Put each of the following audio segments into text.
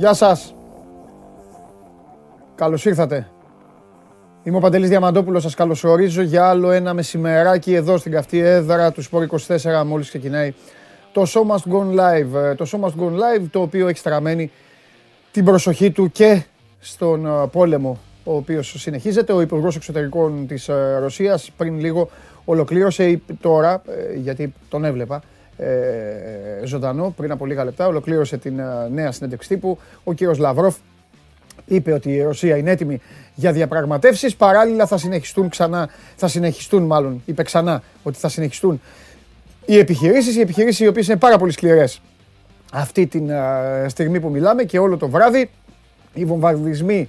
Γεια σας. Καλώς ήρθατε. Είμαι ο Παντελής Διαμαντόπουλος, σας καλωσορίζω για άλλο ένα μεσημεράκι εδώ στην καυτή έδρα του Sport 24 μόλις ξεκινάει το Show Must Go Live. Ε, το Show Must Go Live το οποίο έχει στραμμένη την προσοχή του και στον ε, πόλεμο ο οποίος συνεχίζεται. Ο Υπουργός Εξωτερικών της ε, Ρωσίας πριν λίγο ολοκλήρωσε τώρα, γιατί τον έβλεπα, ε, ζωντανό πριν από λίγα λεπτά. Ολοκλήρωσε την ε, νέα συνέντευξη τύπου. Ο κύριος Λαυρόφ είπε ότι η Ρωσία είναι έτοιμη για διαπραγματεύσεις. Παράλληλα θα συνεχιστούν ξανά, θα συνεχιστούν μάλλον, είπε ξανά ότι θα συνεχιστούν οι επιχειρήσεις, οι επιχειρήσεις οι οποίες είναι πάρα πολύ σκληρές αυτή τη ε, στιγμή που μιλάμε και όλο το βράδυ οι βομβαρδισμοί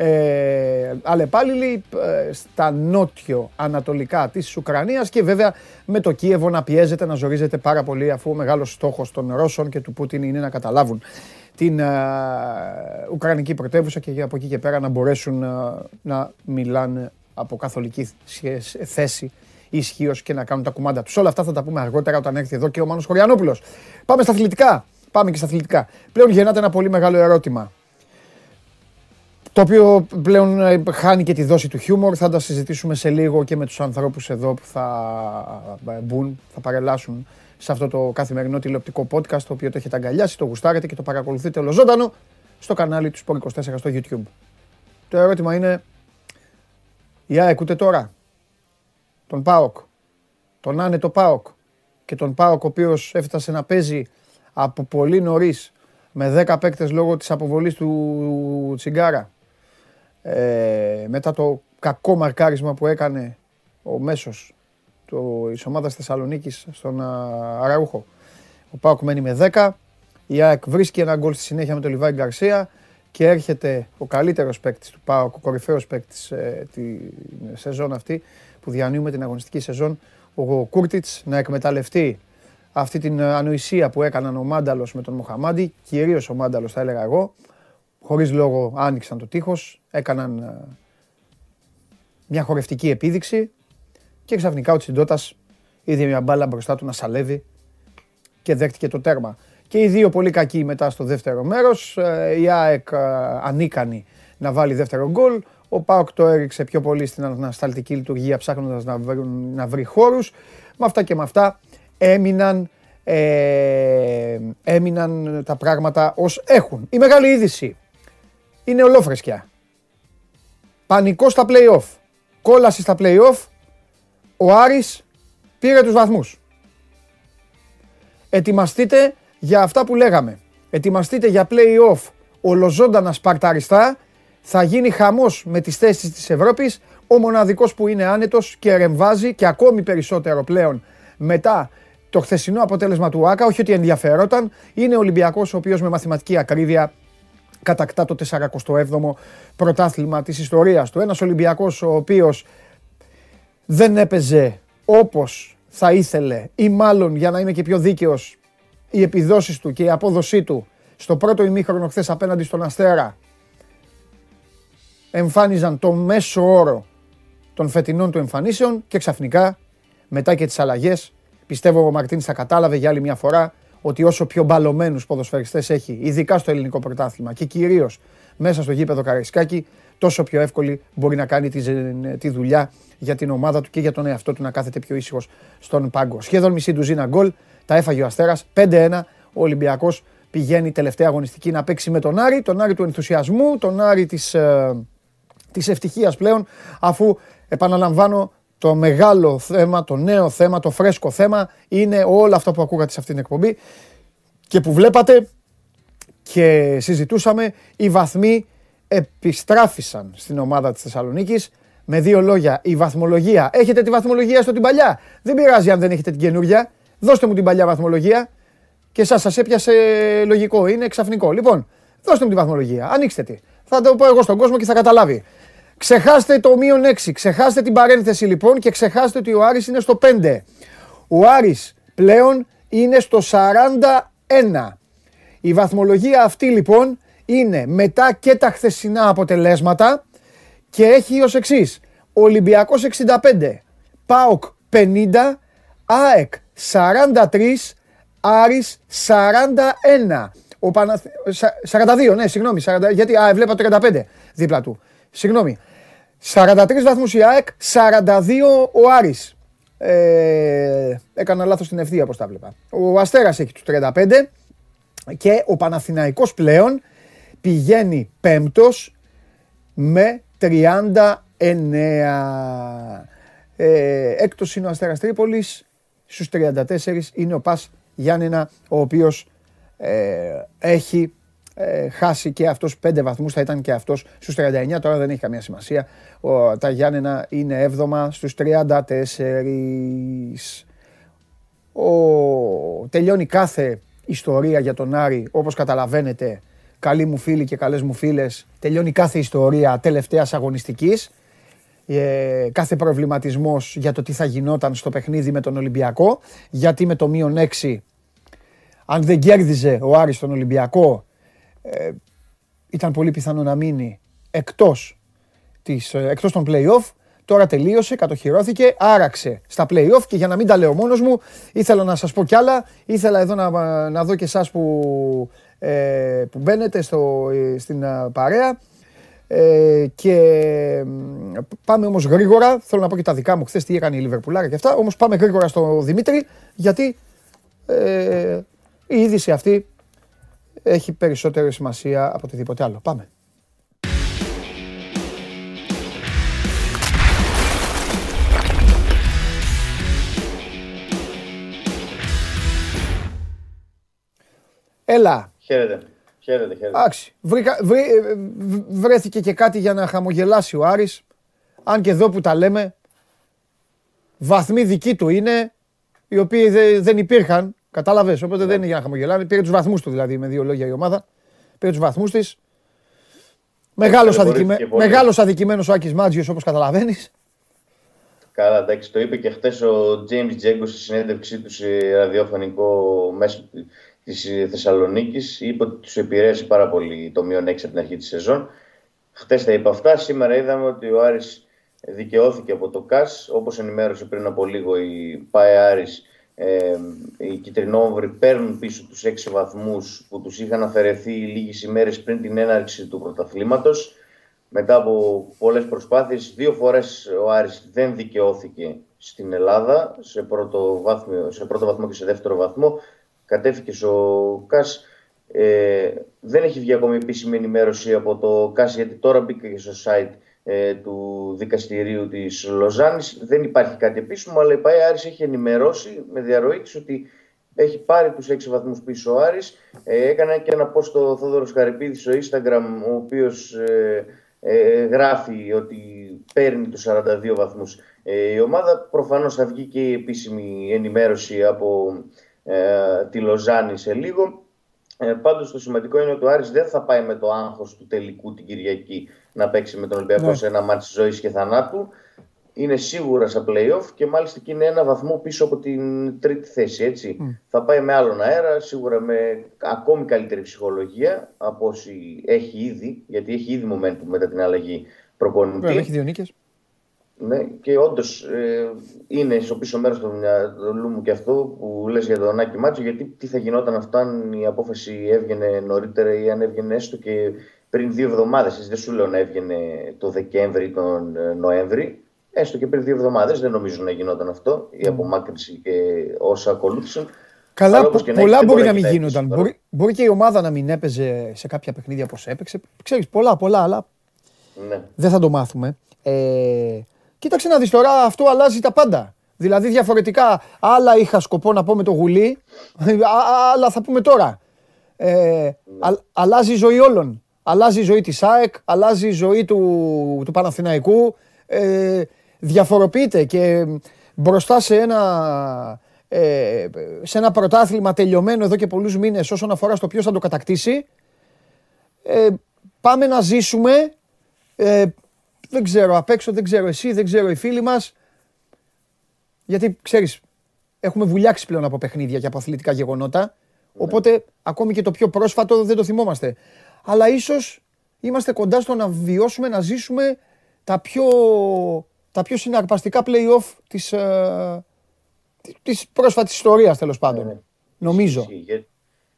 ε, αλλεπάλληλοι ε, στα νότιο-ανατολικά της Ουκρανίας και βέβαια με το Κίεβο να πιέζεται, να ζορίζεται πάρα πολύ αφού ο μεγάλος στόχος των Ρώσων και του Πούτιν είναι να καταλάβουν την ε, Ουκρανική πρωτεύουσα και από εκεί και πέρα να μπορέσουν ε, να μιλάνε από καθολική θέση ισχύως και να κάνουν τα κουμάντα τους. Όλα αυτά θα τα πούμε αργότερα όταν έρθει εδώ και ο Μάνος Χωριανόπουλος. Πάμε στα αθλητικά. Πάμε και στα αθλητικά. Πλέον γεννάται ένα πολύ μεγάλο ερώτημα το οποίο πλέον ε, χάνει και τη δόση του χιούμορ. Θα τα συζητήσουμε σε λίγο και με τους ανθρώπους εδώ που θα ε, μπουν, θα παρελάσουν σε αυτό το καθημερινό τηλεοπτικό podcast, το οποίο το έχετε αγκαλιάσει, το γουστάρετε και το παρακολουθείτε ολοζώντανο στο κανάλι του Sport24 στο YouTube. Το ερώτημα είναι, η ΑΕΚ ούτε τώρα, τον ΠΑΟΚ, τον άνετο ΠΑΟΚ και τον ΠΑΟΚ ο οποίος έφτασε να παίζει από πολύ νωρίς με 10 παίκτες λόγω της αποβολής του Τσιγκάρα ε, μετά το κακό μαρκάρισμα που έκανε ο μέσος της ομάδας Θεσσαλονίκης στον Αραούχο. Ο Πάοκ μένει με 10. Η ΑΕΚ βρίσκει ένα γκολ στη συνέχεια με τον Λιβάη Γκαρσία και έρχεται ο καλύτερος παίκτης του Πάοκ, ο κορυφαίος παίκτης ε, τη σεζόν αυτή που διανύουμε την αγωνιστική σεζόν, ο Κούρτιτς να εκμεταλλευτεί αυτή την ανοησία που έκαναν ο Μάνταλος με τον Μοχαμάντη, κυρίως ο Μάνταλος θα έλεγα εγώ, χωρίς λόγο άνοιξαν το τείχος, έκαναν ε, μια χορευτική επίδειξη και ξαφνικά ο Τσιντότας είδε μια μπάλα μπροστά του να σαλεύει και δέχτηκε το τέρμα. Και οι δύο πολύ κακοί μετά στο δεύτερο μέρος, ε, η ΑΕΚ ε, ανίκανη να βάλει δεύτερο γκολ, ο Πάοκ το έριξε πιο πολύ στην ανασταλτική λειτουργία ψάχνοντας να βρει, να βρει χώρους. Με αυτά και με αυτά έμειναν, ε, έμειναν τα πράγματα ως έχουν. Η μεγάλη είδηση είναι ολόφρεσκια. Πανικός στα play-off. Κόλαση στα play-off. Ο Άρης πήρε τους βαθμούς. Ετοιμαστείτε για αυτά που λέγαμε. Ετοιμαστείτε για play-off ολοζώντανα σπαρταριστά. Θα γίνει χαμός με τις θέσεις της Ευρώπης. Ο μοναδικός που είναι άνετος και ρεμβάζει και ακόμη περισσότερο πλέον μετά το χθεσινό αποτέλεσμα του ΆΚΑ, όχι ότι ενδιαφερόταν, είναι ο Ολυμπιακός ο οποίος με μαθηματική ακρίβεια κατακτά το 47ο πρωτάθλημα της ιστορίας του. Ένας Ολυμπιακός ο οποίος δεν έπαιζε όπως θα ήθελε ή μάλλον για να είμαι και πιο δίκαιος οι επιδόσεις του και η απόδοσή του στο πρώτο ημίχρονο χθες απέναντι στον Αστέρα εμφάνιζαν το μέσο όρο των φετινών του εμφανίσεων και ξαφνικά μετά και τις αλλαγές πιστεύω ο Μαρτίνς θα κατάλαβε για άλλη μια φορά ότι όσο πιο μπαλωμένους ποδοσφαιριστές έχει, ειδικά στο ελληνικό πρωτάθλημα και κυρίως μέσα στο γήπεδο Καραϊσκάκη, τόσο πιο εύκολη μπορεί να κάνει τη, τη δουλειά για την ομάδα του και για τον εαυτό του να κάθεται πιο ήσυχος στον πάγκο. Σχεδόν μισή ντουζίνα γκολ, τα έφαγε ο Αστέρας. 5-1. Ο Ολυμπιακός πηγαίνει τελευταία αγωνιστική να παίξει με τον Άρη, τον Άρη του ενθουσιασμού, τον Άρη της ε, της ευτυχίας πλέον, αφού επαναλαμβάνω το μεγάλο θέμα, το νέο θέμα, το φρέσκο θέμα είναι όλα αυτά που ακούγατε σε αυτήν την εκπομπή και που βλέπατε και συζητούσαμε, οι βαθμοί επιστράφησαν στην ομάδα της Θεσσαλονίκης με δύο λόγια. Η βαθμολογία. Έχετε τη βαθμολογία στο την παλιά; Δεν πειράζει αν δεν έχετε την καινούργια. Δώστε μου την παλιά βαθμολογία. Και σας σας έπιασε λογικό. Είναι ξαφνικό. Λοιπόν, δώστε μου τη βαθμολογία. Ανοίξτε τη. Θα το πω εγώ στον κόσμο και θα καταλάβει. Ξεχάστε το μείον 6. Ξεχάστε την παρένθεση λοιπόν και ξεχάστε ότι ο Άρης είναι στο 5. Ο Άρης πλέον είναι στο 41. Η βαθμολογία αυτή λοιπόν είναι μετά και τα χθεσινά αποτελέσματα και έχει ως εξής. Ολυμπιακός 65, ΠΑΟΚ 50, ΑΕΚ 43, Άρης 41. Ο Παναθ... 42, ναι, συγγνώμη. 40, γιατί α, βλέπα 35 δίπλα του. Συγγνώμη. 43 βαθμούς η ΑΕΚ, 42 ο Άρης. Ε, έκανα λάθος στην ευθεία όπως τα βλέπα. Ο Αστέρας έχει τους 35 και ο Παναθηναϊκός πλέον πηγαίνει πέμπτος με 39. Ε, έκτος είναι ο Αστέρας Τρίπολης, στους 34 είναι ο Πας Γιάννενα, ο οποίος ε, έχει ε, χάσει και αυτός 5 βαθμούς, θα ήταν και αυτός στους 39, τώρα δεν έχει καμία σημασία. Ο, τα Γιάννενα είναι έβδομα στους 34. Ο, τελειώνει κάθε ιστορία για τον Άρη, όπως καταλαβαίνετε, καλοί μου φίλοι και καλές μου φίλες, τελειώνει κάθε ιστορία τελευταίας αγωνιστικής. Ε, κάθε προβληματισμός για το τι θα γινόταν στο παιχνίδι με τον Ολυμπιακό, γιατί με το μείον 6, αν δεν κέρδιζε ο Άρης τον Ολυμπιακό, ε, ήταν πολύ πιθανό να μείνει εκτός, της, ε, εκτός των play-off. Τώρα τελείωσε, κατοχυρώθηκε, άραξε στα play-off και για να μην τα λέω μόνος μου, ήθελα να σας πω κι άλλα. Ήθελα εδώ να, να δω και εσάς που, ε, που μπαίνετε στο, ε, στην παρέα. Ε, και πάμε όμως γρήγορα, θέλω να πω και τα δικά μου χθες τι έκανε η Λιβερπουλάρα και αυτά, όμως πάμε γρήγορα στο Δημήτρη, γιατί ε, η είδηση αυτή έχει περισσότερη σημασία από οτιδήποτε άλλο. Πάμε. Έλα. Χαίρετε. Χαίρετε, χαίρετε. Άξι. βρέθηκε και κάτι για να χαμογελάσει ο Άρης. Αν και εδώ που τα λέμε, βαθμοί δικοί του είναι, οι οποίοι δεν υπήρχαν Κατάλαβες. Οπότε δεν ναι. είναι για να χαμογελάνε. Πήρε τους βαθμούς του δηλαδή με δύο λόγια η ομάδα. Πήρε τους βαθμούς της. Μεγάλος αδικημέ... αδικημένος ο Άκης Μάτζιος όπως καταλαβαίνεις. Καλά, εντάξει, το είπε και χθε ο James Τζέγκο στη συνέντευξή του σε ραδιοφωνικό μέσο της Θεσσαλονίκης. Είπε ότι τους επηρέασε πάρα πολύ το μείον 6 από την αρχή της σεζόν. Χθε τα είπε αυτά. Σήμερα είδαμε ότι ο Άρης δικαιώθηκε από το ΚΑΣ. Όπως ενημέρωσε πριν από λίγο η ΠΑΕ Άρης, ε, οι Κιτρινόβροι παίρνουν πίσω τους 6 βαθμούς που τους είχαν αφαιρεθεί λίγες ημέρες πριν την έναρξη του πρωταθλήματος. Μετά από πολλές προσπάθειες, δύο φορές ο Άρης δεν δικαιώθηκε στην Ελλάδα, σε πρώτο, βαθμό, σε πρώτο βαθμό και σε δεύτερο βαθμό. Κατέφυγε ο ΚΑΣ. Ε, δεν έχει βγει ακόμη επίσημη ενημέρωση από το ΚΑΣ, γιατί τώρα μπήκα και στο site ε, του δικαστηρίου της Λοζάνης. Δεν υπάρχει κάτι επίσημο, αλλά η ΠΑΕ Άρης έχει ενημερώσει με διαρροή της ότι έχει πάρει τους 6 βαθμούς πίσω ο Άρης. Ε, έκανε και ένα post στο Θόδωρος Χαρυπίδη στο Instagram, ο οποίος ε, ε, γράφει ότι παίρνει τους 42 βαθμούς ε, η ομάδα. Προφανώς θα βγει και η επίσημη ενημέρωση από τη Λοζάνη σε λίγο. Ε, Πάντως το σημαντικό είναι ότι ο Άρης δεν θα πάει με το άγχος του τελικού την Κυριακή να παίξει με τον Ολυμπιακό ναι. σε ένα μάτι ζωής και θανάτου. Είναι σίγουρα στα playoff και μάλιστα και είναι ένα βαθμό πίσω από την τρίτη θέση. Έτσι. Θα πάει με άλλον αέρα, σίγουρα με ακόμη καλύτερη ψυχολογία από όσοι έχει ήδη, γιατί έχει ήδη momentum μετά την αλλαγή προπονητή. Βέβαια, έχει δύο νίκες. Ναι, και όντως ε, είναι στο πίσω μέρος του μυαλού μου και αυτό που λες για τον Άκη Μάτσο, γιατί τι θα γινόταν αυτό αν η απόφαση έβγαινε νωρίτερα ή αν έβγαινε έστω και πριν δύο εβδομάδες. Δεν σου λέω να έβγαινε το Δεκέμβρη ή τον ε, Νοέμβρη. Έστω και πριν δύο εβδομάδες δεν νομίζω να γινόταν αυτό, η απομάκρυνση και όσα ακολούθησαν. Καλά, πολλά μπορεί να μην γίνονταν. Μπορεί, μπορεί και η ομάδα να μην έπαιζε σε κάποια παιχνίδια όπως έπαιξε. Ξέρεις, πολλά, πολλά, αλλά ναι. δεν θα το μάθουμε. Ε, Κοίταξε να δεις τώρα, αυτό αλλάζει τα πάντα. Δηλαδή διαφορετικά, άλλα είχα σκοπό να πω με το γουλί, άλλα θα πούμε τώρα. Ε, αλλάζει η ζωή όλων. Αλλάζει η ζωή της ΑΕΚ, αλλάζει η ζωή του, του Παναθηναϊκού. Ε, διαφοροποιείται και μπροστά σε ένα, ε, σε ένα πρωτάθλημα τελειωμένο εδώ και πολλούς μήνες όσον αφορά στο ποιος θα το κατακτήσει, ε, πάμε να ζήσουμε ε, δεν ξέρω απ' έξω, δεν ξέρω εσύ, δεν ξέρω οι φίλοι μας. Γιατί ξέρεις, έχουμε βουλιάξει πλέον από παιχνίδια και από αθλητικά γεγονότα. Ναι. Οπότε ακόμη και το πιο πρόσφατο δεν το θυμόμαστε. Αλλά ίσως είμαστε κοντά στο να βιώσουμε, να ζήσουμε τα πιο, τα πιο συναρπαστικά play-off της, ε, της πρόσφατης ιστορίας τέλος πάντων. Ναι, ναι. Νομίζω.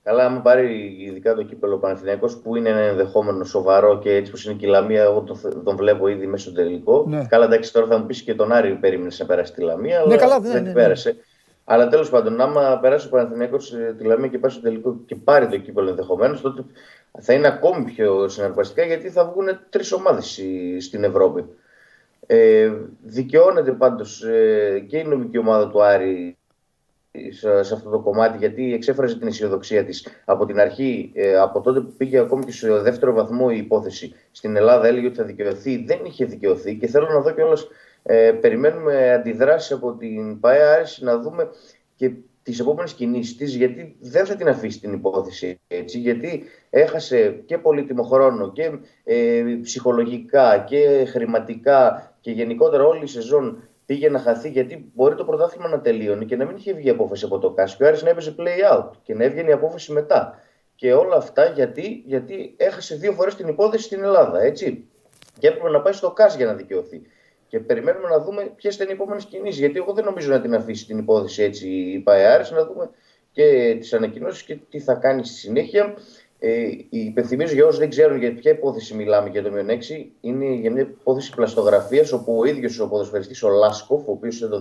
Καλά, άμα πάρει ειδικά το κύπελο Παναθηναϊκός που είναι ένα ενδεχόμενο σοβαρό και έτσι που είναι και η Λαμία, εγώ τον, τον βλέπω ήδη μέσα στο τελικό. Ναι. Καλά, εντάξει, τώρα θα μου πεις και τον Άρη περίμενες να περάσει τη Λαμία, ναι, αλλά καλά, δεν ναι, ναι, πέρασε. Αλλά τέλος πάντων, άμα περάσει ο Παναθηναϊκός ε, τη Λαμία και πάει στο τελικό και πάρει το κύπελο ενδεχομένως, τότε θα είναι ακόμη πιο συναρπαστικά γιατί θα βγουν τρεις ομάδες στην Ευρώπη. Ε, δικαιώνεται πάντως ε, και η νομική ομάδα του Άρη σε αυτό το κομμάτι γιατί εξέφραζε την αισιοδοξία της. Από την αρχή, ε, από τότε που πήγε ακόμη και στο δεύτερο βαθμό η υπόθεση στην Ελλάδα έλεγε ότι θα δικαιωθεί, δεν είχε δικαιωθεί και θέλω να δω κιόλας ε, περιμένουμε αντιδράσεις από την ΠαΕ. Άρης να δούμε και τις επόμενες κινήσεις της γιατί δεν θα την αφήσει την υπόθεση έτσι γιατί έχασε και πολύτιμο χρόνο και ε, ψυχολογικά και χρηματικά και γενικότερα όλη η σεζόν πήγε να χαθεί γιατί μπορεί το πρωτάθλημα να τελείωνε και να μην είχε βγει απόφαση από το ΚΑΣ και ο Άρης να έπαιζε play out και να έβγαινε η απόφαση μετά. Και όλα αυτά γιατί, γιατί έχασε δύο φορές την υπόθεση στην Ελλάδα, έτσι. Και έπρεπε να πάει στο ΚΑΣ για να δικαιωθεί. Και περιμένουμε να δούμε ποιες θα είναι οι επόμενες κινήσεις. Γιατί εγώ δεν νομίζω να την αφήσει την υπόθεση έτσι η ΠΑΕΑΡΕΣ, να δούμε και τις ανακοινώσεις και τι θα κάνει στη συνέχεια. Ε, υπενθυμίζω για όσους δεν ξέρουν για ποια υπόθεση μιλάμε για το μείον 6, είναι για μια υπόθεση πλαστογραφίας όπου ο ίδιος ο ποδοσφαιριστής ο Λάσκοφ, ο οποίος το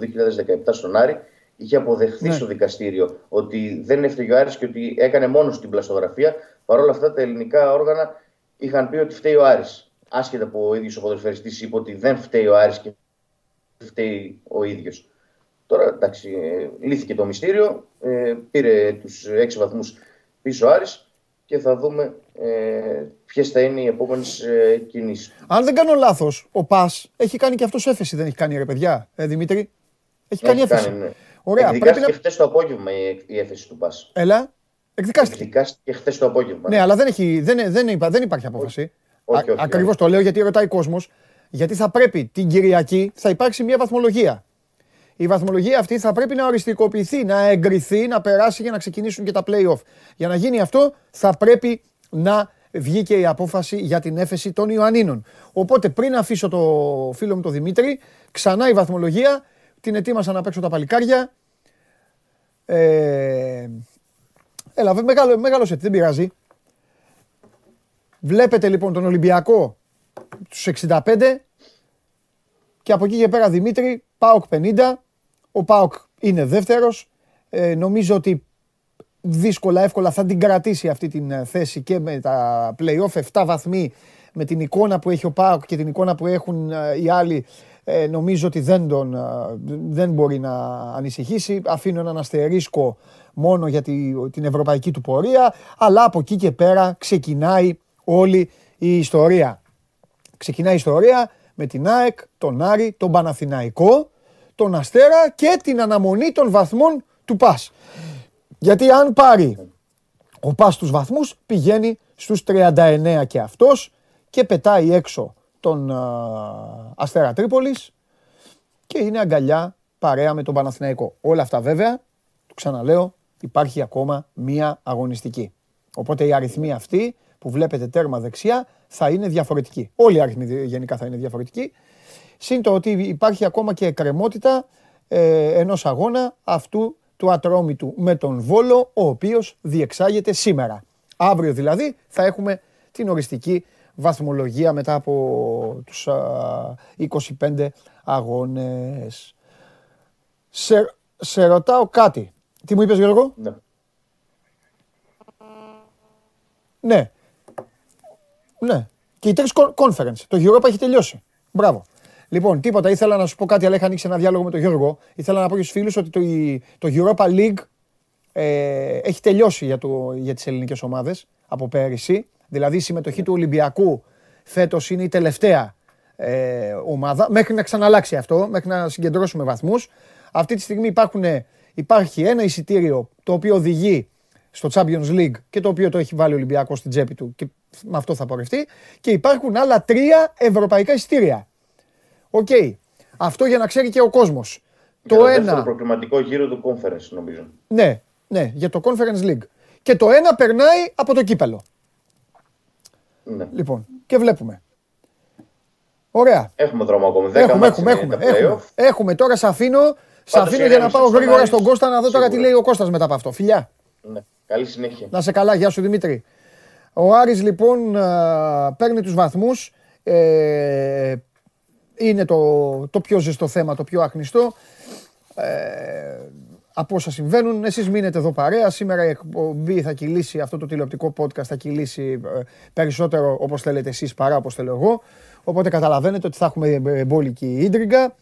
2017 στον Άρη, είχε αποδεχθεί ναι. στο δικαστήριο ότι δεν έφταιγε ο Άρης και ότι έκανε μόνος την πλαστογραφία. Παρ' όλα αυτά τα ελληνικά όργανα είχαν πει ότι φταίει ο Άρης. Άσχετα που ο ίδιος ο ποδοσφαιριστής είπε ότι δεν φταίει ο Άρης και φταίει ο ίδιος. Τώρα εντάξει, ε, λύθηκε το μυστήριο, ε, πήρε τους 6 βαθμούς πίσω ο Άρης και θα δούμε ε, ποιες θα είναι οι επόμενες ε, κινήσεις. Αν δεν κάνω λάθος, ο Πας έχει κάνει και αυτός έφεση, δεν έχει κάνει ρε παιδιά, ε, Δημήτρη. Έχει κάνει έφεση. Κάνει, ναι. Ωραία, Εκδικάστηκε πρέπει να... χθε το απόγευμα η, η έφεση του Πας. Έλα. Εκδικάστηκε. Εκδικάστηκε χθε το απόγευμα. Ναι, αλλά δεν, έχει, δεν, δεν, υπά, δεν υπάρχει απόφαση. Ακριβώς το λέω γιατί ρωτάει ο κόσμος. Γιατί θα πρέπει την Κυριακή θα υπάρξει μια βαθμολογία η βαθμολογία αυτή θα πρέπει να οριστικοποιηθεί, να εγκριθεί, να περάσει για να ξεκινήσουν και τα play-off. Για να γίνει αυτό θα πρέπει να βγει και η απόφαση για την έφεση των Ιωαννίνων. Οπότε πριν αφήσω το φίλο μου τον Δημήτρη, ξανά η βαθμολογία, την ετοίμασα να παίξω τα παλικάρια. Ε, έλα, μεγάλο, μεγάλο σετ, δεν πειράζει. Βλέπετε λοιπόν τον Ολυμπιακό στους 65 και από εκεί και πέρα Δημήτρη, ΠΑΟΚ 50, ο Πάοκ είναι δεύτερος. Ε, νομίζω ότι δύσκολα, εύκολα θα την κρατήσει αυτή την ε, θέση και με τα play-off 7 βαθμοί με την εικόνα που έχει ο Πάοκ και την εικόνα που έχουν ε, οι άλλοι ε, νομίζω ότι δεν, τον, δεν μπορεί να ανησυχήσει. Αφήνω έναν αστερίσκο μόνο για την ευρωπαϊκή του πορεία, αλλά από εκεί και πέρα ξεκινάει όλη η ιστορία. Ξεκινάει η ιστορία με την ΑΕΚ, τον Άρη, τον Παναθηναϊκό, τον Αστέρα και την αναμονή των βαθμών του ΠΑΣ. Γιατί αν πάρει ο ΠΑΣ τους βαθμούς πηγαίνει στους 39 και αυτός και πετάει έξω τον Αστέρα Τρίπολης και είναι αγκαλιά παρέα με τον Παναθηναϊκό. Όλα αυτά βέβαια, το ξαναλέω, υπάρχει ακόμα μία αγωνιστική. Οπότε η αριθμή αυτή που βλέπετε τέρμα δεξιά θα είναι διαφορετική. Όλοι οι αριθμοί γενικά θα είναι διαφορετικοί. Συν το ότι υπάρχει ακόμα και εκκρεμότητα ε, ενός αγώνα αυτού του Ατρόμητου με τον Βόλο, ο οποίος διεξάγεται σήμερα. Αύριο δηλαδή θα έχουμε την οριστική βαθμολογία μετά από τους 25 αγώνες. Σε, σε ρωτάω κάτι. Τι μου είπες Γιώργο; Ναι. Ναι. Ναι. Και οι τρεις conference. Το Europa έχει τελειώσει. Μπράβο. Λοιπόν, τίποτα. Ήθελα να σου πω κάτι, αλλά είχα ανοίξει ένα διάλογο με τον Γιώργο. Ήθελα να πω στους φίλους ότι το, το Europa League ε, έχει τελειώσει για, το, για τις ελληνικές ομάδες από πέρυσι. Δηλαδή η συμμετοχή του Ολυμπιακού φέτος είναι η τελευταία ε, ομάδα. Μέχρι να ξαναλλάξει αυτό, μέχρι να συγκεντρώσουμε βαθμούς. Αυτή τη στιγμή υπάρχουν, υπάρχει ένα εισιτήριο το οποίο οδηγεί στο Champions League και το οποίο το έχει βάλει ο Ολυμπιακός στην τσέπη του και με αυτό θα πορευτεί. Και υπάρχουν άλλα τρία ευρωπαϊκά εισιτήρια. Οκ. Αυτό για να ξέρει και ο κόσμος. Το, το ένα. Το προκριματικό γύρο του conference, νομίζω. Ναι, ναι, για το conference league. Και το ένα περνάει από το κύπελλο. Ναι. Λοιπόν, και βλέπουμε. Ωραία. Έχουμε δρόμο ακόμη. Έχουμε, έχουμε, έχουμε, έχουμε, έχουμε. Τώρα σε αφήνω, σε αφήνω για να πάω γρήγορα στον Κώστα να δω τώρα τι λέει ο Κώστας μετά από αυτό. Φιλιά. Ναι. Καλή συνέχεια. Να σε καλά, γεια σου Δημήτρη. Ο Άρης λοιπόν παίρνει τους βαθμούς. Ε, είναι το, το πιο ζεστό θέμα, το πιο άχνηστο. Ε, από όσα συμβαίνουν. Εσείς μείνετε εδώ παρέα. Σήμερα η εκπομπή θα κυλήσει, αυτό το τηλεοπτικό podcast θα κυλήσει ε, περισσότερο όπως θέλετε εσείς παρά όπως θέλω εγώ. Οπότε καταλαβαίνετε ότι θα έχουμε εμπόλικη ίντριγκα.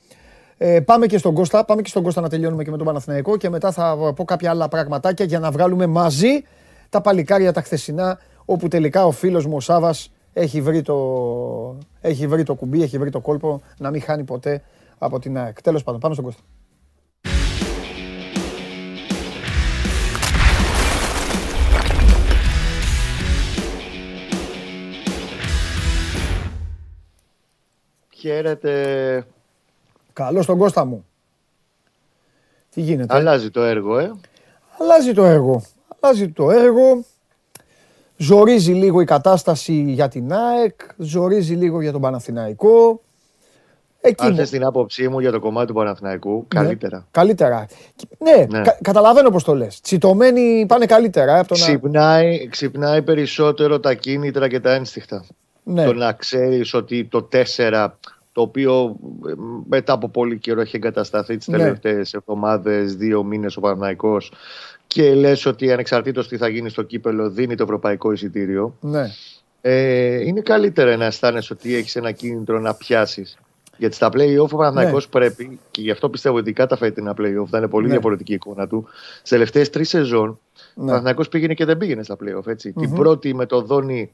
Ε, πάμε και στον Κώστα, πάμε και στον Κώστα να τελειώνουμε και με τον Παναθηναϊκό και μετά θα πω κάποια άλλα πραγματάκια για να βγάλουμε μαζί τα παλικάρια τα χθεσινά όπου τελικά ο φίλος μου ο Σάβας έχει βρει το, έχει βρει το κουμπί, έχει βρει το κόλπο να μην χάνει ποτέ από την ΑΕΚ. Τέλος πάντων, πάμε στον Κώστα. Χαίρετε. Καλώς τον Κώστα μου. Τι γίνεται; Αλλάζει το έργο, ε. Αλλάζει το έργο. Αλλάζει το έργο. Ζορίζει λίγο η κατάσταση για την ΑΕΚ, ζορίζει λίγο για τον Παναθηναϊκό. Εκεί Αν θες την άποψή μου για το κομμάτι του Παναθηναϊκού, ναι, καλύτερα. Καλύτερα. Ναι, ναι. Κα, καταλαβαίνω πώς το λες. Τσιτωμένοι πάνε καλύτερα. Ε, από το ξυπνάει, να... ξυπνάει περισσότερο τα κίνητρα και τα ένστιχτα. Ναι. Το να ξέρεις ότι το 4 το οποίο ε, μετά από πολύ καιρό έχει εγκατασταθεί τις ναι. τελευταίες εβδομάδες, δύο μήνες ο Παναθηναϊκός και λες ότι ανεξαρτήτως τι θα γίνει στο κύπελο δίνει το ευρωπαϊκό εισιτήριο. Ναι. Ε, είναι καλύτερα να αισθάνεσαι ότι έχεις ένα κίνητρο να πιάσεις. Γιατί στα play-off ο Παναθηναϊκός ναι. πρέπει, και γι' αυτό πιστεύω ότι κατά φετινά play-off θα είναι πολύ ναι. διαφορετική η εικόνα του. Στις τελευταίες τρεις σεζόν, ναι. ο Παναθηναϊκός πήγαινε και δεν πήγαινε στα play-off. ετσι Την πρώτη με το Δόνι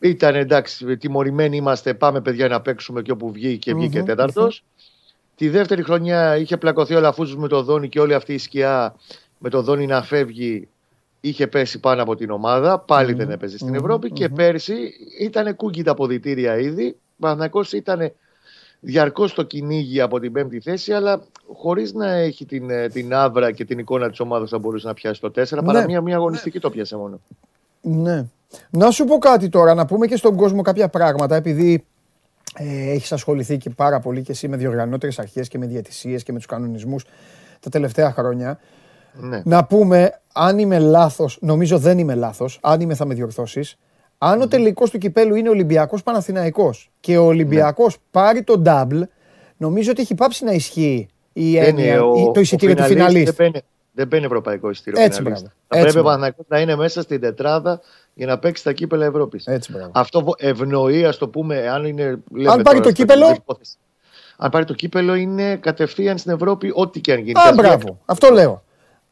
ήταν εντάξει, τιμωρημένοι είμαστε, πάμε παιδιά να παίξουμε και όπου βγει και βγήκε mm-hmm, τέταρτος. Τη δεύτερη χρονιά είχε πλακωθεί ο Λαφούζος με το Δόνι και όλη αυτή η σκιά με το Δόνι να φεύγει είχε πέσει πάνω από την ομάδα. Πάλι δεν έπαιζε στην Ευρώπη και πέρσι ήταν κούκκι τα αποδητήρια ήδη. Ο ήταν διαρκώς στο κυνήγι από την πέμπτη θέση, αλλά χωρίς να έχει την, ε, την άβρα και την εικόνα της ομάδας θα μπορούσε να πιάσει το 4. Ναι. Παρά μία, μία αγωνιστική το πιάσε μόνο. Ναι. Να σου πω κάτι τώρα, να πούμε και στον κόσμο κάποια πράγματα, επειδή ε, έχεις ασχοληθεί και πάρα πολύ και εσύ με διοργανώτερες αρχές και με διαιτησίες και με τους κανονισμούς τα τελευταία χρόνια. Ναι. Να πούμε, αν είμαι λάθος, νομίζω δεν είμαι λάθος, αν είμαι θα με διορθώσεις, αν ο τελικός του κυπέλου είναι Ολυμπιακός Παναθηναϊκός και ο Ολυμπιακός ναι. πάρει το double, νομίζω ότι έχει πάψει να ισχύει η έννοια, το εισιτήριο του φιναλίστ. Δεν παίρνει ευρωπαϊκό εισιτήριο. Έτσι, Θα πρέπει ο Παναθηναϊκός να είναι μέσα στην τετράδα για να παίξει τα κύπελα Ευρώπης. Αυτό ευνοεί, ας το πούμε, αν είναι. αν πάρει το κύπελο. Αν πάρει το κύπελο, είναι κατευθείαν στην Ευρώπη, ό,τι και αν γίνει. Α, μπράβο. Αυτό λέω.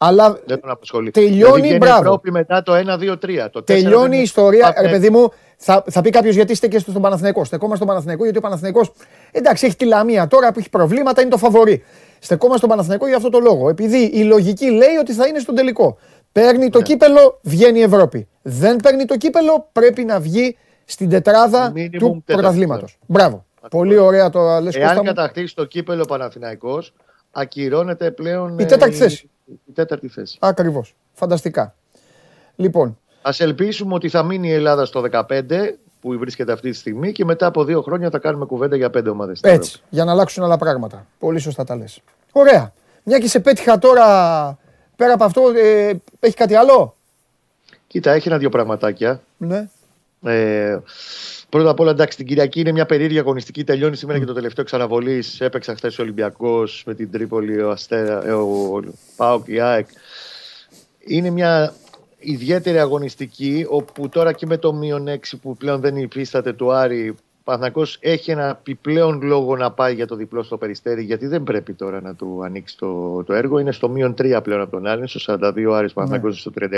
Αλλά δεν τον απασχολεί. Τελειώνει η Ευρώπη μετά το 1-2-3. Το τελειώνει η ιστορία. Ρε παιδί μου, θα, θα πει κάποιος γιατί είστε και στον Παναθηναϊκό; Στεκόμαστε στον Παναθηναϊκό γιατί ο Παναθηναϊκός εντάξει έχει τη λαμία τώρα που έχει προβλήματα, είναι το φαβορή. Στεκόμαστε στον Παναθηναϊκό για αυτό το λόγο. Επειδή η λογική λέει ότι θα είναι στον τελικό. Παίρνει το ναι. κύπελο, βγαίνει η Ευρώπη. Δεν παίρνει το κύπελο, πρέπει να βγει στην τετράδα του πρωταθλήματος. Μπράβο. Πολύ ωραία το λες Εάν κατακτήσει το κύπελο Παναθηναϊκός, ακυρώνεται πλέον η τέταρτη θέση. Η τέταρτη θέση. Ακριβώς. Φανταστικά. Λοιπόν. Α ελπίσουμε ότι θα μείνει η Ελλάδα στο 15 που βρίσκεται αυτή τη στιγμή και μετά από δύο χρόνια θα κάνουμε κουβέντα για πέντε ομάδες. Έτσι, για να αλλάξουν άλλα πράγματα. Πολύ σωστά τα λες. Ωραία. Μια και σε πέτυχα τώρα πέρα από αυτό, ε, έχει κάτι άλλο; Κοίτα, έχει ένα-δύο πραγματάκια. Ναι. Ε, πρώτα απ' όλα, εντάξει, την Κυριακή είναι μια περίεργη αγωνιστική. Τελειώνει σήμερα mm. και το τελευταίο ξαναβολή. Έπαιξε χθες ο Ολυμπιακός με την Τρίπολη, ο Αστέρα, ε, ο, ο Πάοκ, η ΑΕΚ. Είναι μια ιδιαίτερη αγωνιστική, όπου τώρα και με το μείον 6 που πλέον δεν υφίσταται του Άρη, Παναθυνακό έχει ένα επιπλέον λόγο να πάει για το διπλό στο περιστέρι, γιατί δεν πρέπει τώρα να του ανοίξει το, το έργο. Είναι στο μείον 3 πλέον από τον Άρη, στο 42 Άρης Παναθυνακό ναι. στο 39.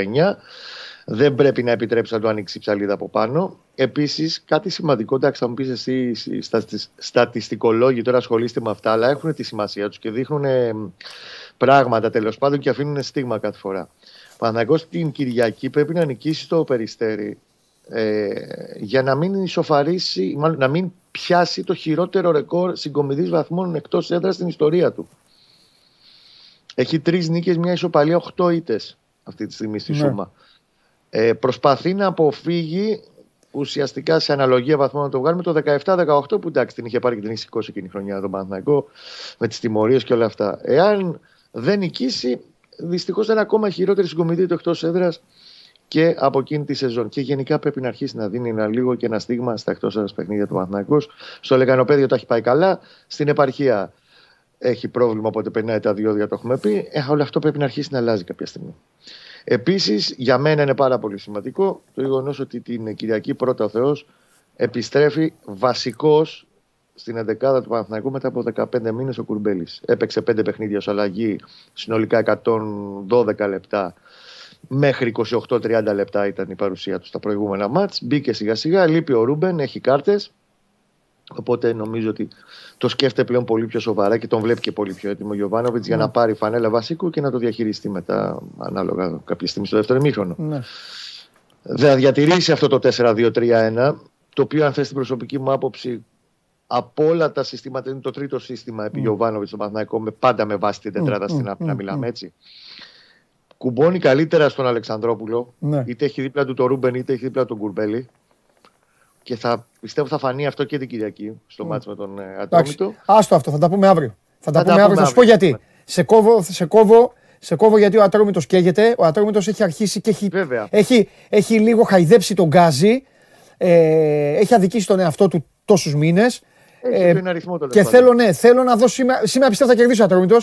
Δεν πρέπει να επιτρέψει να του ανοίξει η ψαλίδα από πάνω. Επίσης, κάτι σημαντικό, εντάξει, θα μου πεις εσύ, οι στατιστικολόγοι τώρα ασχολείστε με αυτά, αλλά έχουν τη σημασία τους και δείχνουν πράγματα τέλος πάντων και αφήνουν στίγμα κάθε φορά. Παναγό την Κυριακή πρέπει να νικήσει το περιστέρι ε, για να μην ισοφαρίσει, μάλλον να μην πιάσει το χειρότερο ρεκόρ συγκομιδής βαθμών εκτός έδρας στην ιστορία του. Έχει τρεις νίκες, μια ισοπαλία, οχτώ ήτες αυτή τη στιγμή στη ναι. Σούμα. Ε, προσπαθεί να αποφύγει ουσιαστικά σε αναλογία βαθμών να το βγάλουμε το 17-18 που εντάξει την είχε πάρει και την είχε σηκώσει εκείνη η χρονιά τον Παναθηναϊκό με τις τιμωρίες και όλα αυτά. Εάν δεν νικήσει δυστυχώς ήταν ακόμα χειρότερη συγκομιδή του εκτός έδρας και από εκείνη τη σεζόν. Και γενικά πρέπει να αρχίσει να δίνει ένα λίγο και ένα στίγμα στα εκτός έδρα παιχνίδια του Παναθηναϊκού. Στο Λεγανοπέδιο το έχει πάει καλά. Στην επαρχία έχει πρόβλημα, οπότε περνάει τα διόδια, το έχουμε πει. Ε, όλο αυτό πρέπει να αρχίσει να αλλάζει κάποια στιγμή. Επίσης, για μένα είναι πάρα πολύ σημαντικό το γεγονός ότι την Κυριακή πρώτα ο Θεός επιστρέφει βασικός στην 11 του Παναθηναϊκού μετά από 15 μήνες ο Κουρμπέλης. Έπαιξε 5 παιχνίδια ως αλλαγή, συνολικά 112 λεπτά. Μέχρι 28-30 λεπτά ήταν η παρουσία του στα προηγούμενα μάτς. Μπήκε σιγά σιγά, λείπει ο Ρούμπεν, έχει κάρτες. Οπότε νομίζω ότι το σκέφτεται πλέον πολύ πιο σοβαρά και τον βλέπει και πολύ πιο έτοιμο ο Γιωβάνοβιτς για να ναι. πάρει φανέλα βασικού και να το διαχειριστεί μετά, ανάλογα κάποια στιγμή στο δεύτερο ημίχρονο. Ναι. Θα διατηρήσει αυτό το 4-2-3-1, το οποίο, αν θες την προσωπική μου άποψη, από όλα τα συστήματα είναι το τρίτο σύστημα επί mm. Γιωβάνοβιτς στο Παναθηναϊκό, με, πάντα με βάση την τετράδα mm. στην mm. να μιλάμε έτσι. Κουμπώνει καλύτερα στον Αλεξανδρόπουλο, ναι. είτε έχει δίπλα του το Ρούμπεν, είτε έχει δίπλα τον Κουρμπέλη. Και θα πιστεύω θα φανεί αυτό και την Κυριακή στο mm. ματς με τον ε, Ατρόμητο. Άστο αυτό, θα τα πούμε αύριο. Θα, τα πούμε αύριο. Θα σου πω γιατί. Σε κόβω, σε κόβω, σε κόβω γιατί ο Ατρόμητος καίγεται. Ο Ατρόμητος έχει αρχίσει και έχει, έχει, έχει λίγο χαϊδέψει το γκάζι. Ε, έχει αδικήσει τον εαυτό του τόσους μήνες. Ε, ένα αριθμό και θέλω, ναι, θέλω να δω σήμερα. Σήμερα πιστεύω θα κερδίσει ο Ατρόμητος.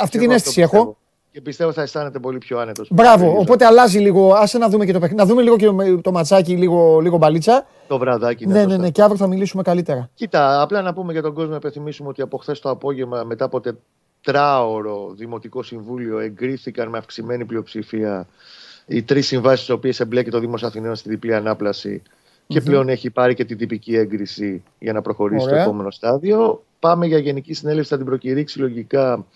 Αυτή την αίσθηση έχω. Και πιστεύω θα αισθάνεται πολύ πιο άνετος. Μπράβο. Οπότε αλλάζει λίγο. Άσε να δούμε και το παιχνίδι. Να δούμε λίγο και το ματσάκι, λίγο, λίγο μπαλίτσα. Το βραδάκι. Ναι, ναι, ναι, και αύριο θα μιλήσουμε καλύτερα. Κοίτα, απλά να πούμε για τον κόσμο, να επιθυμίσουμε ότι από χθες το απόγευμα, μετά από τετράωρο Δημοτικό Συμβούλιο, εγκρίθηκαν με αυξημένη πλειοψηφία οι τρεις συμβάσεις, τι οποίες εμπλέκει το Δήμος Αθηναίων στη διπλή ανάπλαση. Και πλέον έχει πάρει και την τυπική έγκριση για να προχωρήσει Ωραία. στο επόμενο στάδιο. Πάμε για Γενική Συνέλευση, θα την προκηρύξει λογικά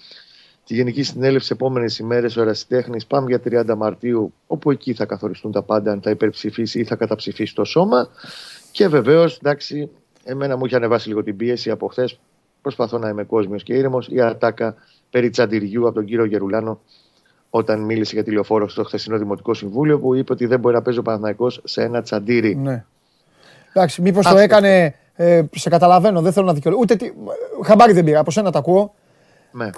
τη Γενική Συνέλευση επόμενες ημέρες ο Ερασιτέχνης. Πάμε για 30 Μαρτίου, όπου εκεί θα καθοριστούν τα πάντα, αν θα υπερψηφίσει ή θα καταψηφίσει το σώμα. Και βεβαίως, εντάξει, εμένα μου είχε ανεβάσει λίγο την πίεση από χθες. Προσπαθώ να είμαι κόσμιος και ήρεμος. Η ατάκα περί τσαντιριού από τον κύριο Γερουλάνο, όταν μίλησε για τηλεοφόρο στο χθεσινό Δημοτικό Συμβούλιο, που είπε ότι δεν μπορεί να παίζει ο Παναθναϊκό σε ένα τσαντίρι. Ναι. Εντάξει, μήπως το έκανε. Ε, σε καταλαβαίνω, δεν θέλω να δικαιολογήσω. Ούτε. Τι, χαμπάρι δεν πήρα, από σένα τα ακούω. Ναι.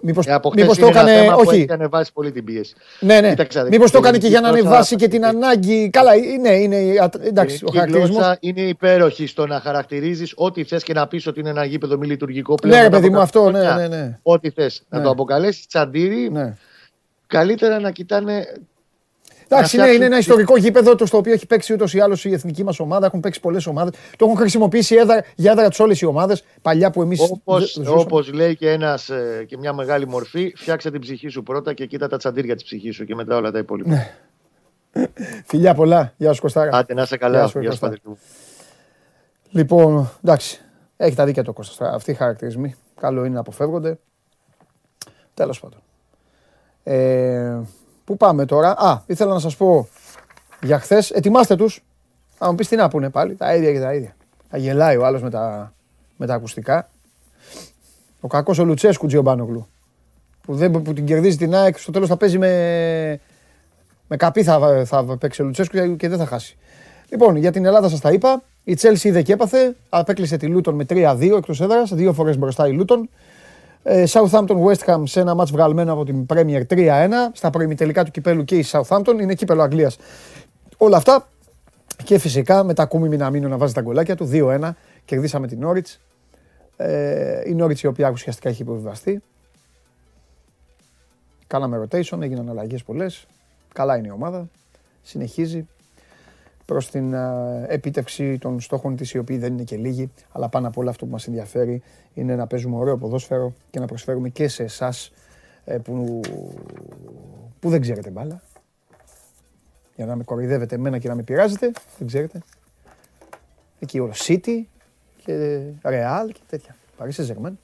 Μήπως, ε, μήπως το έκανε. όχι. Έχει ανεβάσει πολύ την πίεση. Ναι, ναι. Μήπως το έκανε και για να ανεβάσει και την ανάγκη. Καλά, είναι. είναι εντάξει, ο χαρακτηρισμός. Είναι υπέροχη στο να χαρακτηρίζεις ό,τι θες και να πεις ότι είναι ένα γήπεδο μη λειτουργικό πλέον. Ναι, παιδί μου, αυτό. Ναι, ναι, ναι. Ό,τι θες. Να το ναι. αποκαλέσεις τσαντήρι. Ναι. Καλύτερα να κοιτάνε Εντάξει, είναι, είναι ένα ιστορικό γήπεδο το στο οποίο έχει παίξει ούτως ή άλλως η εθνική μας ομάδα. Έχουν παίξει πολλές ομάδες. Το έχουν χρησιμοποιήσει έδρα, για έδρα του όλε οι ομάδες. Παλιά που εμείς. Όπω λέει και, ένας, ε, και μια μεγάλη μορφή, φτιάξε την ψυχή σου πρώτα και κοίτα τα τσαντήρια της ψυχής σου και μετά όλα τα υπόλοιπα. Ναι. Φιλιά πολλά. Γεια σου Κωστάρα. Άντε να είσαι καλά. Γεια σου, Γεια Λοιπόν, εντάξει. Έχει τα δίκαια το Κώστα. Αυτοί οι χαρακτηρισμοί καλό είναι να αποφεύγονται. Τέλος πάντων. Ε, Πού πάμε τώρα; Α, ήθελα να σας πω για χθες. Ετοιμάστε τους. Α, μου πεις τι να πούνε πάλι. Τα ίδια και τα ίδια. Θα γελάει ο άλλος με τα, με τα ακουστικά. Ο κακός ο Λουτσέσκου Τζιομπάνογλου. Που, δεν, που την κερδίζει την ΑΕΚ. Στο τέλος θα παίζει με, με καπί θα, θα παίξει ο Λουτσέσκου και δεν θα χάσει. Λοιπόν, για την Ελλάδα σας τα είπα. Η Τσέλση είδε και έπαθε. Απέκλεισε τη Λούτον με 3-2 εκτός έδρας. Δύο φορές μπροστά η Λούτον. Ε, Southampton West Ham σε ένα μάτς βγαλμένο από την Premier 3-1 στα προημιτελικά του κυπέλου και η Southampton είναι κύπελο Αγγλίας. Όλα αυτά και φυσικά με τα κούμι Μιναμίνο να βάζει τα γκολάκια του 2-1 κερδίσαμε την Norwich. Ε, η Norwich η οποία ουσιαστικά έχει υποβιβαστεί. Κάναμε rotation, έγιναν αλλαγές πολλές. Καλά είναι η ομάδα. Συνεχίζει προς την επίτευξη των στόχων της, οι οποίοι δεν είναι και λίγοι, αλλά πάνω από όλα αυτό που μας ενδιαφέρει είναι να παίζουμε ωραίο ποδόσφαιρο και να προσφέρουμε και σε εσάς ε, που, που δεν ξέρετε μπάλα. Για να με κοροϊδεύετε εμένα και να με πειράζετε, δεν ξέρετε. Εκεί ο City και Real και τέτοια. Παρίσι Ζερμάν.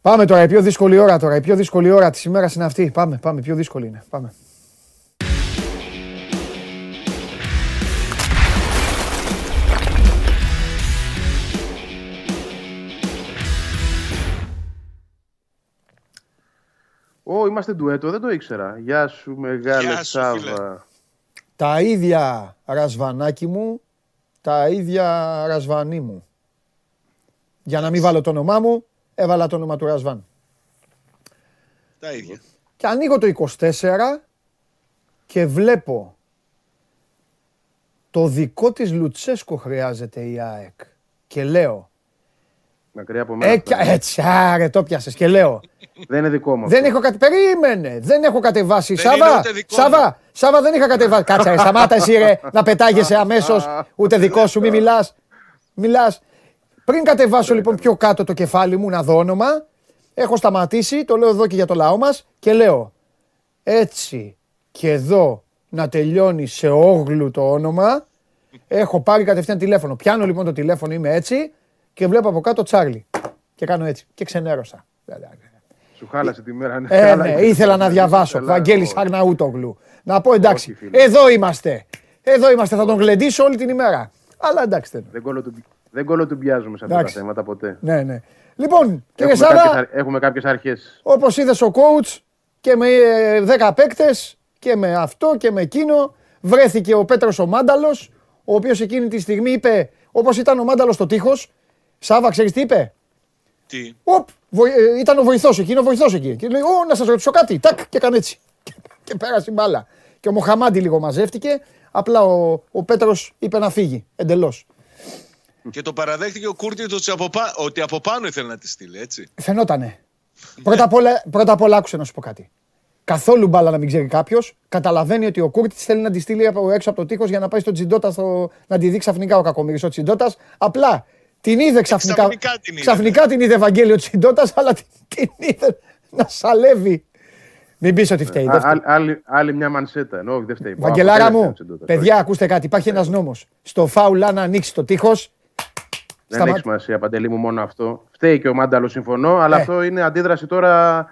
Πάμε τώρα, η πιο δύσκολη ώρα τώρα. Η πιο δύσκολη ώρα της ημέρας είναι αυτή. Πάμε, πάμε, πιο δύσκολη είναι. Πάμε. Ω, είμαστε ντουέτο, δεν το ήξερα. Γεια σου, μεγάλε Σάβα. Τα ίδια ρασβανάκι μου, τα ίδια ρασβανί μου. Για να μην βάλω το όνομά μου, έβαλα το όνομα του Ρασβάν. Τα ίδια. Και ανοίγω το 24 και βλέπω το δικό της Λουτσέσκο χρειάζεται η ΑΕΚ. Και λέω, Μακριά από μένα. ε, κι- έτσι, άρε, το πιάσες και λέω, Δεν είναι δικό μου. δεν αυτό. έχω κατε... Περίμενε, δεν έχω κατεβάσει. Δεν είναι Σάβα, ούτε δικό Σάβα, Σάβα, δεν είχα κατεβάσει. Κάτσε, ρε, σταμάτα εσύ ρε, να πετάγεσαι αμέσως, ούτε δικό σου, μη μιλάς. Μιλάς. Πριν κατεβάσω λοιπόν πιο κάτω το κεφάλι μου να δω όνομα, έχω σταματήσει, το λέω εδώ και για το λαό μας και λέω έτσι και εδώ να τελειώνει σε όγλου το όνομα. Έχω πάρει κατευθείαν τηλέφωνο. Πιάνω λοιπόν το τηλέφωνο, είμαι έτσι και βλέπω από κάτω Τσάρλι. Και κάνω έτσι. Και ξενέρωσα. Σου χάλασε τη μέρα. Ε, Αλλά ναι, είσαι- ήθελα να διαβάσω. Ήθελα- Βαγγέλης Αρναούτογλου. Να πω εντάξει, Όχι, φίλε. εδώ είμαστε. Εδώ είμαστε, θα τον γλεντήσω όλη την ημέρα. Αλλά εντάξει. δεν- Δεν κόλλο του- Δεν κολοτουμπιάζουμε σε αυτά τα Εντάξει. θέματα ποτέ. Ναι, ναι. Λοιπόν, κύριε Έχουμε κάποιες, Σάβα, αρ- έχουμε κάποιες αρχές. όπως είδες ο coach και με ε, 10 παίκτες και με αυτό και με εκείνο, βρέθηκε ο Πέτρος ο Μάνταλος, ο οποίος εκείνη τη στιγμή είπε, όπως ήταν ο Μάνταλος στο τείχος, Σάβα, ξέρεις τι είπε; Τι; Οπ, βοη- ε, ήταν ο βοηθός εκεί, είναι ο βοηθός εκεί. Και λέει, Ω, να σας ρωτήσω κάτι. Τάκ, και έκανε έτσι. Και, και πέρασε η μπάλα. Και ο Μοχαμάντι λίγο μαζεύτηκε. Απλά ο, ο Πέτρος είπε να φύγει εντελώς. Και το παραδέχτηκε ο Κούρτης ότι από, πα- ότι από πάνω ήθελε να τη στείλει, έτσι. Φαινότανε. Πρώτα απ' όλα, πρώτα απ' όλα άκουσε να σου πω κάτι. Καθόλου μπάλα να μην ξέρει κάποιος, καταλαβαίνει ότι ο Κούρτης θέλει να τη στείλει από έξω από το τείχος για να πάει στον Τσιντότα στο... να τη δει ξαφνικά ο κακομοίρη ο Τσιντότα. Απλά την είδε ξαφνικά. ξαφνικά την είδε. Ξαφνικά την είδε Ευαγγέλιο Τσιντότα, αλλά την, την είδε να σαλεύει. Μην πεις ότι φταίει. Α- δεν φταίει. άλλη- άλλη- Άλλη μια μανσέτα. Ενώ όχι, δεν φταίει. Βαγγελάρα Από μου, τέλος ήταν παιδιά, ακούστε κάτι. Υπάρχει ένας νόμος. Στο φάουλ, αν ανοίξει το τείχος. Δεν έχει σημασία, Παντελή μου, μόνο αυτό. Φταίει και ο Μάνταλος, συμφωνώ, αλλά Ε. αυτό είναι αντίδραση τώρα.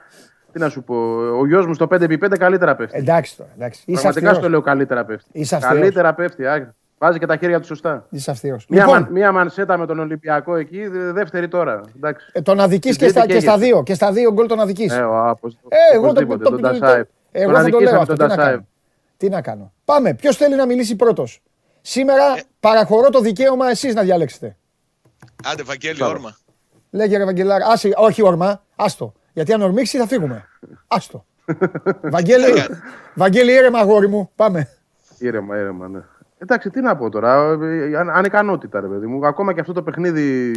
Τι να σου πω. Ο γιος μου στο 5x5 καλύτερα πέφτει. Εντάξει τώρα. Εντάξει. Είσαι Πραγματικά στο αυστηρός. λέω καλύτερα πέφτει. Είσαι αυστηρός. καλύτερα πέφτει. α. Βάζει και τα χέρια του σωστά. Είσαι αυστηρός. Μία, Λοιπόν, μαν- μία μανσέτα με τον Ολυμπιακό εκεί, δε- δεύτερη τώρα. Εντάξει. ε, τον αδική και, Στην στα, τρίτη και στα καίγεται. δύο. Και στα δύο γκολ τον αδική. Ε, ο, απο, Ε, εγώ το, οπωσδήποτε, το, τον το, το, Τασάεφ. εγώ Τον θα το λέω αδικήσαμε αυτό. τον Τι να Τασάεφ. κάνω; Τι να κάνω; Πάμε. Ποιος θέλει να μιλήσει πρώτος; Σήμερα Ε. παραχωρώ το δικαίωμα εσείς να διαλέξετε. Άντε, Βαγγέλη, Μπράβο. όρμα. Λέγε ρε Βαγγελάρα. Άσε, όχι όρμα. Άστο. Γιατί αν ορμήξει θα φύγουμε. Άστο. Βαγγέλη, Βαγγέλη, ήρεμα αγόρι μου. Πάμε. Ήρεμα, ήρεμα, ναι. Εντάξει, τι να πω τώρα. ε, αν- Ανικανότητα, ρε παιδί μου. Ακόμα και αυτό το παιχνίδι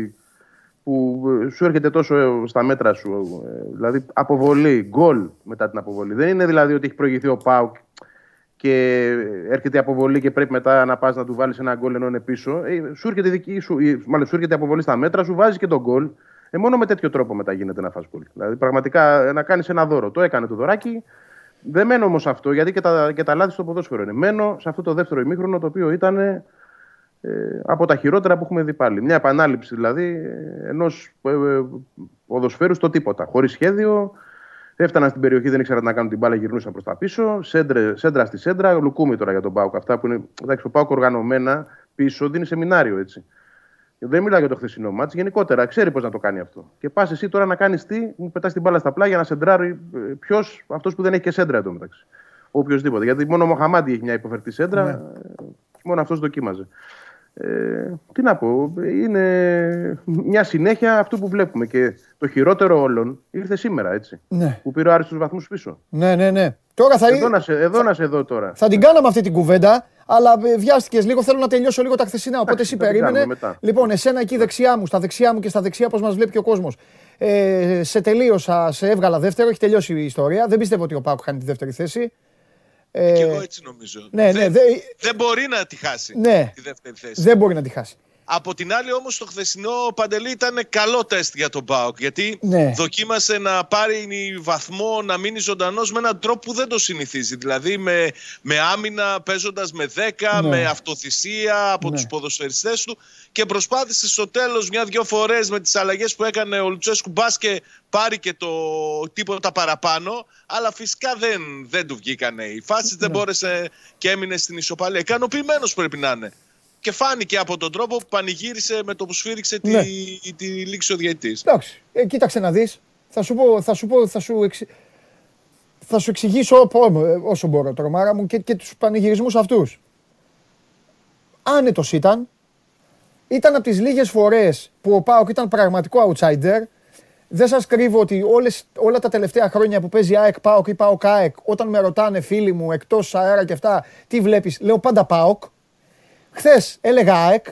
που ε, σου έρχεται τόσο ε, στα μέτρα σου. ε, Δηλαδή, αποβολή, γκολ μετά την αποβολή. Δεν είναι δηλαδή ότι έχει προηγηθεί ο Πάουκ και έρχεται η αποβολή και πρέπει μετά να πας να του βάλεις ένα γκολ ενώ είναι πίσω. Ε, σου έρχεται η δική σου, η- μάλλον σου έρχεται η αποβολή στα μέτρα, σου βάζεις και τον γκολ. Ε, μόνο με τέτοιο τρόπο μετά γίνεται να φας γκολ. Δηλαδή, πραγματικά ε, να κάνεις ένα δώρο. Το έκανε το δωράκι. Δεν μένω όμως αυτό, γιατί και τα, και τα λάθη στο ποδόσφαιρο είναι. Μένω σε αυτό το δεύτερο ημίχρονο το οποίο ήταν ε, από τα χειρότερα που έχουμε δει πάλι. Μια επανάληψη δηλαδή ενός ε, ε, ποδοσφαίρου στο τίποτα. Χωρίς σχέδιο. Έφταναν στην περιοχή, δεν ήξεραν να κάνουν την μπάλα, γυρνούσαν προς τα πίσω. Σέντρε, σέντρα στη σέντρα. Λουκούμι τώρα για τον Πάουκ. Αυτά που είναι. Εντάξει, ο Πάουκ οργανωμένα πίσω δίνει σεμινάριο έτσι. Δεν μιλάω για το χθεσινό μάτς, γενικότερα ξέρει πώς να το κάνει αυτό. Και πας εσύ τώρα να κάνεις τι, μου πετάς την μπάλα στα πλάγια να σεντράρει ποιος, αυτός που δεν έχει και σέντρα εντωμεταξύ. Οποιοδήποτε. Γιατί μόνο ο Μοχαμάντι έχει μια υποφερτή σέντρα, Ναι. ε, και μόνο αυτός δοκίμαζε. Ε, τι να πω, είναι μια συνέχεια αυτού που βλέπουμε. Και το χειρότερο όλων ήρθε σήμερα, έτσι. Ναι. Που πήρε ο Άρης τους βαθμούς πίσω. Ναι, ναι, ναι. Τώρα θα, Εδώ να σε, εδώ, να σε δω τώρα. θα την κάναμε αυτή την κουβέντα, αλλά βιάστηκες λίγο. Θέλω να τελειώσω λίγο τα χθεσινά. Οπότε Εντάξει, εσύ θα την περίμενε. κάνουμε μετά. Λοιπόν, εσένα εκεί δεξιά μου, στα δεξιά μου και στα δεξιά, πώ μας βλέπει και ο κόσμος. Ε, σε τελείωσα, σε έβγαλα δεύτερο, έχει τελειώσει η ιστορία. Δεν πιστεύω ότι ο Πάουκ χάνει τη δεύτερη θέση. Ε, Και εγώ έτσι νομίζω. ναι, ναι, δεν, δε- δεν μπορεί να τη χάσει Ναι. τη δεύτερη θέση. δεν μπορεί να τη χάσει. Από την άλλη όμως το χθεσινό Παντελή ήταν καλό τεστ για τον Μπάουκ γιατί Ναι. δοκίμασε να πάρει βαθμό να μείνει ζωντανός με έναν τρόπο που δεν το συνηθίζει. Δηλαδή με, με άμυνα παίζοντας με 10, Ναι. με αυτοθυσία από Ναι. τους ποδοσφαιριστές του και προσπάθησε στο τέλος μια-δυο φορές με τις αλλαγές που έκανε ο Λουτσέσκου μπας και πάρει και το τίποτα παραπάνω αλλά φυσικά δεν, δεν του βγήκανε οι φάσεις, δεν Ναι. μπόρεσε και έμεινε στην ισοπαλία. Ικανοποιημένος πρέπει να είναι. Και φάνηκε από τον τρόπο που πανηγύρισε με το που σφύριξε τη, Ναι. τη λήξη ο διαιτητής. Εντάξει, ε, κοίταξε να δεις. Θα σου πω, θα σου, πω, θα σου, εξ... θα σου εξηγήσω πω- ε, όσο μπορώ τρομάρα μου και, και τους πανηγυρισμούς αυτούς. Άνετος ήταν. Ήταν από τις λίγες φορές που ο Πάοκ ήταν πραγματικό outsider. δεν σας κρύβω ότι όλες, όλα τα τελευταία χρόνια που παίζει ΑΕΚ ΠΑΟΚ ή ΠΑΟΚ ΑΕΚ, όταν με ρωτάνε φίλοι μου εκτός αέρα και αυτά, τι βλέπεις, λέω πάντα ΠΑΟΚ. Χθες έλεγα ΑΕΚ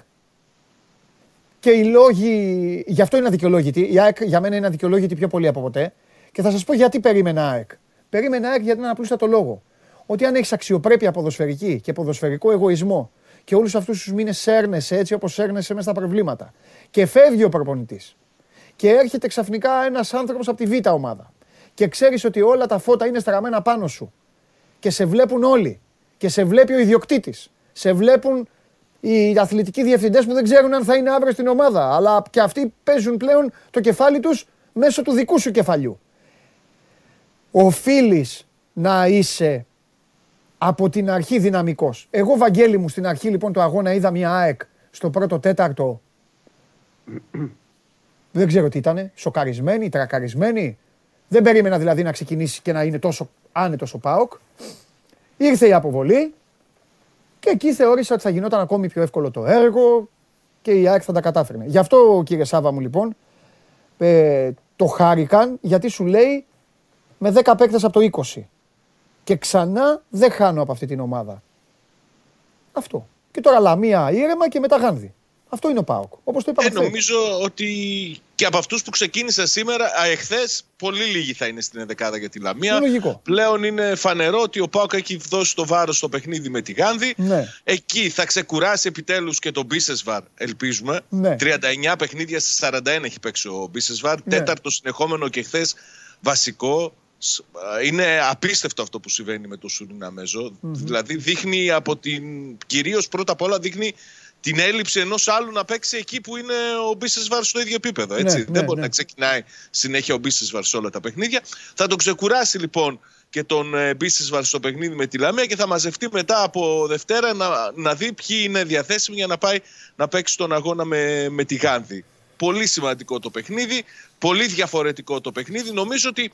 και οι λόγοι. Γι' αυτό είναι αδικαιολόγητη. Η ΑΕΚ για μένα είναι αδικαιολόγητη πιο πολύ από ποτέ. Και θα σας πω γιατί περίμενα ΑΕΚ. Περίμενα ΑΕΚ γιατί είναι το λόγο. Ότι αν έχεις αξιοπρέπεια ποδοσφαιρική και ποδοσφαιρικό εγωισμό και όλους αυτούς τους μήνες σέρνεσαι έτσι όπως σέρνεσαι μέσα στα προβλήματα και φεύγει ο προπονητής και έρχεται ξαφνικά ένας άνθρωπος από τη β' ομάδα και ξέρεις ότι όλα τα φώτα είναι στραμμένα πάνω σου και σε βλέπουν όλοι και σε βλέπει ο ιδιοκτήτης. Σε βλέπουν οι αθλητικοί διευθυντές που δεν ξέρουν αν θα είναι αύριο στην ομάδα. Αλλά και αυτοί παίζουν πλέον το κεφάλι τους μέσω του δικού σου κεφαλιού. Οφείλεις να είσαι από την αρχή δυναμικός. Εγώ, Βαγγέλη μου, στην αρχή λοιπόν του αγώνα είδα μια ΑΕΚ στο πρώτο τέταρτο. δεν ξέρω τι ήταν. Σοκαρισμένη, τρακαρισμένη. Δεν περίμενα δηλαδή να ξεκινήσει και να είναι τόσο άνετος ο ΠΑΟΚ. Ήρθε η αποβολή και εκεί θεώρησα ότι θα γινόταν ακόμη πιο εύκολο το έργο και η ΑΕΚ θα τα κατάφερνε. Γι' αυτό κύριε Σάβα μου λοιπόν ε, το χάρηκαν γιατί σου λέει με 10 παίκτες από το 20. Και ξανά δεν χάνω από αυτή την ομάδα. Αυτό. Και τώρα Λαμία ήρεμα και μετά Γάνδη. Αυτό είναι ο Πάοκ. Όπως το είπαμε. Ε, νομίζω ότι και από αυτούς που ξεκίνησαν σήμερα, εχθές πολύ λίγοι θα είναι στην 11 για τη Λαμία. Είναι λογικό. Πλέον είναι φανερό ότι ο Πάοκ έχει δώσει το βάρος στο παιχνίδι με τη Γάνδη. Ναι. Εκεί θα ξεκουράσει επιτέλους και τον Μπίσεσβαρ, ελπίζουμε. Ναι. 39 παιχνίδια στι 41 έχει παίξει ο Μπίσεσβαρ. Ναι. Τέταρτο συνεχόμενο και χθες βασικό. Είναι απίστευτο αυτό που συμβαίνει με το Σουριναμέζο. Δηλαδή δείχνει από την. Κυρίως πρώτα απ' όλα δείχνει την έλλειψη ενός άλλου να παίξει εκεί που είναι ο Μπίσεσβαρ στο ίδιο επίπεδο. Έτσι. Ναι, Δεν ναι, μπορεί ναι. να ξεκινάει συνέχεια ο Μπίσεσβαρ σε όλα τα παιχνίδια. Θα τον ξεκουράσει λοιπόν και τον ε, Μπίσεσβαρ στο παιχνίδι με τη Λαμία και θα μαζευτεί μετά από Δευτέρα να, να δει ποιοι είναι διαθέσιμοι για να πάει να παίξει τον αγώνα με, με τη Γάνδη. Πολύ σημαντικό το παιχνίδι, πολύ διαφορετικό το παιχνίδι. Νομίζω ότι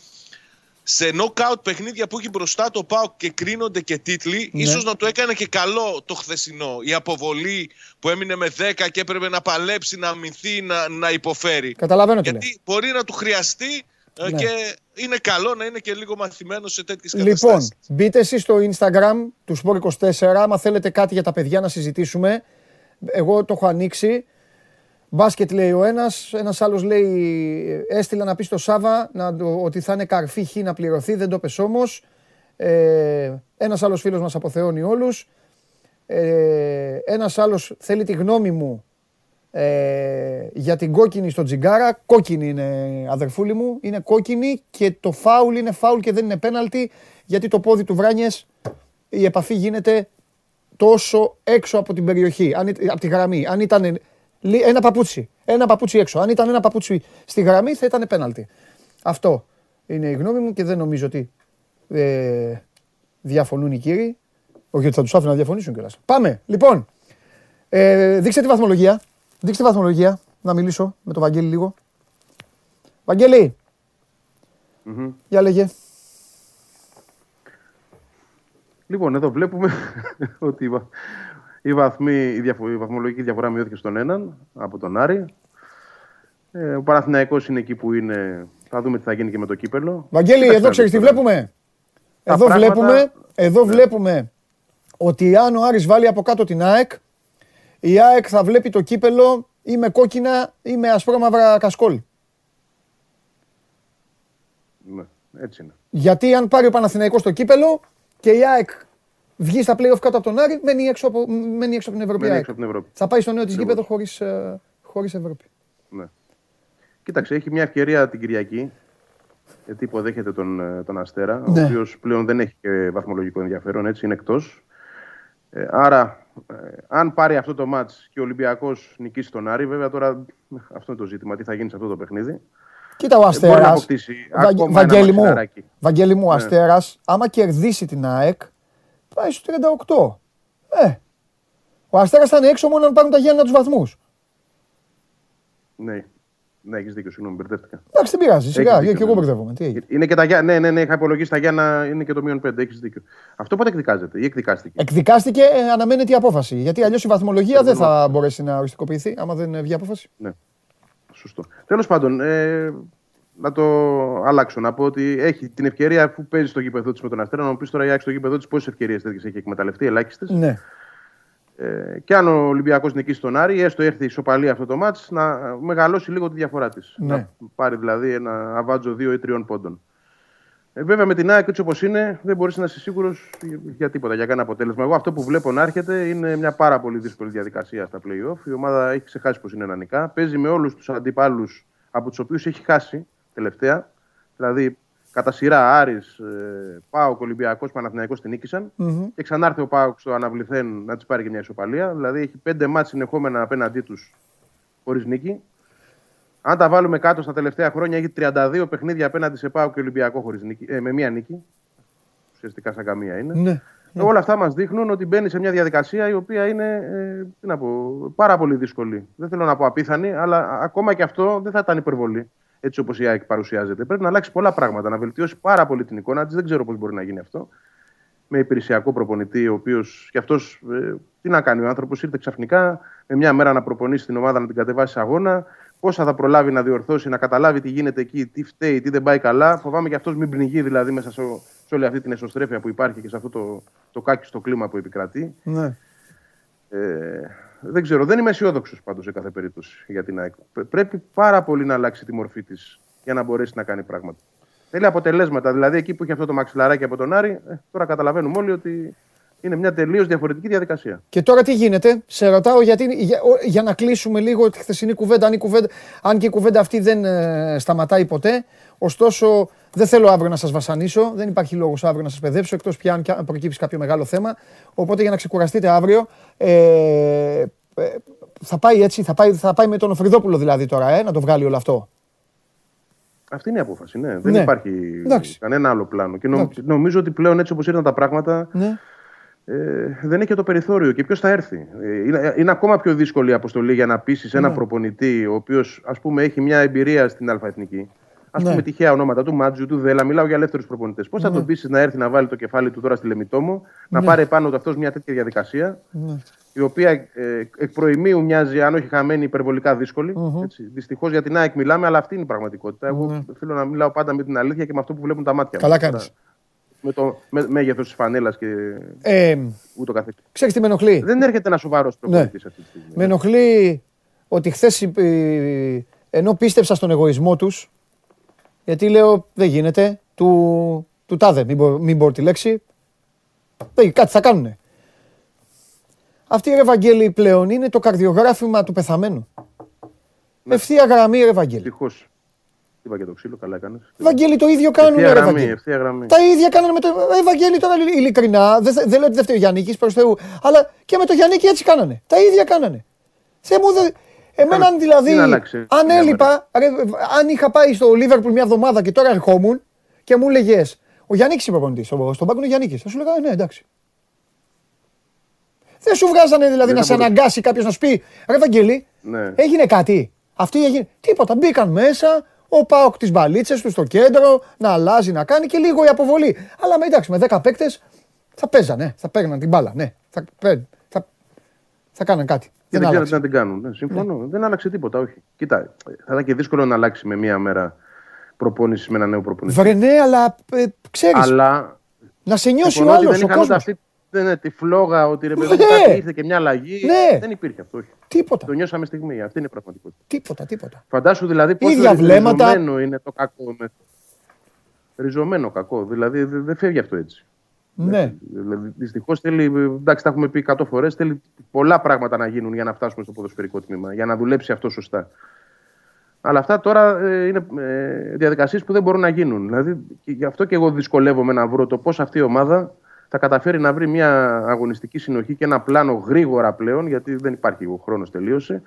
σε knockout παιχνίδια που έχει μπροστά το ΠΑΟΚ και κρίνονται και τίτλοι, Ναι. ίσως να το έκανε και καλό το χθεσινό. Η αποβολή που έμεινε με 10 και έπρεπε να παλέψει, να αμυνθεί, να, να υποφέρει. Καταλαβαίνω τι λέει. Γιατί μπορεί να του χρειαστεί ε, Ναι. και είναι καλό να είναι και λίγο μαθημένο σε τέτοιες Λοιπόν, καταστάσεις. μπείτε εσείς στο Instagram του Sport24, άμα θέλετε κάτι για τα παιδιά να συζητήσουμε. Εγώ το έχω ανοίξει. Μπάσκετ λέει ο ένας, ένας άλλος λέει έστειλα να πεις στο Σάβα να, το- ότι θα είναι καρφί χ να πληρωθεί, δεν το πες όμως. Ε, ένας άλλος φίλος μας αποθεώνει όλους. Ε, ένας άλλος θέλει τη γνώμη μου ε, για την κόκκινη στο Τζιγκάρα. Κόκκινη είναι αδερφούλη μου. Είναι κόκκινη και το φάουλ είναι φάουλ και δεν είναι πέναλτι γιατί το πόδι του Βράνιες η επαφή γίνεται τόσο έξω από την περιοχή, αν, ή- από τη γραμμή. Αν ήταν λι- ένα παπούτσι, ένα παπούτσι έξω. Αν ήταν ένα παπούτσι στη γραμμή θα ήταν πέναλτι. Αυτό είναι η γνώμη μου και δεν νομίζω ότι ε, διαφωνούν οι κύριοι. Όχι ότι θα τους άφηνα να διαφωνήσουν κιόλας. Πάμε, λοιπόν. Ε, δείξτε τη βαθμολογία. Δείξτε τη βαθμολογία. Να μιλήσω με τον Βαγγέλη λίγο. Βαγγέλη, Μμμ. για λέγε. Λοιπόν, εδώ βλέπουμε ότι η, βα- η, βαθμή, η, διαφο- η βαθμολογική διαφορά μειώθηκε στον έναν από τον Άρη. Ε, ο Παναθηναϊκός είναι εκεί που είναι. Θα δούμε τι θα γίνει και με το κύπελο. Βαγγέλη, Κοίταξε εδώ να ξέρεις τι δεις τώρα. βλέπουμε; Τα Εδώ πράγματα- βλέπουμε, εδώ Ναι. βλέπουμε ότι αν ο Άρης βάλει από κάτω την ΑΕΚ, η ΑΕΚ θα βλέπει το κύπελο ή με κόκκινα ή με ασπρόμαυρα κασκόλ. Ναι, έτσι είναι. Γιατί αν πάρει ο Παναθηναϊκός το κύπελο και η ΑΕΚ βγει στα play-off κάτω από τον Άρη, μένει έξω από, μένει έξω από την Ευρώπη. Μένει ΑΕΚ. έξω από την Ευρώπη. Θα πάει στο νέο της Ακριβώς. γήπεδο χωρίς, ε, χωρίς Ευρώπη. Ναι. Κοίταξε, έχει μια ευκαιρία την Κυριακή. Γιατί υποδέχεται τον, ε, τον Αστέρα, Ναι. ο οποίος πλέον δεν έχει και βαθμολογικό ενδιαφέρον, έτσι είναι εκτός. Ε, άρα, ε, αν πάρει αυτό το μάτς και ο Ολυμπιακός νικήσει τον Άρη, βέβαια τώρα ε, αυτό είναι το ζήτημα, τι θα γίνει σε αυτό το παιχνίδι. Κοίτα ο μπορεί να Αστέρας, αποκτήσει Βαγ- ακόμα ένα Βαγγέλη μου, μαξιλαράκι. Βαγγέλη μου, ο Ναι. Αστέρας, άμα κερδίσει την ΑΕΚ, πάει στο 38. Ε, ο Αστέρας θα είναι έξω μόνο αν πάρουν τα Γιάννα τους βαθμούς. Ναι, ναι έχεις δίκιο, συγγνώμη, μπερδεύτηκα. Εντάξει, δεν πειράζει, σιγά, δίκιο, και εγώ ναι. μπερδεύομαι. Τι έγινε. Είναι και τα Γιάννα, ναι, ναι, ναι, είχα υπολογίσει τα Γιάννα, είναι και το μείον 5, έχεις δίκιο. Αυτό πότε εκδικάζεται ή εκδικάστηκε; Εκδικάστηκε, ε, αναμένεται η απόφαση. Γιατί αλλιώς η βαθμολογία δεν θα μπορέσει να οριστικοποιηθεί άμα δεν ε, βγει απόφαση. Ναι. Σωστό. Τέλος πάντων, ε, να το αλλάξω. Να πω ότι έχει την ευκαιρία αφού παίζει στο γήπεδο της με τον Αστέρα. Να μου πεις τώρα η Άκη στο γήπεδο της πόσες ευκαιρίες τέτοιες έχει εκμεταλλευτεί, ελάχιστες; Ναι. Ε, και αν ο Ολυμπιακός νικήσει τον Άρη, έστω έρθει η ισοπαλία αυτό το μάτς, να μεγαλώσει λίγο τη διαφορά της. Ναι. Να πάρει δηλαδή ένα αβάτζο δύο ή τριών πόντων. Ε, βέβαια με την ΑΕΚ έτσι όπως είναι, δεν μπορείς να είσαι σίγουρος για τίποτα, για κανένα αποτέλεσμα. Εγώ αυτό που βλέπω να έρχεται είναι μια πάρα πολύ δύσκολη διαδικασία στα playoff. Η ομάδα έχει ξεχάσει πώ είναι να νικά. Παίζει με όλους τους αντιπάλους από τους οποίους έχει χάσει τελευταία. Δηλαδή κατά σειρά Άρης, ε, Πάοκ, Ολυμπιακός, Παναθηναϊκός την νικησαν Μμμ. και ξανάρθει ο Πάοκ στο αναβληθέν να της πάρει και μια ισοπαλία. Δηλαδή έχει πέντε μάτς συνεχόμενα απέναντί τους χωρίς νίκη. Αν τα βάλουμε κάτω στα τελευταία χρόνια, έχει 32 παιχνίδια απέναντι σε Πάοκ και Ολυμπιακό χωρίς νίκη, ε, με μία νίκη. Ουσιαστικά σαν καμία είναι. Ναι. Ε, Όλα αυτά μας δείχνουν ότι μπαίνει σε μια διαδικασία η οποία είναι ε, τι να πω, πάρα πολύ δύσκολη. Δεν θέλω να πω απίθανη, αλλά ακόμα και αυτό δεν θα ήταν υπερβολή. Έτσι όπως η ΑΕΚ παρουσιάζεται. Πρέπει να αλλάξει πολλά πράγματα, να βελτιώσει πάρα πολύ την εικόνα της. Δεν ξέρω πώς μπορεί να γίνει αυτό. Με υπηρεσιακό προπονητή, ο οποίος κι αυτός. Ε, τι να κάνει, ο άνθρωπος ήρθε ξαφνικά με μια μέρα να προπονήσει την ομάδα, να την κατεβάσει σε αγώνα. Πόσα θα προλάβει να διορθώσει, να καταλάβει τι γίνεται εκεί, τι φταίει, τι δεν πάει καλά. Φοβάμαι κι αυτός μην πνιγεί δηλαδή μέσα σε, σε όλη αυτή την εσωστρέφεια που υπάρχει και σε αυτό το, το κάκι στο κλίμα που επικρατεί. ναι. Ε, δεν ξέρω, δεν είμαι αισιόδοξος πάντως σε κάθε περίπτωση για την ΑΕΚ. Πρέ- Πρέπει πάρα πολύ να αλλάξει τη μορφή της για να μπορέσει να κάνει πράγματα. Θέλει αποτελέσματα. Δηλαδή εκεί που έχει αυτό το μαξιλαράκι από τον Άρη, ε, τώρα καταλαβαίνουμε όλοι ότι είναι μια τελείως διαφορετική διαδικασία. Και τώρα τι γίνεται, σε ρωτάω γιατί, για, ο- για να κλείσουμε λίγο τη χθεσινή κουβέντα αν, η κουβέντα, αν και η κουβέντα αυτή δεν ε, σταματάει ποτέ. Ωστόσο, δεν θέλω αύριο να σας βασανίσω, δεν υπάρχει λόγος αύριο να σας παιδέψω, εκτός πια αν και- αν προκύψει κάποιο μεγάλο θέμα. Οπότε για να ξεκουραστείτε αύριο, ε, ε, θα πάει έτσι, θα πάει, θα πάει με τον Φρυδόπουλο δηλαδή τώρα, ε, να το βγάλει όλο αυτό. Αυτή είναι η απόφαση. Ναι. Δεν Ναι. υπάρχει Εντάξει. κανένα άλλο πλάνο. Και νο- Εντάξει. νομίζω ότι πλέον έτσι όπως ήρθαν τα πράγματα, Ναι. ε, δεν έχει και το περιθώριο. Και ποιος θα έρθει; Ε, είναι, είναι ακόμα πιο δύσκολη η αποστολή για να πείσει ένα Ναι. προπονητή, ο οποίος ας πούμε έχει μια εμπειρία στην ΑΕθνική. Α Ναι. πούμε τυχαία ονόματα του Μάτζιου, του Δέλα, μιλάω για ελεύθερους προπονητές. Πώς θα Ναι. τον πείσει να έρθει να βάλει το κεφάλι του τώρα στη Λεμιτόμο, να Ναι. πάρει πάνω του αυτός μια τέτοια διαδικασία, Ναι. η οποία ε, εκ προημίου μοιάζει, αν όχι χαμένη, υπερβολικά δύσκολη. Μμμ. Έτσι. Δυστυχώς για την ΑΕΚ μιλάμε, αλλά αυτή είναι η πραγματικότητα. Εγώ Ναι. θέλω να μιλάω πάντα με την αλήθεια και με αυτό που βλέπουν τα μάτια Καλά μας. κάνεις. Τώρα, Με το με, μέγεθος της φανέλας και Ε, ούτω καθεξής. ξέρεις τι με ενοχλεί; Δεν έρχεται ένας σοβαρός προπονητής αυτή τη στιγμή. Με ενοχλεί ότι χθες ενώ πίστεψα στον εγωισμό τους, γιατί λέω δεν γίνεται, του, του τάδε, μην, μπο- μην πω τη λέξη, δεν, κάτι θα κάνουνε. Αυτή η Ευαγγέλη πλέον είναι το καρδιογράφημα του πεθαμένου. Ευθεία γραμμή, ρε Ευαγγέλη. Ευτυχώς. Είπα και το ξύλο, καλά έκανες. Ευαγγέλη το ίδιο κάνουν, Ευθεία ρε γραμμή, Ευαγγέλη. ευθεία γραμμή. Τα ίδια κάνανε με το Ε, Ευαγγέλη τώρα ειλικρινά. Δεν, θε- δεν λέω ότι δεν φταίει ο Γιάννη προ Θεού. Αλλά και με το Γιάννη έτσι κάνανε. Τα ίδια κάνανε. Θεέ μου, δε... εμένα αν δηλαδή. τι να αλλάξεις, αν μια έλειπα, ρε, αν είχα πάει στο Λίβερπουλ μια εβδομάδα και τώρα ερχόμουν και μου έλεγε Ο Γιάννης είπε προπονητής. Στο, στον πάγκο είναι ο Γιάννης. Θα σου λέγα ναι, εντάξει. Δεν σου βγάζανε δηλαδή Δεν να θα σε μπορούσε. αναγκάσει κάποιος να σου πει Ρε Ευαγγέλη, Ναι. έγινε κάτι. Αυτή έγινε. Τίποτα. Μπήκαν μέσα, ο Πάοκ τις μπαλίτσες του στο κέντρο, να αλλάζει, να κάνει και λίγο η αποβολή. Αλλά με, εντάξει, με 10 παίκτες θα παίζανε, θα παίρναν την μπάλα. Ναι, θα, παίρν- θα, θα κάναν κάτι. Και Δεν δεν ξέρουν τι άλλαξε. να την κάνουν. Ναι, συμφωνώ. Δεν άλλαξε τίποτα, όχι. Κοίτα, θα ήταν και δύσκολο να αλλάξει με μία μέρα προπόνησης με ένα νέο προπονητή. Βρε ναι, αλλά ε, ξέρεις, Αλλά να σε νιώσει ο συμφωνώ ότι άλλος, δεν ο είχαν ούτε κόσμος. αυτή δεν είναι, τη φλόγα ότι ρε παιδί μου Ναι. κάτι ήρθε και μια αλλαγή. Ναι. Δεν υπήρχε αυτό. Όχι. Τίποτα. Το νιώσαμε στιγμή. Αυτή είναι η πραγματικότητα. Τίποτα, τίποτα. Φαντάσου δηλαδή πόσο Ίδια βλέμματα. ριζωμένο είναι το κακό. Με... Ριζωμένο κακό. Δηλαδή δεν δεν φεύγει αυτό έτσι. Ναι. Δηλαδή, Δυστυχώς θέλει, εντάξει, τα έχουμε πει 100 φορές, θέλει πολλά πράγματα να γίνουν για να φτάσουμε στο ποδοσφαιρικό τμήμα, για να δουλέψει αυτό σωστά. Αλλά αυτά τώρα ε, είναι ε, διαδικασίες που δεν μπορούν να γίνουν. Δηλαδή, και γι' αυτό και εγώ δυσκολεύομαι να βρω το πώς αυτή η ομάδα θα καταφέρει να βρει μια αγωνιστική συνοχή και ένα πλάνο γρήγορα πλέον, γιατί δεν υπάρχει ο χρόνος τελείωσε,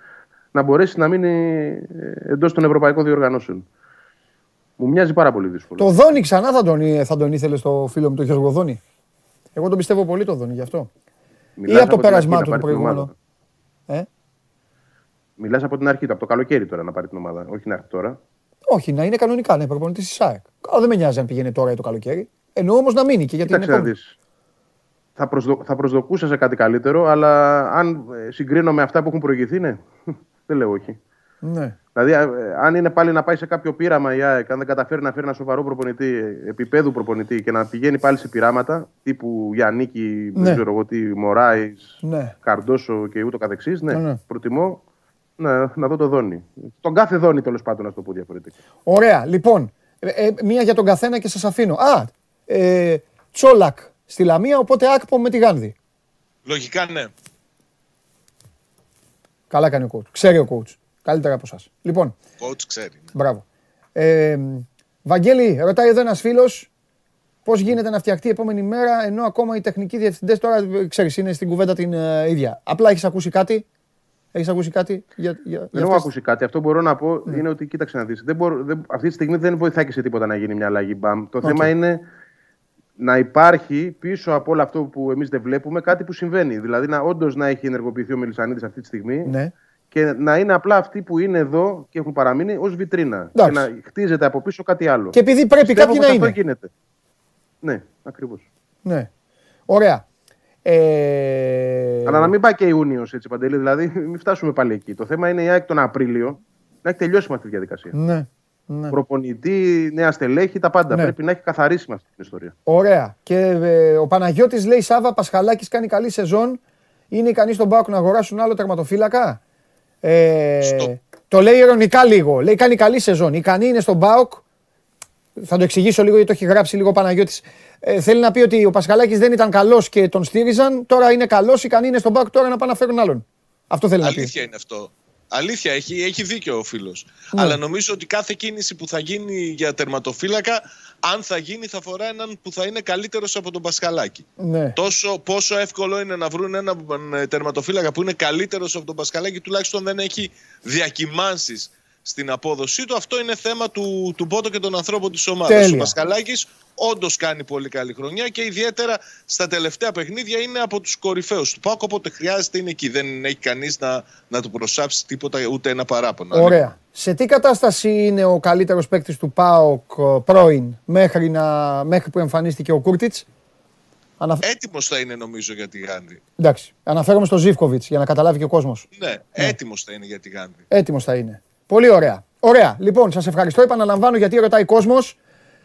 να μπορέσει να μείνει εντός των ευρωπαϊκών διοργανώσεων. Μου μοιάζει πάρα πολύ δύσκολο. Το Δόνι ξανά θα τον, θα τον ήθελε στο φίλο μου, τον Γιώργο Δόνι; Εγώ τον πιστεύω πολύ το Δόνι γι' αυτό. Μιλάς από το την αρχή πέρασμά να του πάρει το την προηγούμενο. ομάδα. Ε; Μιλάς από την αρχή, από το καλοκαίρι τώρα να πάρει την ομάδα, όχι να έρθει τώρα. Όχι, να είναι κανονικά, ναι, προπονητής της ΣΑΕΚ. Αλλά δεν με νοιάζει αν πηγαίνει τώρα ή το καλοκαίρι. Εννοώ όμως να μείνει και γιατί είναι Κοίταξε να δεις. Θα, προσδο... θα προσδοκούσα σε κάτι καλύτερο, αλλά αν ε, συγκρίνω με αυτά που έχουν προηγηθεί, ναι. δεν λέω όχι. Ναι. Δηλαδή, α, ε, αν είναι πάλι να πάει σε κάποιο πείραμα η ΑΕΚ, αν δεν καταφέρει να φέρει ένα σοβαρό προπονητή, επίπεδου προπονητή και να πηγαίνει πάλι σε πειράματα τύπου Γιάννικη, Ναι. δεν ξέρω εγώ τι, Μωράης, Ναι. Καρντόσο και ούτω καθεξής, ναι, Ναι, ναι. προτιμώ να, να δω το Δόνι. Τον κάθε Δόνι τέλος πάντων, να το πω διαφορετικά. Ωραία, λοιπόν. ε, ε, μία για τον καθένα και σας αφήνω. Α, ε, Τσόλακ στη Λαμία, οπότε άκπο με τη Γάνδη. Λογικά ναι. Καλά κάνει ο coach. Ξέρει ο coach. Καλύτερα από εσάς. Λοιπόν, Coach ξέρει. ναι. μπράβο. Ε, Βαγγέλη, ρωτάει εδώ ένας φίλος πώς γίνεται να φτιαχτεί η επόμενη μέρα ενώ ακόμα οι τεχνικοί διευθυντές τώρα, ε, ξέρεις, είναι στην κουβέντα την ε, ίδια. Απλά έχεις ακούσει κάτι; Έχεις ακούσει κάτι για, για, για Δεν έχω αυτές- ακούσει κάτι. Αυτό μπορώ να πω Ναι. είναι ότι κοίταξε να δεις. Δεν μπορώ, δεν, αυτή τη στιγμή δεν βοηθάει και σε τίποτα να γίνει μια αλλαγή. Μπαμ. Το θέμα είναι να υπάρχει πίσω από όλο αυτό που εμείς δεν βλέπουμε κάτι που συμβαίνει. Δηλαδή να όντως να έχει ενεργοποιηθεί ο Μελισανίδης αυτή τη στιγμή Ναι. Και να είναι απλά αυτοί που είναι εδώ και έχουν παραμείνει ως βιτρίνα. Εντάξει. Και να χτίζεται από πίσω κάτι άλλο. Και επειδή πρέπει Πιστεύω κάποιοι πως να αυτό είναι. γίνεται. Ναι, ακριβώς. Ναι. Ωραία. Ε... Αλλά να μην πάει και Ιούνιο έτσι παντελή. Δηλαδή μην φτάσουμε πάλι εκεί. Το θέμα είναι η ΑΕΚ τον Απρίλιο να έχει τελειώσει με αυτή τη διαδικασία. Ναι. ναι. Προπονητή, νέα στελέχη, τα πάντα. Ναι. Πρέπει να έχει καθαρίσει με αυτή την ιστορία. Ωραία. Και ε, ο Παναγιώτης λέει Σάβα Πασχαλάκης κάνει καλή σεζόν. Είναι ικανοί στον Πάοκ να αγοράσουν άλλο τερματοφύλακα; Ε, Στο- Το λέει ειρωνικά λίγο. Λέει κάνει καλή σεζόν. Ικανοί είναι στον Πάοκ. Θα το εξηγήσω λίγο γιατί το έχει γράψει λίγο ο Παναγιώτης. Ε, θέλει να πει ότι ο Πασχαλάκης δεν ήταν καλός και τον στήριζαν. Τώρα είναι καλός, ικανοί είναι στον Πάοκ τώρα να πάνε να φέρουν άλλον. Αυτό θέλει να πει. Αλήθεια είναι αυτό. Αλήθεια, έχει, έχει δίκιο ο φίλος. Ναι. Αλλά νομίζω ότι κάθε κίνηση που θα γίνει για τερματοφύλακα, αν θα γίνει, θα φορά έναν που θα είναι καλύτερος από τον Πασχαλάκη. Ναι. Τόσο πόσο εύκολο είναι να βρουν έναν ε, τερματοφύλακα που είναι καλύτερος από τον Πασχαλάκη, τουλάχιστον δεν έχει διακυμάνσεις στην απόδοσή του. Αυτό είναι θέμα του, του Μπότο και των ανθρώπων της ομάδας. Τέλεια. Ο Πασχαλάκης όντως κάνει πολύ καλή χρονιά και ιδιαίτερα στα τελευταία παιχνίδια είναι από τους κορυφαίους του Πάουκ. Όποτε χρειάζεται είναι εκεί. Δεν έχει κανείς να, να του προσάψει τίποτα ούτε ένα παράπονο. Ωραία. Σε τι κατάσταση είναι ο καλύτερος παίκτης του ΠΑΟΚ ε, πρώην μέχρι, να, μέχρι που εμφανίστηκε ο Κούρτιτς; Ανα... Έτοιμος θα είναι νομίζω για τη Γάνδη. Εντάξει, αναφέρομαι στο Ζήφκοβιτς για να καταλάβει και ο κόσμος. Ναι, έτοιμος θα είναι για τη Γάνδη. Έτοιμος θα είναι. Πολύ ωραία. Ωραία. Λοιπόν, σας ευχαριστώ. Επαναλαμβάνω γιατί ρωτάει κόσμος.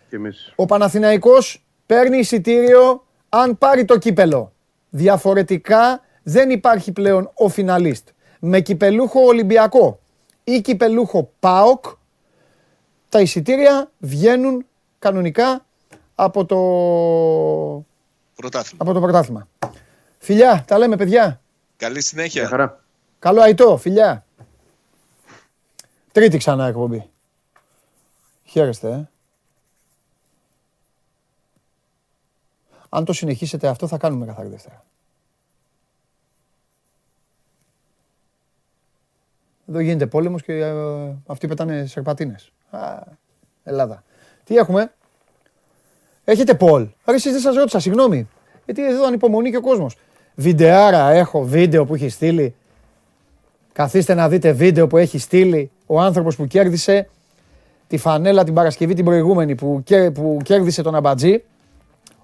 Και εμείς. Ο Παναθηναϊκός παίρνει εισιτήριο αν πάρει το κύπελο. Διαφορετικά δεν υπάρχει πλέον ο φιναλίστ. Με κυπελούχο Ολυμπιακό ή κυπελούχο ΠΑΟΚ, τα εισιτήρια βγαίνουν κανονικά από το, Πρωτάθλημα. από το πρωτάθλημα. Φιλιά, τα λέμε παιδιά. Καλή Μια συνέχεια. χαρά. Καλό αϊτό, φιλιά. Τρίτη ξανά εκπομπή. Χαίρεστε, ε. Αν το συνεχίσετε αυτό θα κάνουμε καθαρή Δευτέρα. Εδώ γίνεται πόλεμος και ε, αυτοί πετάνε σερπατίνες. Α, Ελλάδα. Τι έχουμε; Έχετε Πολ. Άρα εσείς δεν σας ρώτησα, συγγνώμη. Γιατί εδώ ανυπομονεί και ο κόσμος. Βιντεάρα έχω, βίντεο που έχει στείλει. Καθίστε να δείτε βίντεο που έχει στείλει ο άνθρωπος που κέρδισε τη φανέλα την Παρασκευή την προηγούμενη που, κέ- που κέρδισε τον Αμπατζή.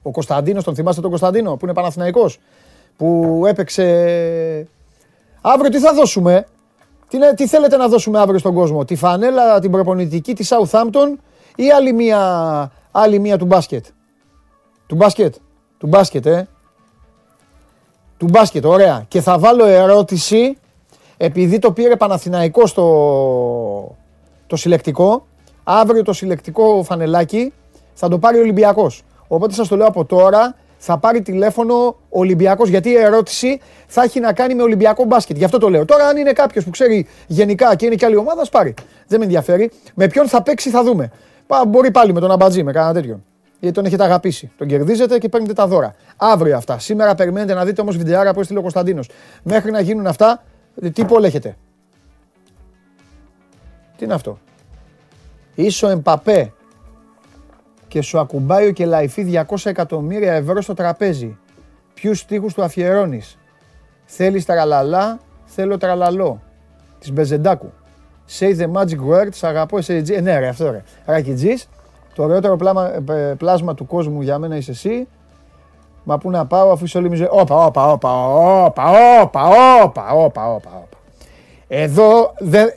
Ο Κωνσταντίνος, τον θυμάστε τον Κωνσταντίνο που είναι Παναθηναϊκός. Που έπαιξε... Αύριο τι θα δώσουμε; Τι, να- τι θέλετε να δώσουμε αύριο στον κόσμο; Τη φανέλα την προπονητική της Southampton ή άλλη μία, άλλη μία του μπάσκετ; Του μπάσκετ; Του μπάσκετ, ε. Του μπάσκετ, ωραία. Και θα βάλω ερώτηση, επειδή το πήρε Παναθηναϊκό στο το συλλεκτικό, αύριο το συλλεκτικό φανελάκι θα το πάρει ο Ολυμπιακός. Οπότε σας το λέω από τώρα, θα πάρει τηλέφωνο ο Ολυμπιακός, γιατί η ερώτηση θα έχει να κάνει με Ολυμπιακό μπάσκετ. Γι' αυτό το λέω. Τώρα αν είναι κάποιος που ξέρει γενικά και είναι και άλλη ομάδα, ας πάρει. Δεν με ενδιαφέρει. Με ποιον θα παίξει θα δούμε. Πα- Μπορεί πάλι με τον Αμπατζή, με κανένα τέτοιον. Γιατί τον έχετε αγαπήσει. Τον κερδίζετε και παίρνετε τα δώρα. Αύριο αυτά. Σήμερα περιμένετε να δείτε όμως βιντεάρα που έστειλε ο Κωνσταντίνος. Μέχρι να γίνουν αυτά, τι πόλ έχετε; Τι είναι αυτό; Είσαι ο Εμπαπέ και σου ακουμπάει ο Κελαϊφή 200 εκατομμύρια ευρώ στο τραπέζι. Ποιους στίχους του αφιερώνεις; Θέλεις τραλαλά, θέλω τραλαλό. Της Μπεζεντάκου. Say the magic words, αγαπώ SAG. Ε, ναι, ρε, αυτό ρε. Ρακιτζής, το ωραιότερο πλάμα, ε, πλάσμα του κόσμου για μένα είσαι εσύ. Μα πού να πάω αφού είσαι όλη μου ζωή. Όπα, όπα, όπα, όπα, όπα, όπα, όπα, όπα. Εδώ δεν.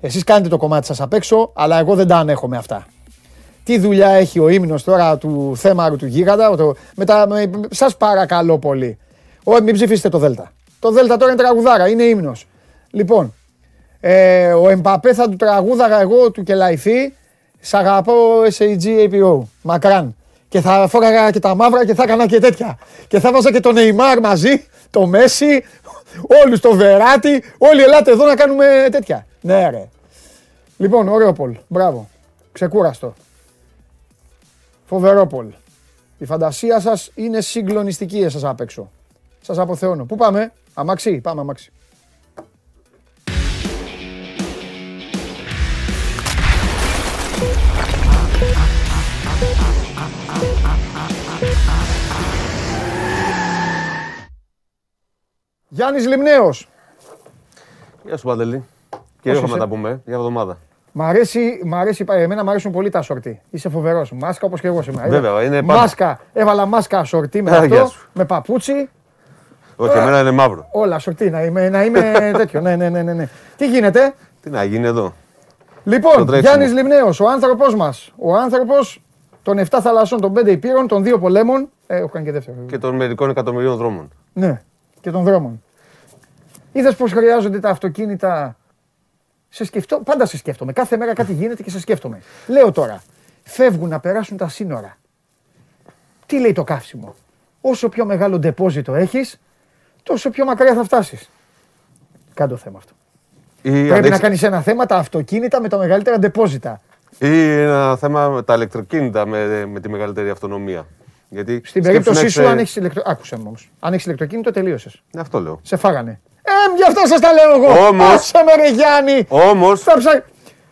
Εσείς κάνετε το κομμάτι σας απ' έξω, αλλά εγώ δεν τα ανέχω με αυτά. Τι δουλειά έχει ο ύμνος τώρα του θέμαρου του γίγαντα. Το... Μετά, με... σας παρακαλώ πολύ. Όχι, μην ψηφίσετε το Δέλτα. Το Δέλτα τώρα είναι τραγουδάρα, είναι ύμνος. Λοιπόν, ε, ο Εμπαπέ θα του τραγούδαγα εγώ του Κελαϊθή. Σ' αγαπώ SAG APO. Μακράν. Και θα φόραγα και τα μαύρα και θα έκανα και τέτοια. Και θα βάζα και τον Νεϊμάρ μαζί, το Μέση, όλους το Βεράτη, όλοι ελάτε εδώ να κάνουμε τέτοια. Ναι ρε. Λοιπόν, ωραίο Πολ, μπράβο. Ξεκούραστο. Φοβερό Πολ. Η φαντασία σας είναι συγκλονιστική εσάς απ' έξω. Σας αποθεώνω. Πού πάμε, αμάξι, πάμε αμάξι. Γιάννης Λιμνέος. Γεια σου Παντελή. Και έχουμε είσαι; να τα πούμε για εβδομάδα. Μ' αρέσει, μ' αρέσει, εμένα μ' αρέσουν πολύ τα σορτί. Είσαι φοβερός. Μάσκα όπως και εγώ σήμερα. Βέβαια, είναι πάντα. Μάσκα, έβαλα μάσκα σορτί με Α, γεια αυτό, σου. με παπούτσι. Όχι, εμένα είναι μαύρο. Όλα σορτί, να είμαι, να είμαι τέτοιο. Ναι, ναι, ναι, ναι, ναι. Τι γίνεται; Τι να γίνει εδώ; Λοιπόν, Το τρέξιμο. Γιάννης Λιμνέος, ο άνθρωπος μας. Ο άνθρωπος των 7 θαλασσών, των 5 υπήρων, των 2 πολέμων. Ε, έχω κάνει και δεύτερο. Και των μερικών εκατομμυρίων δρόμων. Ναι, και των δρόμων. Είδες πώ χρειάζονται τα αυτοκίνητα; Σε σκεφτώ, πάντα σε σκέφτομαι. Κάθε μέρα κάτι γίνεται και σε σκέφτομαι. Λέω τώρα, φεύγουν να περάσουν τα σύνορα. Τι λέει το καύσιμο; Όσο πιο μεγάλο ντεπόζιτο έχεις, τόσο πιο μακριά θα φτάσεις. Κάνε το θέμα αυτό. Ή, Πρέπει αντέξει- να κάνεις ένα θέμα τα αυτοκίνητα με τα μεγαλύτερα ντεπόζιτα. ή ένα θέμα με τα ηλεκτροκίνητα με, με τη μεγαλύτερη αυτονομία. Γιατί Στην σκέψου να περίπτωση έχεις, σου, ε, αν έχεις ηλεκτρο... Άκουσε με όμως. Αν έχεις ηλεκτροκίνητο, τελείωσες. Ναι, αυτό λέω. Σε φάγανε. Ε, γι' αυτό σας τα λέω εγώ. Όμως- Άσε με ρε Γιάννη. Όμω. Θα ψα...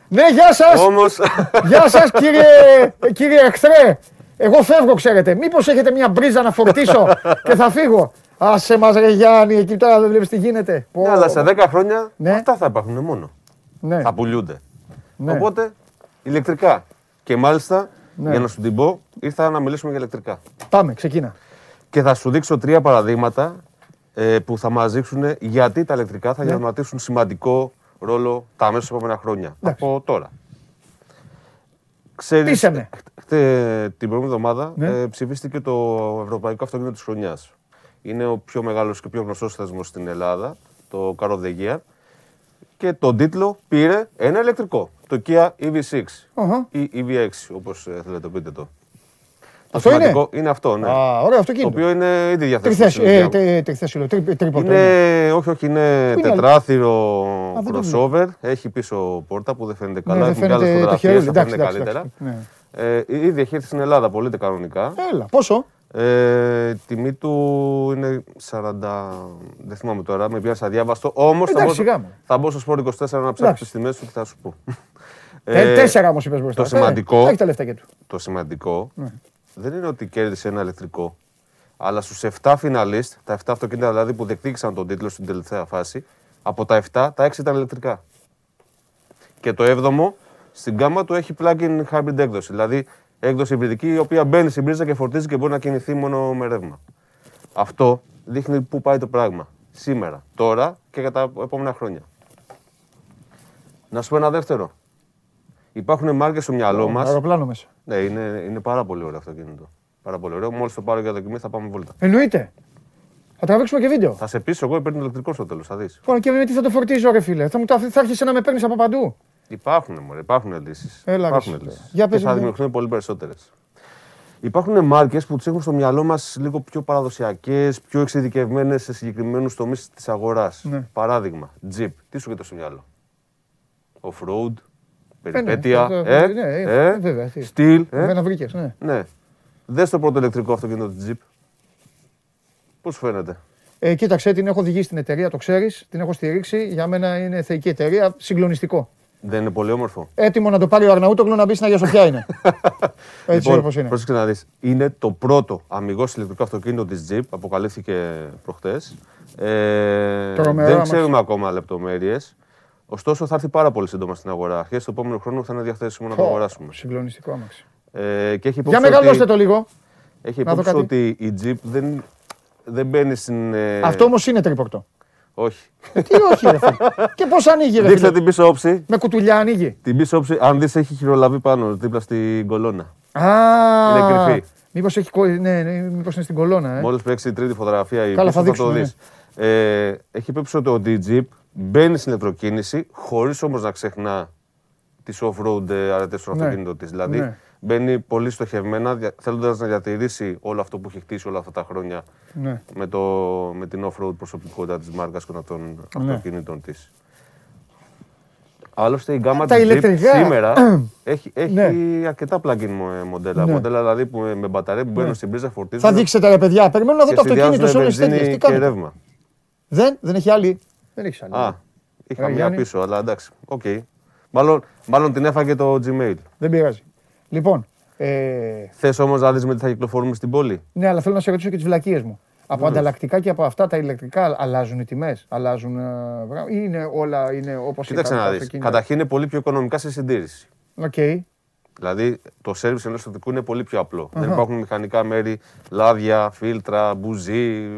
Ναι, γεια σας. Όμως, Γεια σας κύριε, κύριε εχθρέ. Εγώ φεύγω, ξέρετε. Μήπως έχετε μια μπρίζα να φορτίσω και θα φύγω. Άσε μας ρε Γιάννη, εκεί τώρα δεν βλέπεις τι γίνεται. Πω. ναι, αλλά σε 10 χρόνια Ναι. αυτά θα υπάρχουν μόνο. Ναι, Θα πουλούνται. ναι. Οπότε ηλεκτρικά. Και μάλιστα, Ναι. για να σου την πω, ήρθα να μιλήσουμε για ηλεκτρικά. Πάμε, ξεκίνα. Και θα σου δείξω τρία παραδείγματα ε, που θα μας δείξουν γιατί τα ηλεκτρικά θα Ναι. διαδραματίσουν σημαντικό ρόλο τα αμέσως επόμενα χρόνια. Εντάξει. Από τώρα. Ξέρεις, Πείσε με. χτε- την προηγούμενη εβδομάδα Ναι. ε, ψηφίστηκε το Ευρωπαϊκό Αυτοκίνητο της Χρονιάς. Είναι ο πιο μεγάλος και πιο γνωστός θεσμός στην Ελλάδα, το Car of the Year. Και τον τίτλο πήρε ένα ηλεκτρικό, το Kia EV6 Αχα. ή EV6 όπως ε, θέλετε πείτε το. Το Αυτό είναι; σημαντικό είναι αυτό, ναι. Α, ωραίο Το αυτοκίνητο. οποίο είναι ήδη διαθέσιμο. Τριθέσιο, στην ε, Ολυμπιακό. τε- τριθέσιο, τρι- τρίποντο. Είναι, όχι, όχι, είναι Πού είναι τετράθυρο δεν το crossover. Έχει πίσω πόρτα που δεν φαίνεται Ναι, καλά. δεν έχει μεγάλες φαίνεται το φωτογραφίες, χέρι. θα Εντάξει, φαίνεται εντάξει, καλύτερα. εντάξει. Ναι. Ε, ήδη έχει έρθει στην Ελλάδα, πωλείται κανονικά. Έλα, πόσο; Ε, η τιμή του είναι 40. Δεν θυμάμαι τώρα, με πιάσα διάβαστο. Όμως θα, Εντάξει, μπω- σιγά μου. θα μπω στο Sport 24 να ψάξω Εντάξει. τις τιμές του και θα σου πω. Ε, τέσσερα όμως είπες μπροστά. το σημαντικό- Ε, Έχει τα λεφτά και του. το σημαντικό Ναι. δεν είναι ότι κέρδισε ένα ηλεκτρικό. Αλλά στους 7 φιναλίστ, τα 7 αυτοκίνητα δηλαδή που διεκδίκησαν τον τίτλο στην τελευταία φάση, από τα 7, τα 6 ήταν ηλεκτρικά. Και το 7ο στην γκάμα του έχει plug-in hybrid έκδοση. Δηλαδή έκδοση υβριδική η οποία μπαίνει στην πρίζα και φορτίζει και μπορεί να κινηθεί μόνο με ρεύμα. Αυτό δείχνει πού πάει το πράγμα. Σήμερα, τώρα και για τα επόμενα χρόνια. Να σου πω ένα δεύτερο. Υπάρχουν μάρκες στο μυαλό μας. Αεροπλάνο μέσα. Ναι, είναι, είναι πάρα πολύ ωραίο αυτοκίνητο. Πάρα πολύ ωραίο. Μόλις το πάρω για δοκιμή θα πάμε βόλτα. Εννοείται. Θα τραβήξουμε και βίντεο. Θα σε πείσω εγώ παίρνει ηλεκτρικό στο τέλος, θα δεις. Λοιπόν, και με τι θα το φορτίζω, ρε φίλε. Θα, μου, τα- θα έρχεσαι να με παίρνεις από παντού. Υπάρχουν, μωρέ, υπάρχουν λύσεις. Έλα, υπάρχουν ρε, λύσεις. για και πες θα μου. δημιουργηθούν πολύ περισσότερες. Υπάρχουν μάρκες που τι έχουν στο μυαλό μας λίγο πιο παραδοσιακές, πιο εξειδικευμένες σε συγκεκριμένους τομείς της αγοράς. Ναι. Παράδειγμα, Jeep. Τι σου έρχεται στο μυαλό; Off-road, ναι, περιπέτεια, το- το- ε, ναι, ε, ε, βέβαια, τι. στυλ, ε. Εμένα βρήκες, ναι. Ναι. Δες το πρώτο ηλεκτρικό αυτοκίνητο της Jeep. Πώς σου φαίνεται; Ε, κοίταξε, την έχω οδηγήσει στην εταιρεία, το ξέρεις. Την έχω στηρίξει. Για μένα είναι θεϊκή εταιρεία. Συγκλονιστικό. Δεν είναι πολύ όμορφο. Έτοιμο να το πάρει ο Αρναούτογλου να μπει στην Αγία Σοφιά είναι. Έτσι λοιπόν, όπως είναι. πρόσεξε να δεις. Είναι το πρώτο αμυγός ηλεκτρικό αυτοκίνητο της Jeep. Αποκαλύφθηκε προχτές. Ε, Τρομερό δεν αμάξι. ξέρουμε ακόμα λεπτομέρειες. Ωστόσο θα έρθει πάρα πολύ σύντομα στην αγορά. Αρχές του επόμενου χρόνου θα είναι διαθέσιμο να το Πω, αγοράσουμε. Συγκλονιστικό άμαξι. Ε, και έχει Για υπόψη μεγαλώστε ότι, το λίγο. έχει να δω υπόψη κάτι. ότι η Jeep δεν, δεν μπαίνει στην... ε, Αυτό όμως είναι τρίπορτο. Όχι. Τι όχι, ρε φίλε. Και πώς ανοίγει, ρε Δείξτε φίλε. την πίσω όψη. Με κουτουλιά ανοίγει. Την πίσω όψη, αν δεις έχει χειρολαβεί πάνω, δίπλα στην κολόνα. Α, Είναι κρυφή. Μήπως έχει. κο- Ναι, ναι, μήπως είναι στην κολόνα, ε. Μόλις παίξει η τρίτη φωτογραφία, η Καλά, πίσω θα θα το δείξουμε, δεις. Ε, έχει πέψει ότι ο Jeep μπαίνει στην ηλεκτροκίνηση, χωρίς όμως να ξεχνά τις off-road ε, αρετές στο Ναι. αυτοκίνητο της. Δηλαδή Ναι. Μπαίνει πολύ στοχευμένα, θέλοντας να διατηρήσει όλο αυτό που έχει χτίσει όλα αυτά τα χρόνια Ναι. με, το, με την off-road προσωπικότητα της μάρκα και των Ναι. αυτοκινήτων της. Άλλωστε η γκάμα Τα της Jeep ηλεκτρικά. σήμερα έχει, έχει Ναι. αρκετά plug-in μο- μοντέλα. Ναι. Μοντέλα δηλαδή που, με μπαταρία που μπαίνουν στην πρίζα φορτίζουν. Θα δείξετε ρε παιδιά. Περιμένω να δω και το αυτοκίνητο σε συνδυάζουν όλες τις βενζίνη τέτοια. Τι και κάνετε. ρεύμα. Δεν, δεν έχει άλλη; Δεν έχει άλλη. Α, είχα Ε, μια Γιάννη. πίσω, αλλά εντάξει. Οκ. Μάλλον, μάλλον την έφαγε το Gmail. Δεν πειράζει. Λοιπόν, ε, Θες όμως να δεις με τι θα κυκλοφορούμε στην πόλη; ναι, αλλά θέλω να σε ρωτήσω και τις βλακίες μου. Από ανταλλακτικά και από αυτά τα ηλεκτρικά αλλάζουν οι τιμές. Αλλάζουν. ε, πράγματα, ή είναι όλα είναι όπως Κοίταξε να δεις. Καταρχήν είναι πολύ πιο οικονομικά σε συντήρηση. Οκ. Δηλαδή το σέρβις ενός τέτοιου είναι πολύ πιο απλό. Δεν υπάρχουν μηχανικά μέρη, λάδια, φίλτρα, μπουζί.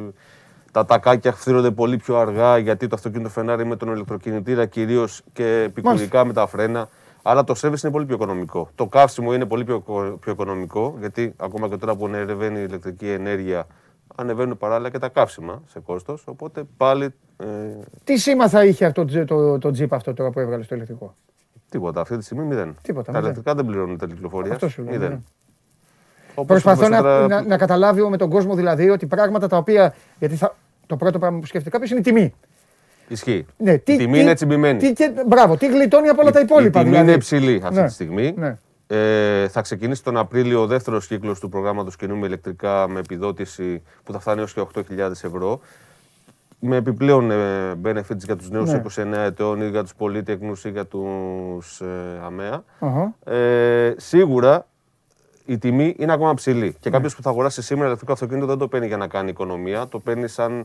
Τα τακάκια φθείρονται πολύ πιο αργά γιατί το αυτοκίνητο φρενάρει με τον ηλεκτροκινητήρα κυρίως και επικουρικά με τα φρένα. Άρα το σερβις είναι πολύ πιο οικονομικό. Το καύσιμο είναι πολύ πιο, πιο οικονομικό γιατί ακόμα και τώρα που ανεβαίνει η ηλεκτρική ενέργεια ανεβαίνουν παράλληλα και τα καύσιμα σε κόστος. Οπότε πάλι ε, Τι σήμα θα είχε αυτό το, το, το Jeep αυτό τώρα που έβγαλε στο ηλεκτρικό; τίποτα. Αυτή τη στιγμή μηδέν. Τίποτα, τα μηδέν. ηλεκτρικά δεν πληρώνουν τα κυκλοφορία. Αυτό σου λέω, Μηδέν. ναι. Όπως Προσπαθώ είπες να, τώρα, να, να καταλάβω με τον κόσμο δηλαδή ότι πράγματα τα οποία. Γιατί θα, το πρώτο πράγμα που σκέφτεται κάποιος είναι η τιμή. Ισχύει. Ναι, η τιμή είναι τσιμπημένη. Τι, και, μπράβο, τι γλιτώνει από όλα τα υπόλοιπα. Η τιμή δηλαδή. είναι υψηλή αυτή Ναι, τη στιγμή. ναι. Ε, θα ξεκινήσει τον Απρίλιο ο δεύτερος κύκλος του προγράμματος κινού με ηλεκτρικά με επιδότηση που θα φτάνει έως και 8.000 ευρώ. Με επιπλέον ε, benefits για τους νέους Ναι. 29 ετών ή για τους πολίτεκνου ή για τους ε, ΑΜΕΑ. Αχα. Ε, σίγουρα η τιμή είναι ακόμα ψηλή. Ναι. Και κάποιος που θα αγοράσει σήμερα ηλεκτρικό αυτοκίνητο δεν το παίρνει για να κάνει οικονομία. Το παίρνει σαν.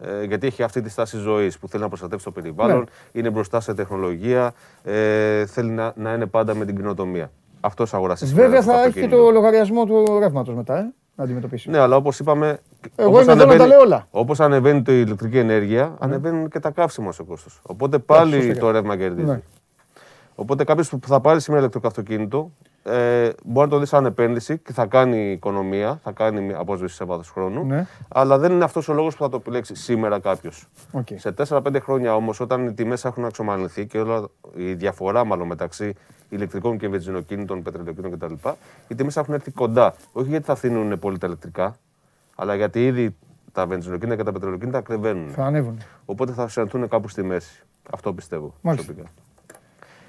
Ε, γιατί έχει αυτή τη στάση ζωής που θέλει να προστατεύσει το περιβάλλον, Ναι. είναι μπροστά σε τεχνολογία, ε, θέλει να, να είναι πάντα με την καινοτομία. Αυτός αγοράσει σήμερα. Βέβαια ηλεκτρικό θα έχει και αυτοκίνητο. το λογαριασμό του ρεύματος μετά, ε, να αντιμετωπίσει. Ναι, αλλά όπως είπαμε. Εγώ όπως είμαι εδώ να τα λέω όλα. Όπως ανεβαίνει η ηλεκτρική ενέργεια, ανεβαίνουν και τα καύσιμα σε κόστος. Οπότε πάλι σωστά. το ρεύμα κερδίζει. Ναι. Οπότε κάποιος που θα πάρει σήμερα ηλεκτρικό αυτοκίνητο ε, μπορεί να το δεις σαν επένδυση και θα κάνει οικονομία, θα κάνει μια απόσβεση σε βάθος χρόνου. Ναι. Αλλά δεν είναι αυτός ο λόγος που θα το επιλέξει σήμερα κάποιος. Οκ. Σε 4-5 χρόνια όμως, όταν οι τιμές έχουν εξομαλυνθεί και όλα, η διαφορά μάλλον μεταξύ ηλεκτρικών και βενζινοκίνητων, πετρελαιοκίνητων κτλ., οι τιμές έχουν έρθει κοντά. Όχι γιατί θα φθήνουν πολύ τα ηλεκτρικά, αλλά γιατί ήδη τα βενζινοκίνητα και τα πετρελαιοκίνητα κρεβαίνουν. Θα ανέβουν. Οπότε θα συναντούν κάπου στη μέση. Αυτό πιστεύω. Μάλιστα. προσωπικά.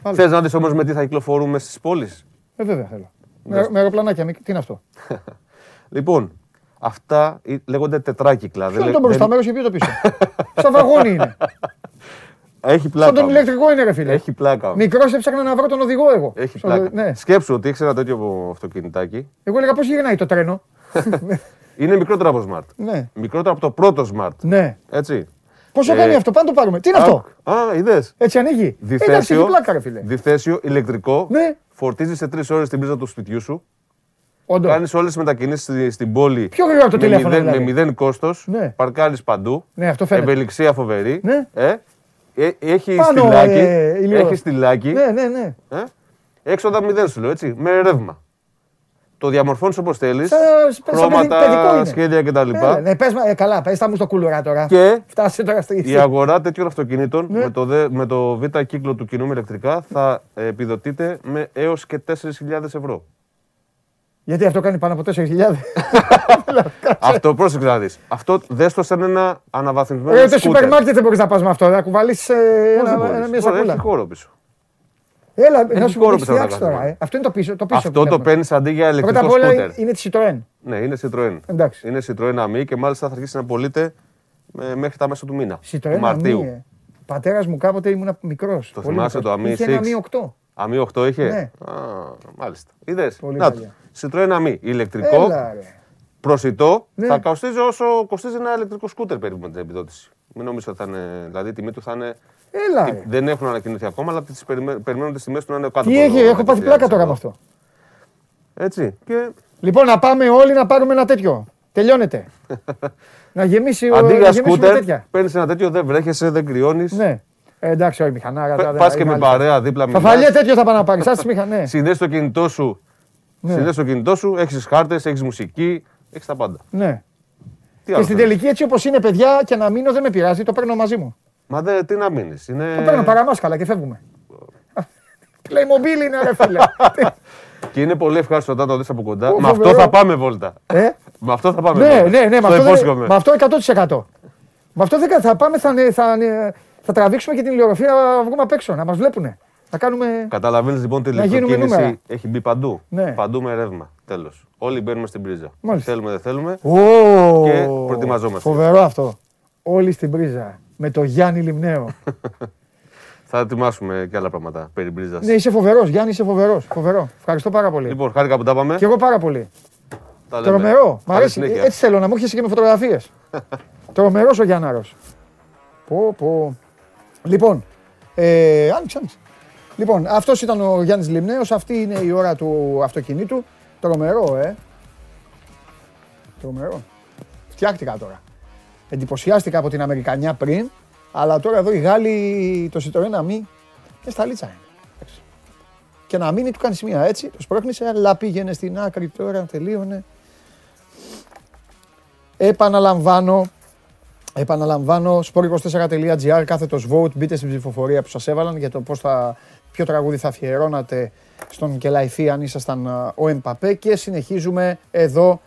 Μάλιστα. Θες να δεις όμως με τι θα κυκλοφορούμε στις πόλεις; Ε, βέβαια θέλω. Με, με αεροπλανάκια, μη- τι είναι αυτό; Λοιπόν, αυτά ε, λέγονται τετράκυκλα. Ποιο Δεν είναι λέ- το μπροστά δεν- μέρος και ποιο το πίσω; Στα βαγόνι είναι. Έχει πλάκα. Σαν τον όμως. ηλεκτρικό είναι, ρε φίλε. Έχει πλάκα. όμως. Μικρός έψαχνα να βρω τον οδηγό εγώ. Έχει Στο- πλάκα. Ναι. Σκέψου ότι έχεις ένα τέτοιο αυτοκινητάκι. Εγώ έλεγα πώς γυρνάει το τρένο; Είναι μικρότερο από Smart. ναι. Μικρότερο από το πρώτο Smart. Ναι. Έτσι. Πόσο Ε, κάνει αυτό, πάμε να το πάρουμε. Τι είναι αυτό; Α, είδες. Έτσι ανοίγει. Ε, Εντάξει, Διθέσιο, έχει πλάκα, ρε φίλε. διθέσιο, ηλεκτρικό. Ναι. Φορτίζει σε τρεις ώρες την πρίζα του σπιτιού σου. Όντως. Κάνεις όλες τις μετακινήσεις στη, στην πόλη. Πιο γρήγορα το με τηλέφωνο, μηδέν, δηλαδή. με μηδέν κόστος. Ναι. Παρκάρεις παντού. Ναι, αυτό φαίνεται. Ευελιξία φοβερή. Ναι. Ε, ε, έχει Πάνω, στυλάκι. ε, ηλιό. έχει στυλάκι. Ναι, ναι, ναι. Ε, έξοδα μηδέν σου λέω έτσι. Με ρεύμα. Το διαμορφώνεις όπως θέλεις. Σαν- σαν παιδικό Χρώματα, είναι. σχέδια κτλ. Ε, ναι, πες, μα- ε, καλά, πες τα μου στο κουλουρά τώρα. Και Φτάσε τώρα στη η αγορά τέτοιων αυτοκινήτων Ναι. με, το δε, με το β κύκλο του κοινού με ηλεκτρικά θα ε, επιδοτείται με έως και 4.000 ευρώ. Γιατί αυτό κάνει πάνω από 4.000. Αυτό πρόσεξε να δεις. Αυτό δες το σαν ένα αναβαθμισμένο Ε, το σκούτερ. σούπερ μάρκετ δεν μπορείς να πας με αυτό. Να κουβαλήσεις Πώς δεν ένα, μπορείς. ένα, μια Μπορεί, σακούλα. Έχει χώρο πίσω. Έλα, να σου πω χώρο τι πίσω να φτιάξει τα τώρα. κάνουμε. ε. Αυτό είναι το πίσω. Το πίσω Αυτό που το βλέπουμε. παίρνεις αντί για Πρώτα ηλεκτρικό απ' όλα σκούτερ. είναι τη Citroën. Ναι, είναι Citroën. Εντάξει. Είναι Citroën AMI και μάλιστα θα αρχίσει να πωλείται ε, μέχρι τα μέσα του μήνα. Citroën του Μαρτίου. Ami, ε. Πατέρας μου κάποτε ήμουν μικρός. Το θυμάσαι το Ami Είχε 6? ένα Ami 8. AMI 8 είχε; Ναι. Α, μάλιστα. Είδες. Πολύ Να το. παλιά. Citroën AMI. Ηλεκτρικό, Έλα, ρε. προσιτό. Ναι. Θα κοστίζει όσο κοστίζει ένα ηλεκτρικό σκούτερ περίπου με την επιδότηση. Μην νομίζω ότι θα είναι. Δηλαδή η τιμή του θα είναι. Έλα, ρε. Δεν έχουν ανακοινωθεί ακόμα, αλλά τις περιμέ- περιμένουν τις τιμές του να είναι κάτω. Τι από έχει, έχω πάθει 10.000 πλάκα τώρα ευρώ. με αυτό. Έτσι. Και Λοιπόν, να πάμε όλοι να πάρουμε ένα τέτοιο. Τελειώνεται. να γεμίσει ο Αντί να για γεμίσουμε σκούτερ, τέτοια. παίρνεις ένα τέτοιο, δεν βρέχεσαι, δεν κρυώνεις. Ναι. Ε, εντάξει, όχι μηχανάρα. τώρα δεν- Πας και είναι με άλλη. παρέα δίπλα Θα φαλιές τέτοιο θα πάνε να πάρει. Σας μηχανέ. Συνδέσει το κινητό σου. Ναι. Συνδέσει το κινητό σου, έχεις χάρτες, έχεις μουσική, έχεις τα πάντα. Ναι. Τι Και άλλο στην θέλεις; τελική έτσι όπως είναι, παιδιά, και να μείνω δεν με πειράζει, το παίρνω μαζί μου. Μα δε, τι να μείνεις. Είναι... Το παίρνω παραμάσκαλα και φεύγουμε. Playmobil είναι ρε φίλε. Και είναι πολύ ευχάριστο όταν το δεις από κοντά. Ω, Με αυτό φοβερό. θα πάμε βόλτα. ε; Με αυτό θα πάμε Ναι, βόλτα. ναι, ναι, με Το αυτό, δεν- υπόσχομαι. με αυτό 100%. Με αυτό δεν θα πάμε, θα, θα, θα τραβήξουμε και την ηλιογραφία να βγούμε απ' έξω, να μας βλέπουνε. Θα κάνουμε... Καταλαβαίνεις λοιπόν την Να γίνουμε νούμερα. ηλεκτροκίνηση έχει μπει παντού. Ναι. Παντού με ρεύμα. Τέλος. Όλοι μπαίνουμε στην πρίζα. Μάλιστα. Θέλουμε, δεν θέλουμε. Ω, Και προετοιμαζόμαστε. Φοβερό αυτό. Όλοι στην πρίζα. Με το Γιάννη Λιμνέο. Θα ετοιμάσουμε και άλλα πράγματα περί πρίζα. ναι, είσαι φοβερός. Γιάννη, είσαι φοβερός. Φοβερό. Ευχαριστώ πάρα πολύ. Λοιπόν, χάρηκα που τα πάμε. Και εγώ πάρα πολύ. Τα λέμε. Τρομερό. Μ' Καλή αρέσει. συνέχεια. Έτσι θέλω να μου έρχεσαι και με φωτογραφίες. Τρομερός ο Γιάνναρος. Πω, πω. Λοιπόν, ε, άνοιξε, άνοιξε. Λοιπόν, αυτός ήταν ο Γιάννης Λιμνέος. Αυτή είναι η ώρα του αυτοκινήτου. Τρομερό, ε. Τρομερό. Φτιάχτηκα τώρα. Εντυπωσιάστηκα από την Αμερικανιά πριν, αλλά τώρα εδώ οι Γάλλοι το Citroën να μην. Και στα λίτσα είναι. Εντάξει. Και να μείνει, του κάνει μία έτσι, το σπρώχνει, αλλά πήγαινε στην άκρη τώρα, τελείωνε. Επαναλαμβάνω, επαναλαμβάνω, sport24.gr, κάθετος vote, μπείτε στην ψηφοφορία που σας έβαλαν για το πώς θα, ποιο τραγούδι θα αφιερώνατε στον Κελαϊφή αν ήσασταν α, ο Εμπαπέ και συνεχίζουμε εδώ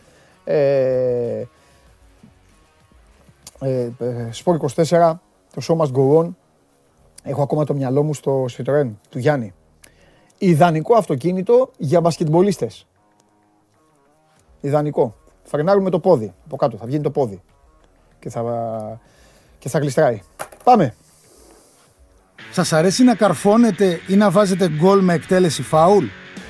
ε, ε, ε, Sport 24, το show must go on. Έχω ακόμα το μυαλό μου στο Citroën του Γιάννη. Ιδανικό αυτοκίνητο για μπασκετμπολίστες. Ιδανικό. Φρενάρουμε με το πόδι. Από κάτω θα βγαίνει το πόδι. Και θα, και θα γλιστράει. Πάμε. Σας αρέσει να καρφώνετε ή να βάζετε γκολ με εκτέλεση φάουλ;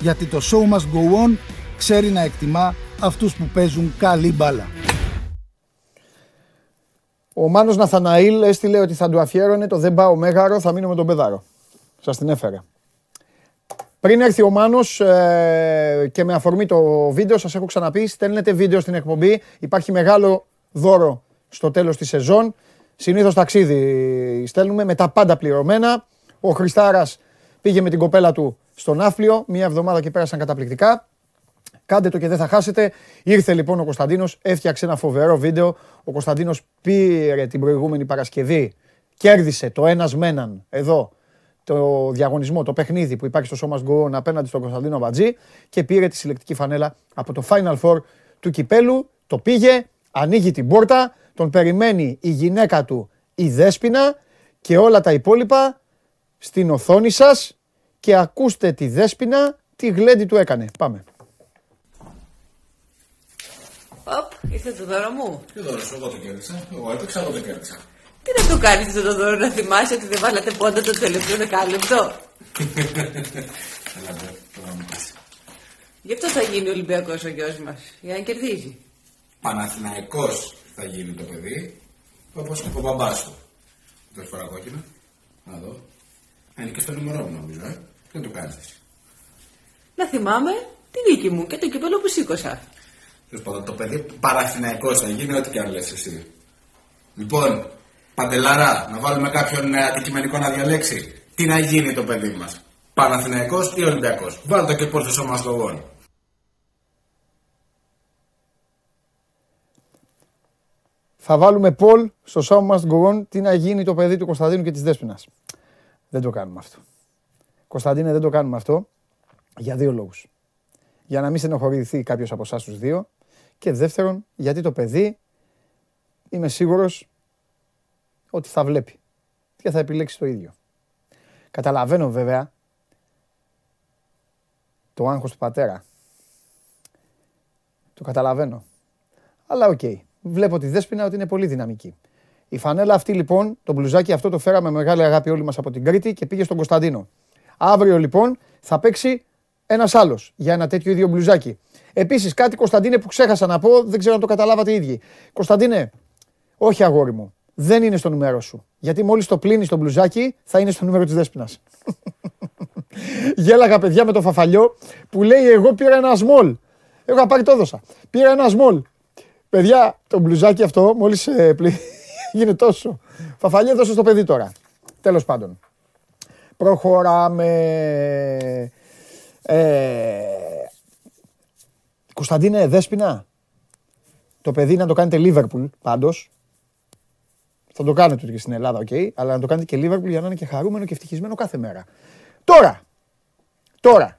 Γιατί το show must go on ξέρει να εκτιμά αυτούς που παίζουν καλή μπάλα. Ο Μάνος Ναθαναήλ έστειλε ότι θα του αφιέρωνε το «Δεν πάω μέγαρο, θα μείνω με τον Πεδάρο». Σας την έφερα. Πριν έρθει ο Μάνος ε, και με αφορμή το βίντεο, σας έχω ξαναπεί, στέλνετε βίντεο στην εκπομπή. Υπάρχει μεγάλο δώρο στο τέλος της σεζόν. Συνήθως ταξίδι στέλνουμε με τα πάντα πληρωμένα. Ο Χριστάρας πήγε με την κοπέλα του στον Άφλιο, μία εβδομάδα και πέρασαν καταπληκτικά. Κάντε το και δεν θα χάσετε. Ήρθε λοιπόν ο Κωνσταντίνος, έφτιαξε ένα φοβερό βίντεο. Ο Κωνσταντίνος πήρε την προηγούμενη Παρασκευή, κέρδισε το ένας με έναν εδώ το διαγωνισμό, το παιχνίδι που υπάρχει στο Σώμα Go απέναντι στον Κωνσταντίνο Μπατζή και πήρε τη συλλεκτική φανέλα από το Final Four του κυπέλου. Το πήγε, ανοίγει την πόρτα, τον περιμένει η γυναίκα του η Δέσποινα και όλα τα υπόλοιπα στην οθόνη σας και ακούστε τη Δέσποινα τι γλέντι του έκανε. Πάμε. Οπ, ήρθε το δώρο μου. Τι δώρο σου, εγώ το κέρδισα. Εγώ έπαιξα, εγώ το κέρδισα. Τι να το κάνεις αυτό το δώρο, να θυμάσαι ότι δεν βάλατε πόντα το τελευταίο δεκάλεπτο; Έλα, ντε, τώρα μου πας. Γι' αυτό θα γίνει Ολυμπιακός ο γιος μας. Για να κερδίζει. Παναθηναϊκός θα γίνει το παιδί, όπως ο μπαμπάς του. Δεν φορά κόκκινα. Να δω. Α, Είναι και στο νούμερό μου νομίζω, ε. Δεν το κάνεις εσύ. Να θυμάμαι τη νίκη μου και το κύπελο που σήκωσα. Τέλος πάντων, το παιδί Παναθηναϊκός θα γίνει, ό,τι και αν λες εσύ. Λοιπόν, Παντελάρα, να βάλουμε κάποιον ε, αντικειμενικό να διαλέξει. Τι να γίνει το παιδί μας. Παναθηναϊκός ή Ολυμπιακός. Βάλτε και πώς το σώμα στο Θα βάλουμε Πολ στο Show Must Go On τι να γίνει το παιδί του Κωνσταντίνου και της Δέσποινας. Δεν το κάνουμε αυτό. Κωνσταντίνε, δεν το κάνουμε αυτό για δύο λόγους. Για να μην στενοχωρηθεί κάποιος από εσάς τους δύο και δεύτερον, γιατί το παιδί είμαι σίγουρος ότι θα βλέπει και θα επιλέξει το ίδιο. Καταλαβαίνω βέβαια το άγχος του πατέρα. Το καταλαβαίνω. Αλλά οκ. Βλέπω τη Δέσποινα ότι είναι πολύ δυναμική. Η φανέλα αυτή λοιπόν, το μπλουζάκι αυτό το φέραμε με μεγάλη αγάπη όλοι μας από την Κρήτη και πήγε στον Κωνσταντίνο. Αύριο λοιπόν θα παίξει ένας άλλος για ένα τέτοιο ίδιο μπλουζάκι. Επίσης κάτι Κωνσταντίνε που ξέχασα να πω, δεν ξέρω αν το καταλάβατε οι ίδιοι. Κωνσταντίνε, όχι αγόρι μου, δεν είναι στο νούμερο σου. Γιατί μόλις το πλύνεις το μπλουζάκι θα είναι στο νούμερο της Δέσποινας. Γέλαγα παιδιά με το φαφαλιό που λέει εγώ πήρα ένα σμόλ. Εγώ πάρει το έδωσα. Πήρα ένα σμόλ. Παιδιά, το μπλουζάκι αυτό μόλις ε, πλη... γίνει τόσο. Φαφαλιό έδωσε στο παιδί τώρα. Τέλος πάντων. Προχωράμε. Ε, Κωνσταντίνε, Δέσποινα. Το παιδί να το κάνετε Λίβερπουλ πάντως. Θα το κάνετε και στην Ελλάδα, οκ. αλλά να το κάνετε και Λίβερπουλ για να είναι και χαρούμενο και ευτυχισμένο κάθε μέρα. Τώρα, τώρα,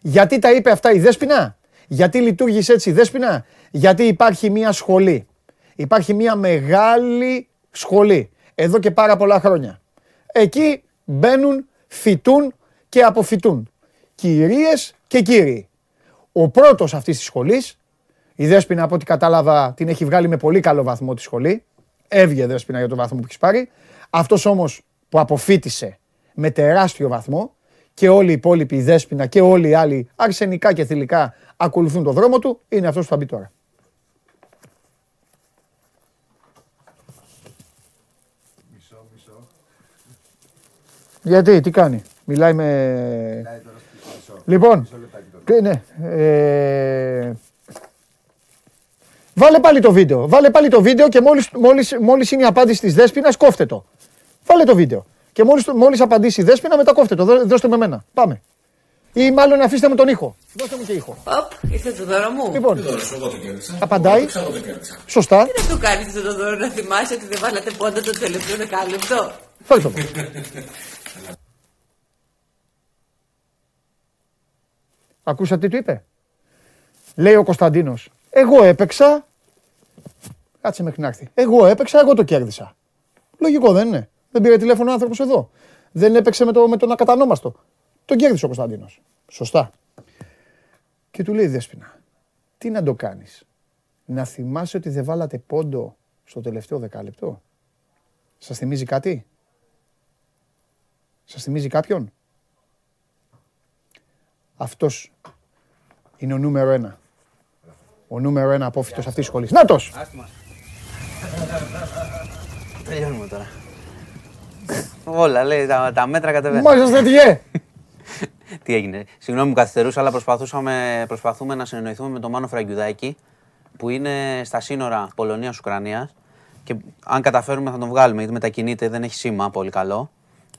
γιατί τα είπε αυτά η Δέσποινα, γιατί λειτουργήσε έτσι η Δέσποινα, γιατί υπάρχει μια σχολή. Υπάρχει μια μεγάλη σχολή, εδώ και πάρα πολλά χρόνια. Εκεί μπαίνουν, φοιτούν και αποφοιτούν. Κυρίες και κύριοι. Ο πρώτος αυτής της σχολής, η Δέσποινα από ό,τι κατάλαβα την έχει βγάλει με πολύ καλό βαθμό τη σχολή, έβγε Δέσποινα για τον βαθμό που έχει πάρει. Αυτός όμως που αποφύτησε με τεράστιο βαθμό και όλοι οι υπόλοιποι, η Δέσποινα και όλοι οι άλλοι αρσενικά και θηλυκά ακολουθούν το δρόμο του, είναι αυτός που θα μπει τώρα. Γιατί, τι κάνει, μιλάει με... Λοιπόν, τι- ναι, ε, Βάλε πάλι το βίντεο. Βάλε πάλι το βίντεο και μόλις, μόλις, μόλις είναι η απάντηση της Δέσποινας, κόφτε το. Βάλε το βίντεο. Και μόλις, μόλις απαντήσει η Δέσποινα, μετά κόφτε το. Δώ- Δώστε με εμένα. Πάμε. Ή μάλλον αφήστε μου τον ήχο. Δώστε μου και ήχο. Οπ, ήρθε το δώρο μου. Λοιπόν, Δεν δώσε, εγώ το κέρδισα. Απαντάει. Εγώ το ξέρω, το κέρδισα. σωστά. Τι να του κάνεις αυτό το δώρο, να θυμάσαι ότι δεν βάλατε πόντα το τελευταίο δεκάλεπτο; Φάει το. Ακούσατε τι του είπε; Λέει ο Κωνσταντίνος. Εγώ έπαιξα. Κάτσε μέχρι να έρθει. Εγώ έπαιξα, εγώ το κέρδισα. Λογικό δεν είναι. Δεν πήρε τηλέφωνο ο άνθρωπος εδώ. Δεν έπαιξε με, το, με τον ακατανόμαστο. Τον κέρδισε ο Κωνσταντίνος. Σωστά. Και του λέει η Δέσποινα. Τι να το κάνεις; Να θυμάσαι ότι δεν βάλατε πόντο στο τελευταίο δεκάλεπτο; Σας θυμίζει κάτι; Σας θυμίζει κάποιον; Αυτός είναι ο νούμερο ένα. Ο νούμερο ένα απόφυτος αυτής της σχολής. Νάτος! Τελειώνουμε τώρα. Όλα, λέει, τα, τα μέτρα κατεβαίνουν. Μάλιστα τιέ! Τι έγινε. Συγγνώμη που καθυστερούσα, αλλά προσπαθούσαμε, προσπαθούμε να συνεννοηθούμε με τον Μάνο Φραγκιουδάκη, που είναι στα σύνορα Πολωνίας-Ουκρανίας. Και αν καταφέρουμε θα τον βγάλουμε, γιατί μετακινείται, δεν έχει σήμα πολύ καλό.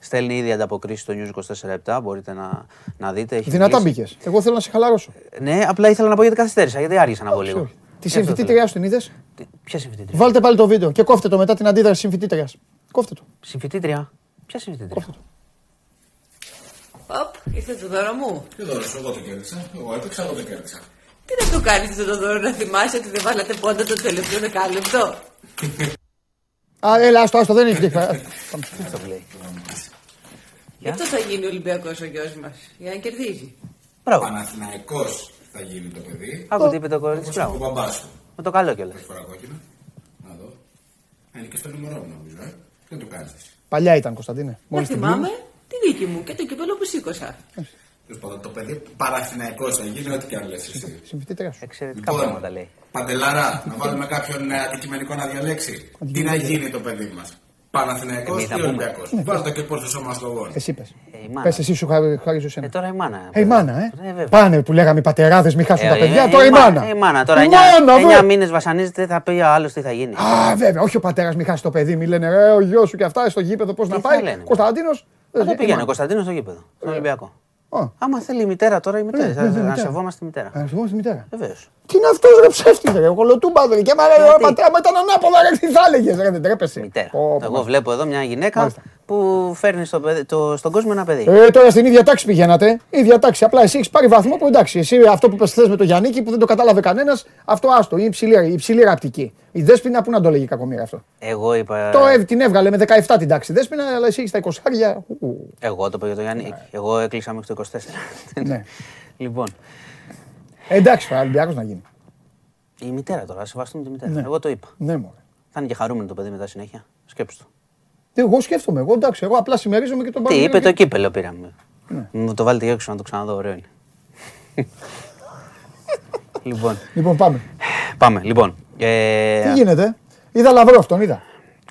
Στέλνει ήδη ανταποκρίσεις στο News 24 μπορείτε να, να δείτε. έχει Δυνατά βγει. μπήκες. Εγώ θέλω να σε χαλαρώσω. Ναι, απλά ήθελα να πω γιατί καθυστέρησα, γιατί άργησα να πω Όχι, λίγο. όχι. Τη Γι' αυτό συμφιτήτριά σου την είδες; θέλω. Τι- Ποια συμφιτήτρια; Βάλτε πάλι το βίντεο και κόφτε το μετά την αντίδραση συμφιτήτριας. Κόφτε το. Συμφιτήτρια; Ποια συμφιτήτρια; Κόφτε το. Οπ, ήρθε το δώρο μου. Δεν δώσε, εγώ το κέρδισα. Εγώ έπαιξα, εγώ το κέρδισα. Τι να του κάνεις αυτό το δώρο, να θυμάσαι ότι δεν βάλατε πόντα το τελευταίο δεκάλεπτο; Α, έλα, άστο, άστο, δεν έχει δίκιο. Τι το λέει. Γι' αυτό θα γίνει Ολυμπιακός ο γιος μας. Για να κερδίζει. Μπράβο. Παναθηναϊκός θα γίνει το παιδί. Άκου τι είπε το κορίτσι. Όπως ο Μπράβο. μπαμπάς του. Με το καλό κιόλας. Έχει φορά κόκκινα. Να δω. Α, Είναι και στο νούμερό μου νομίζω, ε. Δεν το κάνεις εσύ. Παλιά ήταν, Κωνσταντίνε. Να Μόλις την θυμάμαι πλύνεις. τη δίκη μου και το κυπέλο που σήκωσα. Τέλος πάντων, το παιδί Παναθηναϊκός θα γίνει, ό,τι και αν λες εσύ. Συμφιτήτριά σου. Εξαιρετικά Λοιπόν, πράγματα λέει. Παντελάρα, να βάλουμε κάποιον ε, αντικειμενικό να διαλέξει. Τι να γίνει το παιδί μας. Παναθηναϊκός Εμείς θα ή πούμε. Ολυμπιακός. Βάλτε και πώς στο σώμα λόγων. Εσύ πες. Ε, η μάνα. Πες εσύ σου χάρη χάρη σου Ε, εσένα. τώρα η μάνα. Ε, η μάνα, ε. Ε, βέβαια. Πάνε που λέγαμε οι πατεράδες, μην χάσουν Ε, τα ε, παιδιά. ε, Τώρα η μα- μάνα. ε, Η μάνα τώρα Η 9 μάνα, βρε. μήνες βασανίζεται, θα πει άλλο τι θα γίνει. Α, βέβαια, όχι ο πατέρας μην χάσει το παιδί. Μην λένε ρε, ο γιος σου και αυτά στο γήπεδο πώς να θα πάει. λένε; Κωνσταντίνος. Θα το πήγαινε ο Κωνσταντίνος στο γήπεδο, στον Ολυμπιακό. Α. Άμα θέλει η μητέρα τώρα, η μητέρα. ναι, θα- ναι, Να μητέρα. σεβόμαστε τη μητέρα. Α, σου στη μητέρα. Βεβαίως. Τι είναι αυτός, ρε ψεύτη, ρε. Ο κολοτούμπα, ρε. Και άμα λέει, ο πατέρα μου ήταν ανάποδα, ρε. Τι θα έλεγες, ρε. Δεν τρέπεσαι. Μητέρα. Πω, πω, Εγώ πω. βλέπω εδώ μια γυναίκα Μάλιστα. που φέρνει στο παιδί- το- στον κόσμο ένα παιδί. Ε, τώρα στην ίδια τάξη πηγαίνατε. ίδια τάξη. Απλά εσύ έχεις πάρει βαθμό που εντάξει. Εσύ αυτό που πες χθες με το Γιάννικη που δεν το κατάλαβε κανένας, αυτό άστο. Είναι υψηλή, υψηλή ραπτική. Η δέσπινα που να το λέγει κακομοίρα αυτό; Εγώ είπα. Το έβ- την έβγαλε με 17 την τάξη δέσπινα, αλλά εσύ έχεις τα 20 ου. Εγώ το είπα για το Γιάννη. Εγώ έκλεισα μέχρι το 24. Ναι. Λοιπόν. Ε, Εντάξει, ο Ολυμπιακός να γίνει. Η μητέρα τώρα, σεβαστούμε τη μητέρα. Ναι. Εγώ το είπα. Ναι, μωρέ. Θα είναι και χαρούμενο το παιδί μετά συνέχεια. Σκέψου το. Εγώ σκέφτομαι. Εγώ εντάξει, εγώ απλά συμμερίζομαι και τον Τι Παναγιώτη. είπε το κύπελο πήραμε. Ναι. Μου το βάλετε έξω να το ξαναδώ, ωραίο είναι. λοιπόν, Λοιπόν, πάμε. πάμε. Λοιπόν, ε, Τι γίνεται. Είδα λαβρό αυτόν, είδα.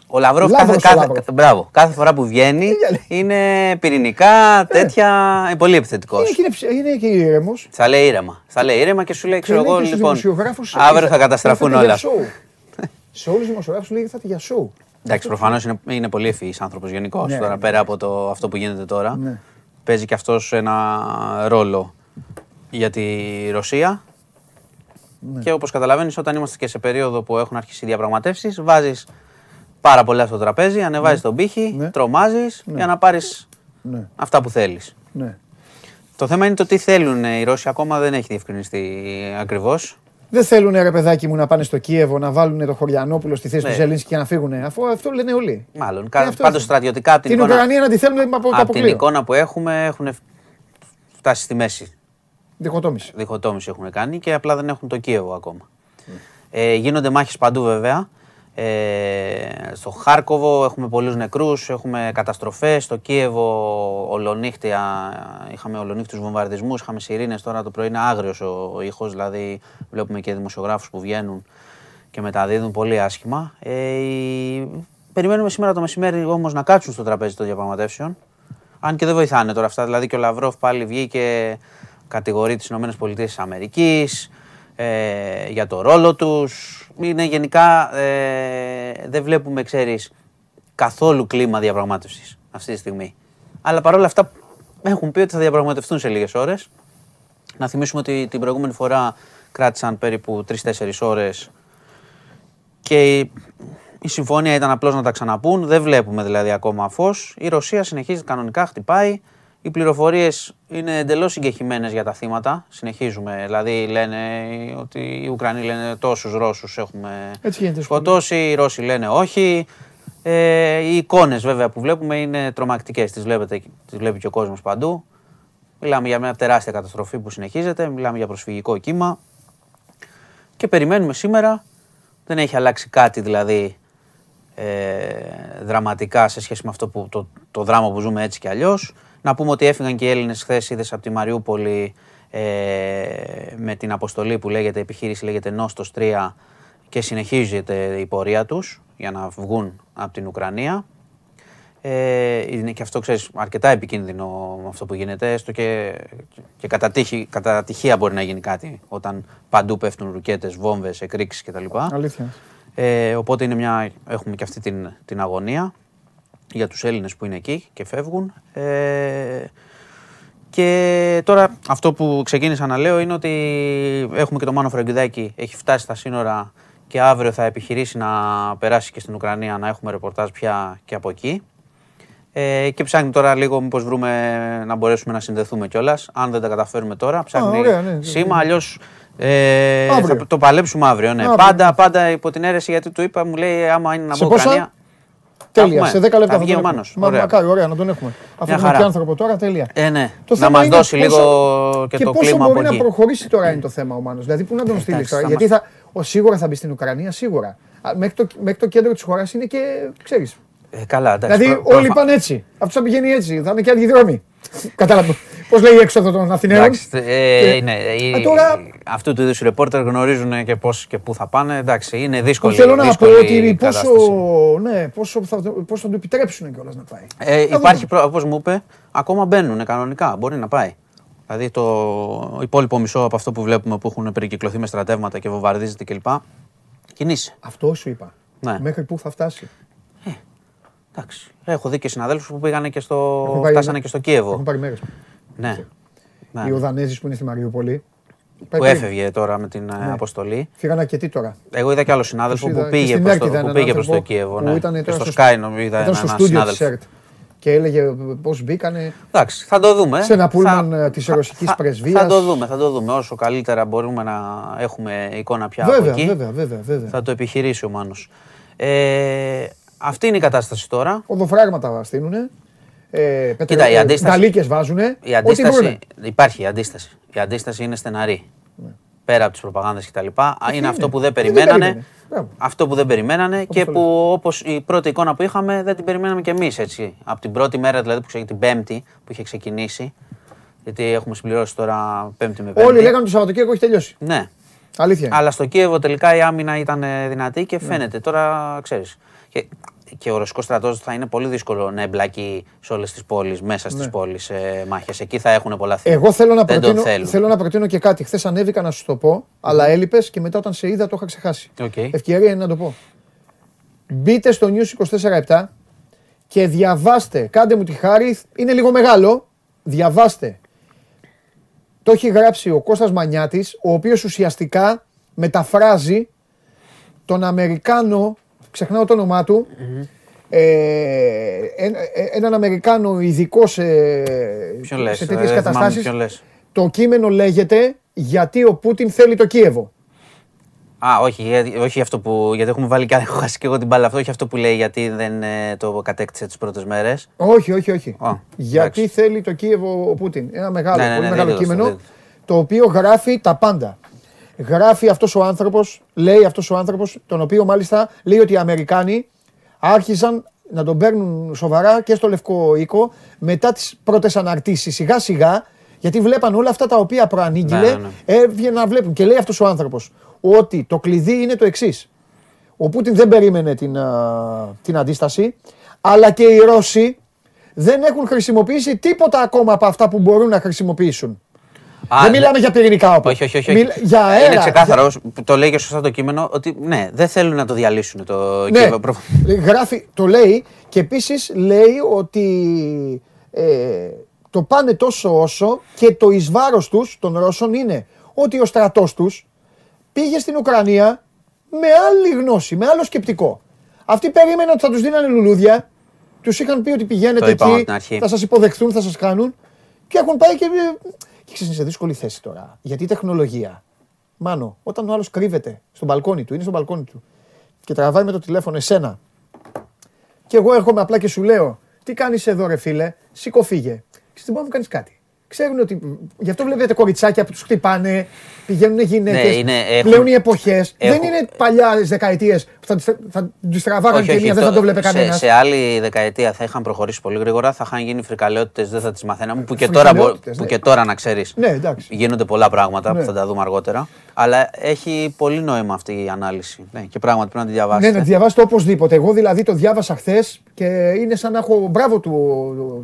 ο Λαυρόφ Λαύρος κάθε, ο κάθε, Λαύρος. κάθε- μπράβο, κάθε φορά που βγαίνει Τι λέει. είναι πυρηνικά, τέτοια, είναι πολύ επιθετικός. Είναι, και είναι, ψ- είναι και ήρεμος. Θα λέει ήρεμα. Θα λέει ήρεμα και σου λέει, ξέρω εγώ, λοιπόν, αύριο θα καταστραφούν όλα. Σε όλους τους δημοσιογράφους λέει θα για σοου. Εντάξει, προφανώς είναι, είναι πολύ ευφυής άνθρωπος γενικώς. Ναι, τώρα ναι. πέρα από το, αυτό που γίνεται τώρα. Ναι. Παίζει και αυτός ένα ρόλο για τη Ρωσία. Ναι. Και όπως καταλαβαίνεις, όταν είμαστε και σε περίοδο που έχουν αρχίσει οι διαπραγματεύσεις, βάζεις πάρα πολλά στο τραπέζι, ανεβάζεις τον πύχη, Ναι. τρομάζεις για να πάρεις Ναι, αυτά που θέλεις. ναι. Το θέμα είναι το τι θέλουν οι Ρώσοι. Ακόμα δεν έχει διευκρινιστεί ακριβώς. Δεν θέλουν ρε παιδάκι μου να πάνε στο Κίεβο να βάλουν το Χωριανόπουλο στη θέση Ναι. του Ζελίνσκι και να φύγουν. Αφού αυτό λένε όλοι. Μάλλον. Και αυτό Πάντως είναι. στρατιωτικά από την, Την εικόνα, Ουκρανία να τη θέλουν από το απ' την αποκλείο. εικόνα που έχουμε έχουν φτάσει στη μέση. Διχοτόμηση. διχοτόμηση έχουν κάνει και απλά δεν έχουν το Κίεβο ακόμα. Ε, γίνονται μάχες παντού βέβαια. Ε, στο Χάρκοβο έχουμε πολλούς νεκρούς, έχουμε καταστροφές. Στο Κίεβο ολονύχτια, είχαμε ολονύχτιους βομβαρδισμούς, είχαμε σιρήνες. Τώρα το πρωί είναι άγριος ο, ο ήχος, δηλαδή βλέπουμε και δημοσιογράφους που βγαίνουν και μεταδίδουν πολύ άσχημα. Ε, η- Περιμένουμε σήμερα το μεσημέρι όμως να κάτσουν στο τραπέζι των διαπραγματεύσεων. Αν και δεν βοηθάνε τώρα αυτά. Δηλαδή και ο Λαυρόφ πάλι βγήκε, κατηγορεί τις ΗΠΑ ε, για το ρόλο τους. Είναι γενικά, ε, δεν βλέπουμε, ξέρεις, καθόλου κλίμα διαπραγμάτευσης αυτή τη στιγμή. Αλλά παρόλα αυτά έχουν πει ότι θα διαπραγματευτούν σε λίγες ώρες. Να θυμίσουμε ότι την προηγούμενη φορά κράτησαν περίπου 3-4 ώρες και η, η συμφωνία ήταν απλώς να τα ξαναπούν. Δεν βλέπουμε δηλαδή ακόμα φως. Η Ρωσία συνεχίζει κανονικά, χτυπάει. Οι πληροφορίες είναι εντελώς συγκεχημένες για τα θύματα. Συνεχίζουμε. Δηλαδή λένε ότι οι Ουκρανοί λένε τόσους Ρώσους έχουμε Έτσι γίνεται. σκοτώσει. Οι Ρώσοι λένε όχι. Ε, οι εικόνες βέβαια που βλέπουμε είναι τρομακτικές. Τις, βλέπετε, τις βλέπει και ο κόσμος παντού. Μιλάμε για μια τεράστια καταστροφή που συνεχίζεται. Μιλάμε για προσφυγικό κύμα. Και περιμένουμε σήμερα. Δεν έχει αλλάξει κάτι δηλαδή ε, δραματικά σε σχέση με αυτό που, το, το δράμα που ζούμε έτσι κι αλλιώς. Να πούμε ότι έφυγαν και οι Έλληνες χθες είδες από τη Μαριούπολη ε, με την αποστολή που λέγεται, η επιχείρηση λέγεται Νόστος 3 και συνεχίζεται η πορεία τους για να βγουν από την Ουκρανία. Ε, είναι και αυτό, ξέρεις, αρκετά επικίνδυνο με αυτό που γίνεται, έστω και, και κατά, τύχη, κατά τυχαία μπορεί να γίνει κάτι όταν παντού πέφτουν ρουκέτες, βόμβες, εκρήξεις κτλ. Αλήθεια. Ε, οπότε είναι μια, έχουμε και αυτή την, την αγωνία για τους Έλληνες που είναι εκεί και φεύγουν. Ε, και τώρα αυτό που ξεκίνησα να λέω είναι ότι έχουμε και το Μάνο Φραγκουδάκη, έχει φτάσει στα σύνορα και αύριο θα επιχειρήσει να περάσει και στην Ουκρανία να έχουμε ρεπορτάζ πια και από εκεί. Ε, και ψάχνει τώρα λίγο μήπως βρούμε να μπορέσουμε να συνδεθούμε κιόλας. Αν δεν τα καταφέρουμε τώρα, ψάχνει ωραία, ναι, ναι, σήμα, αλλιώς ε, Αύριο. θα το παλέψουμε αύριο. Ναι. Αύριο. Πάντα, πάντα υπό την αίρεση γιατί του είπα, μου λέει άμα είναι να Σε μπω πόσα; Ουκρανία. Τέλεια. έχουμε. Σε 10 λεπτά Θα θα βγει τον ο έχουμε. Μάνος. Μα, Ωραία. Μακάρι, ωραία, να τον έχουμε. Αφού Μια έχουμε χαρά. και άνθρωπο τώρα, τέλεια. Ε, ναι. Το να θέμα μας είναι δώσει πόσο- λίγο και, και το πόσο κλίμα μπορεί από να εκεί. προχωρήσει τώρα είναι το θέμα ο Μάνος. Δηλαδή, πού να τον στείλει Εντάξει, τώρα. θα Γιατί μας- θα, ο, σίγουρα θα μπει στην Ουκρανία, σίγουρα. Α, Μέχρι το, μέχρι το κέντρο της χώρας είναι και ξέρεις. Ε, καλά, εντάξει. Δηλαδή, προ- όλοι προφα- πάνε έτσι. Αυτό θα πηγαίνει έτσι. Θα είναι και άλλοι δρόμοι. Κατάλαβα. Πώς λέει η έξοδο των Αθηναίων; Εντάξει, ε, Και- είναι, οι- Α, τώρα- αυτού του είδους οι ρεπόρτερ γνωρίζουν και πώς και πού θα πάνε. Εντάξει, είναι δύσκολη, Θέλω να πω δύσκολη ότι πόσο, κατάσταση. ναι, πόσο, θα, πώς θα του επιτρέψουν κιόλας να πάει. Ε, Θα υπάρχει, δούμε. όπως μου είπε, ακόμα μπαίνουν κανονικά. Μπορεί να πάει. Δηλαδή το υπόλοιπο μισό από αυτό που βλέπουμε που έχουν περικυκλωθεί με στρατεύματα και βομβαρδίζεται κλπ. Κινείσαι. Αυτό σου είπα. Ναι. Μέχρι πού θα φτάσει. Εντάξει. Έχω δει και συναδέλφους που πήγανε και στο. Έχουν πάει- φτάσανε και στο Κίεβο. Έχουν πάρει μέρε. Ναι. ναι. Οι Οδανέζοι που είναι στη Μαριούπολη. πάει Που πριν. έφευγε τώρα με την ε, αποστολή. Φύγαν αρκετοί τώρα; Εγώ είδα και άλλο συνάδελφο Τους που είδα και πήγε στην προς ΕΡΤ το, είδα που έναν πήγε προς άνθρωπο το Κίεβο. που Ναι. ήταν Και τώρα στο στο- Sky νομίζω είδα Ήταν έναν στο στούντιο της συνάδελφο. ΕΡΤ και έλεγε πώς μπήκανε; Εντάξει, θα το δούμε. σε ένα Θα- πούλμαν ε, της θα- ρωσικής θα- πρεσβείας. Θα το δούμε, θα το δούμε. Όσο καλύτερα μπορούμε να έχουμε εικόνα πια από Βέβαια, εκεί, βέβαια, βέβαια, βέβαια. θα το επιχειρήσει ο Μάνος. Ε, αυτή είναι η κατάσταση τώρα. Οδοφράγματα στείλουνε. Ε, Κοίτα, η αντίσταση- Νταλίκες βάζουνε. Η ό,τι βρούνε. αντίσταση, υπάρχει η αντίσταση. Η αντίσταση είναι στεναρή. πέρα από τις προπαγάνδες κτλ. Είναι είναι. αυτό που δεν Ε, δεν περιμένανε. περίμενε. Μπράβο. Αυτό που δεν περιμένανε και το που όπως η πρώτη εικόνα που είχαμε δεν την περιμέναμε κι εμείς έτσι. Από την πρώτη μέρα δηλαδή που ξεκίνησε, την Πέμπτη που είχε ξεκινήσει. Γιατί έχουμε συμπληρώσει τώρα Πέμπτη με Πέμπτη. Όλοι λέγανε το Σαββατοκύριακο έχει τελειώσει. Ναι. Αλήθεια. είναι. Αλλά στο Κίεβο τελικά η άμυνα ήταν ε, δυνατή και φαίνεται. Τώρα ξέρεις. Και, και ο ρωσικός στρατός θα είναι πολύ δύσκολο να εμπλακεί σε όλες τις πόλεις, μέσα στις Ναι. πόλεις ε, μάχες. Εκεί θα έχουν πολλά θύματα. Εγώ θέλω να, Δεν τον προτείνω, θέλουν. θέλω να προτείνω και κάτι. Χθες ανέβηκα να σου το πω, αλλά έλειπες και μετά όταν σε είδα το είχα ξεχάσει. Οκ. Ευκαιρία είναι να το πω. Μπείτε στο News 24-7 και διαβάστε. Κάντε μου τη χάρη. Είναι λίγο μεγάλο. Διαβάστε. Το έχει γράψει ο Κώστας Μανιάτης, ο οποίος ουσιαστικά μεταφράζει τον Αμερικάνο, ξεχνάω το όνομά του, ε, ένα- ε, έναν Αμερικάνο ειδικό σε, Ποιον λες, σε ε, τέτοιες δεν θυμάμαι καταστάσεις. ποιον λες. Το κείμενο λέγεται «Γιατί ο Πούτιν θέλει το Κίεβο». Α, όχι, γιατί- όχι αυτό που. Γιατί έχουμε βάλει και έχω χάσει και εγώ την μπάλα αυτό. Όχι αυτό που λέει γιατί δεν ε, το κατέκτησε τις πρώτες μέρες. Όχι, όχι, όχι. Α, Γιατί εντάξει. θέλει το Κίεβο ο Πούτιν. Ένα μεγάλο, Ναι, ναι, πολύ ναι, μεγάλο δείτε το, κείμενο, δείτε το οποίο γράφει τα πάντα. Γράφει αυτός ο άνθρωπος, λέει αυτός ο άνθρωπος, τον οποίο μάλιστα λέει ότι οι Αμερικάνοι άρχισαν να τον παίρνουν σοβαρά και στο Λευκό Οίκο μετά τις πρώτες αναρτήσεις. Σιγά σιγά, γιατί βλέπαν όλα αυτά τα οποία προανήγγειλε, Ναι, ναι, έβγαιναν να βλέπουν. Και λέει αυτός ο άνθρωπος ότι το κλειδί είναι το εξής. Ο Πούτιν δεν περίμενε την, α, την αντίσταση, αλλά και οι Ρώσοι δεν έχουν χρησιμοποιήσει τίποτα ακόμα από αυτά που μπορούν να χρησιμοποιήσουν. Δεν μιλάμε για πυρηνικά όπλα. Όχι, όχι, όχι. όχι. Μιλ- για αέρα. Είναι ξεκάθαρο, που το λέει και σωστά το κείμενο, ότι ναι, δεν θέλουν να το διαλύσουν το Ναι, Κίεβο. Προ- γράφει, το λέει και επίσης λέει ότι ε, το πάνε τόσο όσο και το εις βάρος τους των Ρώσων είναι ότι ο στρατός τους πήγε στην Ουκρανία με άλλη γνώση, με άλλο σκεπτικό. Αυτοί περίμεναν ότι θα τους δίνανε λουλούδια, τους είχαν πει ότι πηγαίνετε Το είπαμε εκεί, από την αρχή. θα σας υποδεχθούν, θα σας κάνουν και έχουν πάει και, και ξέρεις, είναι σε δύσκολη θέση τώρα. Γιατί η τεχνολογία, μάνο, όταν ο άλλος κρύβεται στο μπαλκόνι του, είναι στο μπαλκόνι του και τραβάει με το τηλέφωνο εσένα και εγώ έρχομαι απλά και σου λέω, τι κάνεις εδώ, ρε φίλε, σήκω φύγε. Και δεν μπορεί να μου κάνεις κάτι. Ξέρουν ότι. Γι' αυτό βλέπετε κοριτσάκια που τους χτυπάνε, πηγαίνουν γυναίκες. Ναι, είναι- έχουν- πλέον οι εποχές. Δεν έχουν- είναι παλιά δεκαετίες που θα, τις- θα τους τραβάγανε Όχι, και όχι, μία, δεν θα αυτό- το βλέπει σε, κανένας. σε άλλη δεκαετία θα είχαν προχωρήσει πολύ γρήγορα, θα είχαν γίνει φρικαλαιότητες, δεν θα τις μαθαίναμε. Που και, τώρα, μπο- Φρικαλαιότητες, που ναι. και τώρα να ξέρεις. Ναι, εντάξει. Γίνονται πολλά πράγματα Ναι. που θα τα δούμε αργότερα. Αλλά έχει πολύ νόημα αυτή η ανάλυση. Ναι, και πράγματι πρέπει να τη Ναι, διαβάσετε. να τη διαβάσετε οπωσδήποτε. Εγώ δηλαδή το διάβασα χθες και είναι σαν να έχω μπράβο του,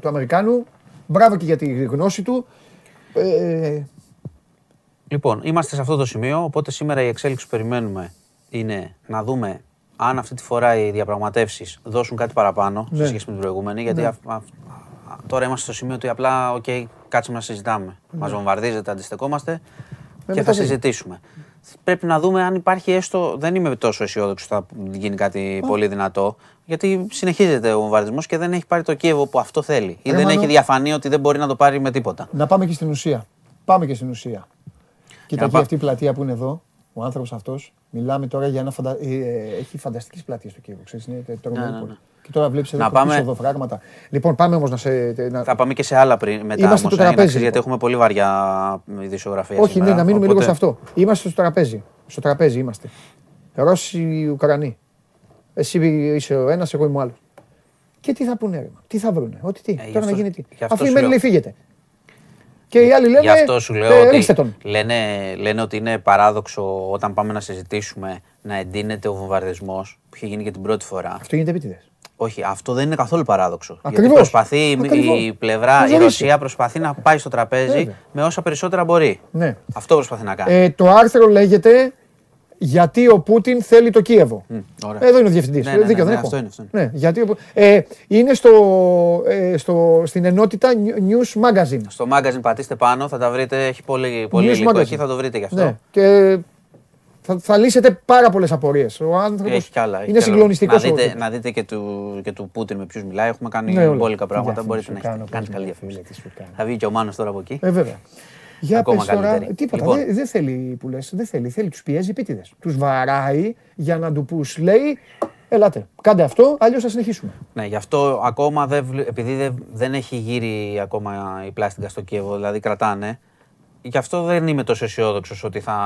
του Αμερικάνου. Μπράβο και για τη γνώση του. Ε, Λοιπόν, είμαστε σε αυτό το σημείο, οπότε σήμερα η εξέλιξη που περιμένουμε είναι να δούμε αν αυτή τη φορά οι διαπραγματεύσεις δώσουν κάτι παραπάνω Ναι. σε σχέση με την προηγούμενη. Γιατί Ναι. αυ- αυ- τώρα είμαστε στο σημείο ότι απλά, οκ, κάτσουμε να συζητάμε. Μας βομβαρδίζεται, αντιστεκόμαστε και Ναι. μετά θα δεν- συζητήσουμε. Πρέπει να δούμε αν υπάρχει έστω. Δεν είμαι τόσο αισιόδοξο ότι θα γίνει κάτι πολύ δυνατό. Γιατί συνεχίζεται ο βομβαρδισμός και δεν έχει πάρει το Κίεβο που αυτό θέλει. Ή Ρε δεν Μάνο. έχει διαφανεί ότι δεν μπορεί να το πάρει με τίποτα. να πάμε και στην ουσία. Πάμε και στην ουσία. Κοίτα να εκεί πά- αυτή η πλατεία που είναι εδώ, ο άνθρωπος αυτός. Μιλάμε τώρα για ένα φαντα... ε, έχει φανταστικές πλατείες στο Κίεβο. Ξέρεις, είναι τρομερή Ναι, ναι, πόλη. ναι. Και τώρα βλέπεις εδώ Να από πίσω πάμε- εδώ φράγματα. Λοιπόν, πάμε όμως να σε. Να... Θα πάμε και σε άλλα πριν, μετά Είμαστε όμως, στο ε, να τραπέζι, ξέρεις, γιατί λοιπόν. έχουμε πολύ βαριά ειδησιογραφία Όχι, σήμερα, ναι, να μείνουμε λίγο οπότε- σε αυτό. Είμαστε στο τραπέζι. Στο τραπέζι είμαστε. Ρώσοι, Ουκρανοί. Εσύ είσαι ο ένας, εγώ είμαι ο άλλος. Και τι θα πούνε, ρε, τι θα βρούνε, ό,τι τι. γι' τώρα να αυτό- γίνει τι. γι' αυτό Αφού η σου Μέρη λέω. λέει φύγετε. Και οι άλλοι λένε. Γι' αυτό σου λέω ε, ότι ρίξτε τον. λένε, λένε ότι είναι παράδοξο όταν πάμε να συζητήσουμε να εντείνεται ο βομβαρδισμός που είχε γίνει και την πρώτη φορά. Αυτό γίνεται επίτηδες. Όχι, αυτό δεν είναι καθόλου παράδοξο. Γιατί Ακριβώς. προσπαθεί η- Ακριβώς. η πλευρά, Να η ζωήσει. Ρωσία προσπαθεί να πάει στο τραπέζι Βέβαια. με όσα περισσότερα μπορεί. Ναι. Αυτό προσπαθεί να κάνει. Ε, το άρθρο λέγεται Γιατί ο Πούτιν θέλει το Κίεβο. ωραία. Εδώ είναι ο διευθυντής. Ναι, ναι, Δίκιο, ναι, δεν ναι, έχω. αυτό είναι, αυτό είναι. Ναι, γιατί ο Πού- ε, είναι στο, ε, στο, στην ενότητα News Magazine. Στο magazine πατήστε πάνω, θα τα βρείτε. Έχει πολύ, πολύ News υλικό Magazine. εκεί, θα το βρείτε γι' αυτό. Ναι. Και θα, θα λύσετε πάρα πολλές απορίες. Ο άνθρωπος Έχει κι άλλα. έχει είναι κι άλλα. συγκλονιστικός. Να δείτε, να δείτε και, του, και του Πούτιν με ποιους μιλάει. Έχουμε κάνει Ναι, όλα. μπόλικα πράγματα. Διαφήμιση Μπορείτε σου να κάνω, έχετε κάνει πώς καλή με διαφήμιση. φίλε, τι σου κάνω. Θα βγει και ο Μάνος τώρα από εκεί. Ε, βέβαια. Για Ακόμα πες τώρα, καλύτερη. τίποτα, Λοιπόν. δεν δεν θέλει που λες, δεν θέλει, θέλει, τους πιέζει επίτηδες. Τους βαράει για να του πούς, λέει, ελάτε, κάντε αυτό, αλλιώς θα συνεχίσουμε. Ναι, γι' αυτό ακόμα δεν, βλέ- επειδή δεν, δεν έχει γύρει ακόμα η πλάστικα στο Κίεβο, δηλαδή κρατάνε, γι' αυτό δεν είμαι τόσο αισιόδοξος ότι θα,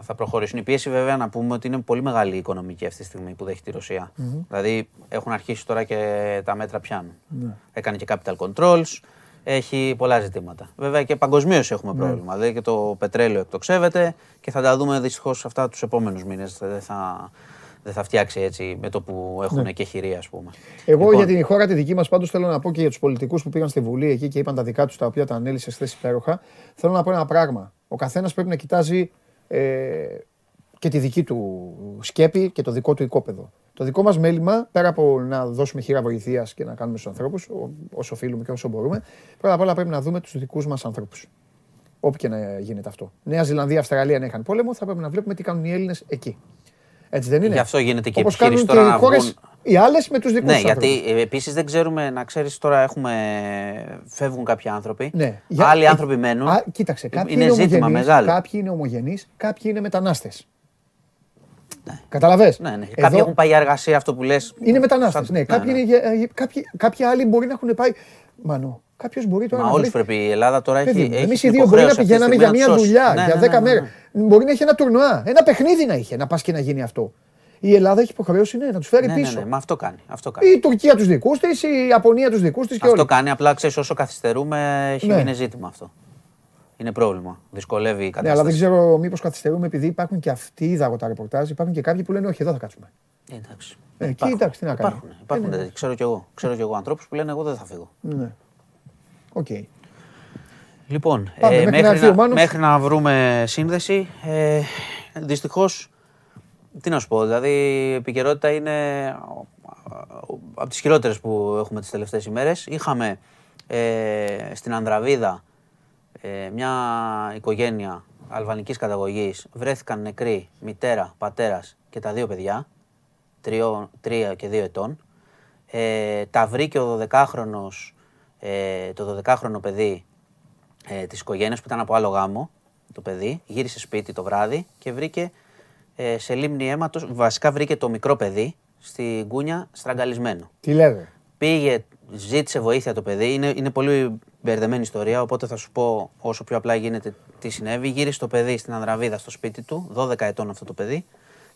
θα προχωρήσουν. Η πίεση, βέβαια, να πούμε ότι είναι πολύ μεγάλη η οικονομική αυτή τη στιγμή που δέχεται η ρωσια Δηλαδή, έχουν αρχίσει τώρα και τα μέτρα πιάνουν. Ναι. Έκανε και capital controls. Έχει πολλά ζητήματα. Βέβαια και παγκοσμίως έχουμε πρόβλημα. Δηλαδή και το πετρέλαιο εκτοξεύεται και θα τα δούμε δυστυχώς αυτά τους επόμενους μήνες. Δεν θα, δεν θα φτιάξει έτσι με το που έχουν και χειρία, ας πούμε. Εγώ Λοιπόν, για την χώρα τη δική μας πάντως θέλω να πω και για τους πολιτικούς που πήγαν στη Βουλή εκεί και είπαν τα δικά τους τα οποία τα ανέλησε χθες υπέροχα. Θέλω να πω ένα πράγμα. Ο καθένας πρέπει να κοιτάζει ε, και τη δική του σκέπη και το δικό του οικόπεδο. Το δικό μας μέλημα, πέρα από να δώσουμε χείρα βοηθείας και να κάνουμε στους ανθρώπους, όσο οφείλουμε και όσο μπορούμε, πρώτα απ' όλα πρέπει να δούμε τους δικούς μας ανθρώπους. Όπου και να γίνεται αυτό. Νέα Ζηλανδία, Αυστραλία να είχαν πόλεμο, θα πρέπει να βλέπουμε τι κάνουν οι Έλληνες εκεί. Έτσι δεν είναι; Γι' αυτό γίνεται και Όπως επιχείρηση κάνουν τώρα και να οι χώρες, βγουν- οι άλλες με τους δικούς Ναι, τους ανθρώπους. γιατί επίσης δεν ξέρουμε, να ξέρεις τώρα έχουμε. Φεύγουν κάποιοι άνθρωποι. Ναι. Για- Άλλοι ε, άνθρωποι μένουν. Α, κοίταξε, κάποιοι είναι είναι, ζήτημα ομογενείς, μεγάλο. Κάποιοι είναι ομογενείς, κάποιοι είναι μετανάστες. Καταλαβες; Ναι, ναι. Εδώ Κάποιοι έχουν πάει για εργασία, αυτό που λες. είναι μετανάστες. Ναι, κάποιοι, Είναι, γε- ε, κάποιοι, κάποιοι άλλοι μπορεί να έχουν πάει... Μανώ, κάποιος μπορεί τώρα Μα να όλους βρει... πρέπει. Η Ελλάδα τώρα έχει. Παιδί μου, έχει εμείς οι την δύο μπορεί να υποχρέωση αυτή τη πηγαίναμε για στιγμή μια να τους σώσει. δουλειά, Ναι, για ναι, 10 ναι, ναι, μέρες. ναι. Μπορεί να έχει ένα τουρνουά, ένα παιχνίδι να είχε, να πας και να γίνει αυτό. Η Ελλάδα έχει υποχρέωση ναι, να τους φέρει Ναι, ναι, πίσω. ναι, μα αυτό κάνει. Αυτό κάνει. Η Τουρκία τους δικούς της, η Ιαπωνία τους δικούς της και Αυτό όλοι. κάνει. Απλά ξέρεις όσο καθυστερούμε, έχει, Ναι. είναι ζήτημα αυτό. Είναι πρόβλημα. Δυσκολεύει η Ναι, αλλά δεν κατάσταση. ξέρω μήπως καθυστερούμε επειδή υπάρχουν και αυτοί είδα εγώ τα ρεπορτάζ. Υπάρχουν και κάποιοι που λένε Όχι, εδώ θα κάτσουμε. Ε, εντάξει. Ε, εκεί Υπάρχουν. εντάξει, τι να κάνουμε. Υπάρχουν, υπάρχουν Ε, ναι. τέτοιοι. ξέρω κι εγώ. Ξέρω κι εγώ ανθρώπους που λένε Εγώ δεν θα φύγω. Ναι. Οκ. Λοιπόν, Πάμε, ε, μέχρι να μέχρι, έρθει ο να, Μάνος. μέχρι να βρούμε σύνδεση, ε, δυστυχώς, τι να σου πω, δηλαδή η επικαιρότητα είναι από τις χειρότερες που έχουμε τις τελευταίες ημέρες. Είχαμε ε, στην Ανδραβίδα ε, μια οικογένεια αλβανικής καταγωγής, βρέθηκαν νεκροί μητέρα, πατέρας και τα δύο παιδιά, τριώ, τρία και δύο ετών. Ε, τα βρήκε ο 12χρονος, ε, το 12χρονο παιδί ε, της οικογένειας που ήταν από άλλο γάμο, το παιδί, γύρισε σπίτι το βράδυ και βρήκε ε, σε λίμνη αίματος, βασικά βρήκε το μικρό παιδί στη γκούνια στραγγαλισμένο. Τι λέτε; Πήγε, ζήτησε βοήθεια το παιδί. Είναι, είναι πολύ μπερδεμένη ιστορία, οπότε θα σου πω όσο πιο απλά γίνεται τι συνέβη. Γύρισε το παιδί στην Ανδραβίδα στο σπίτι του, 12 ετών αυτό το παιδί,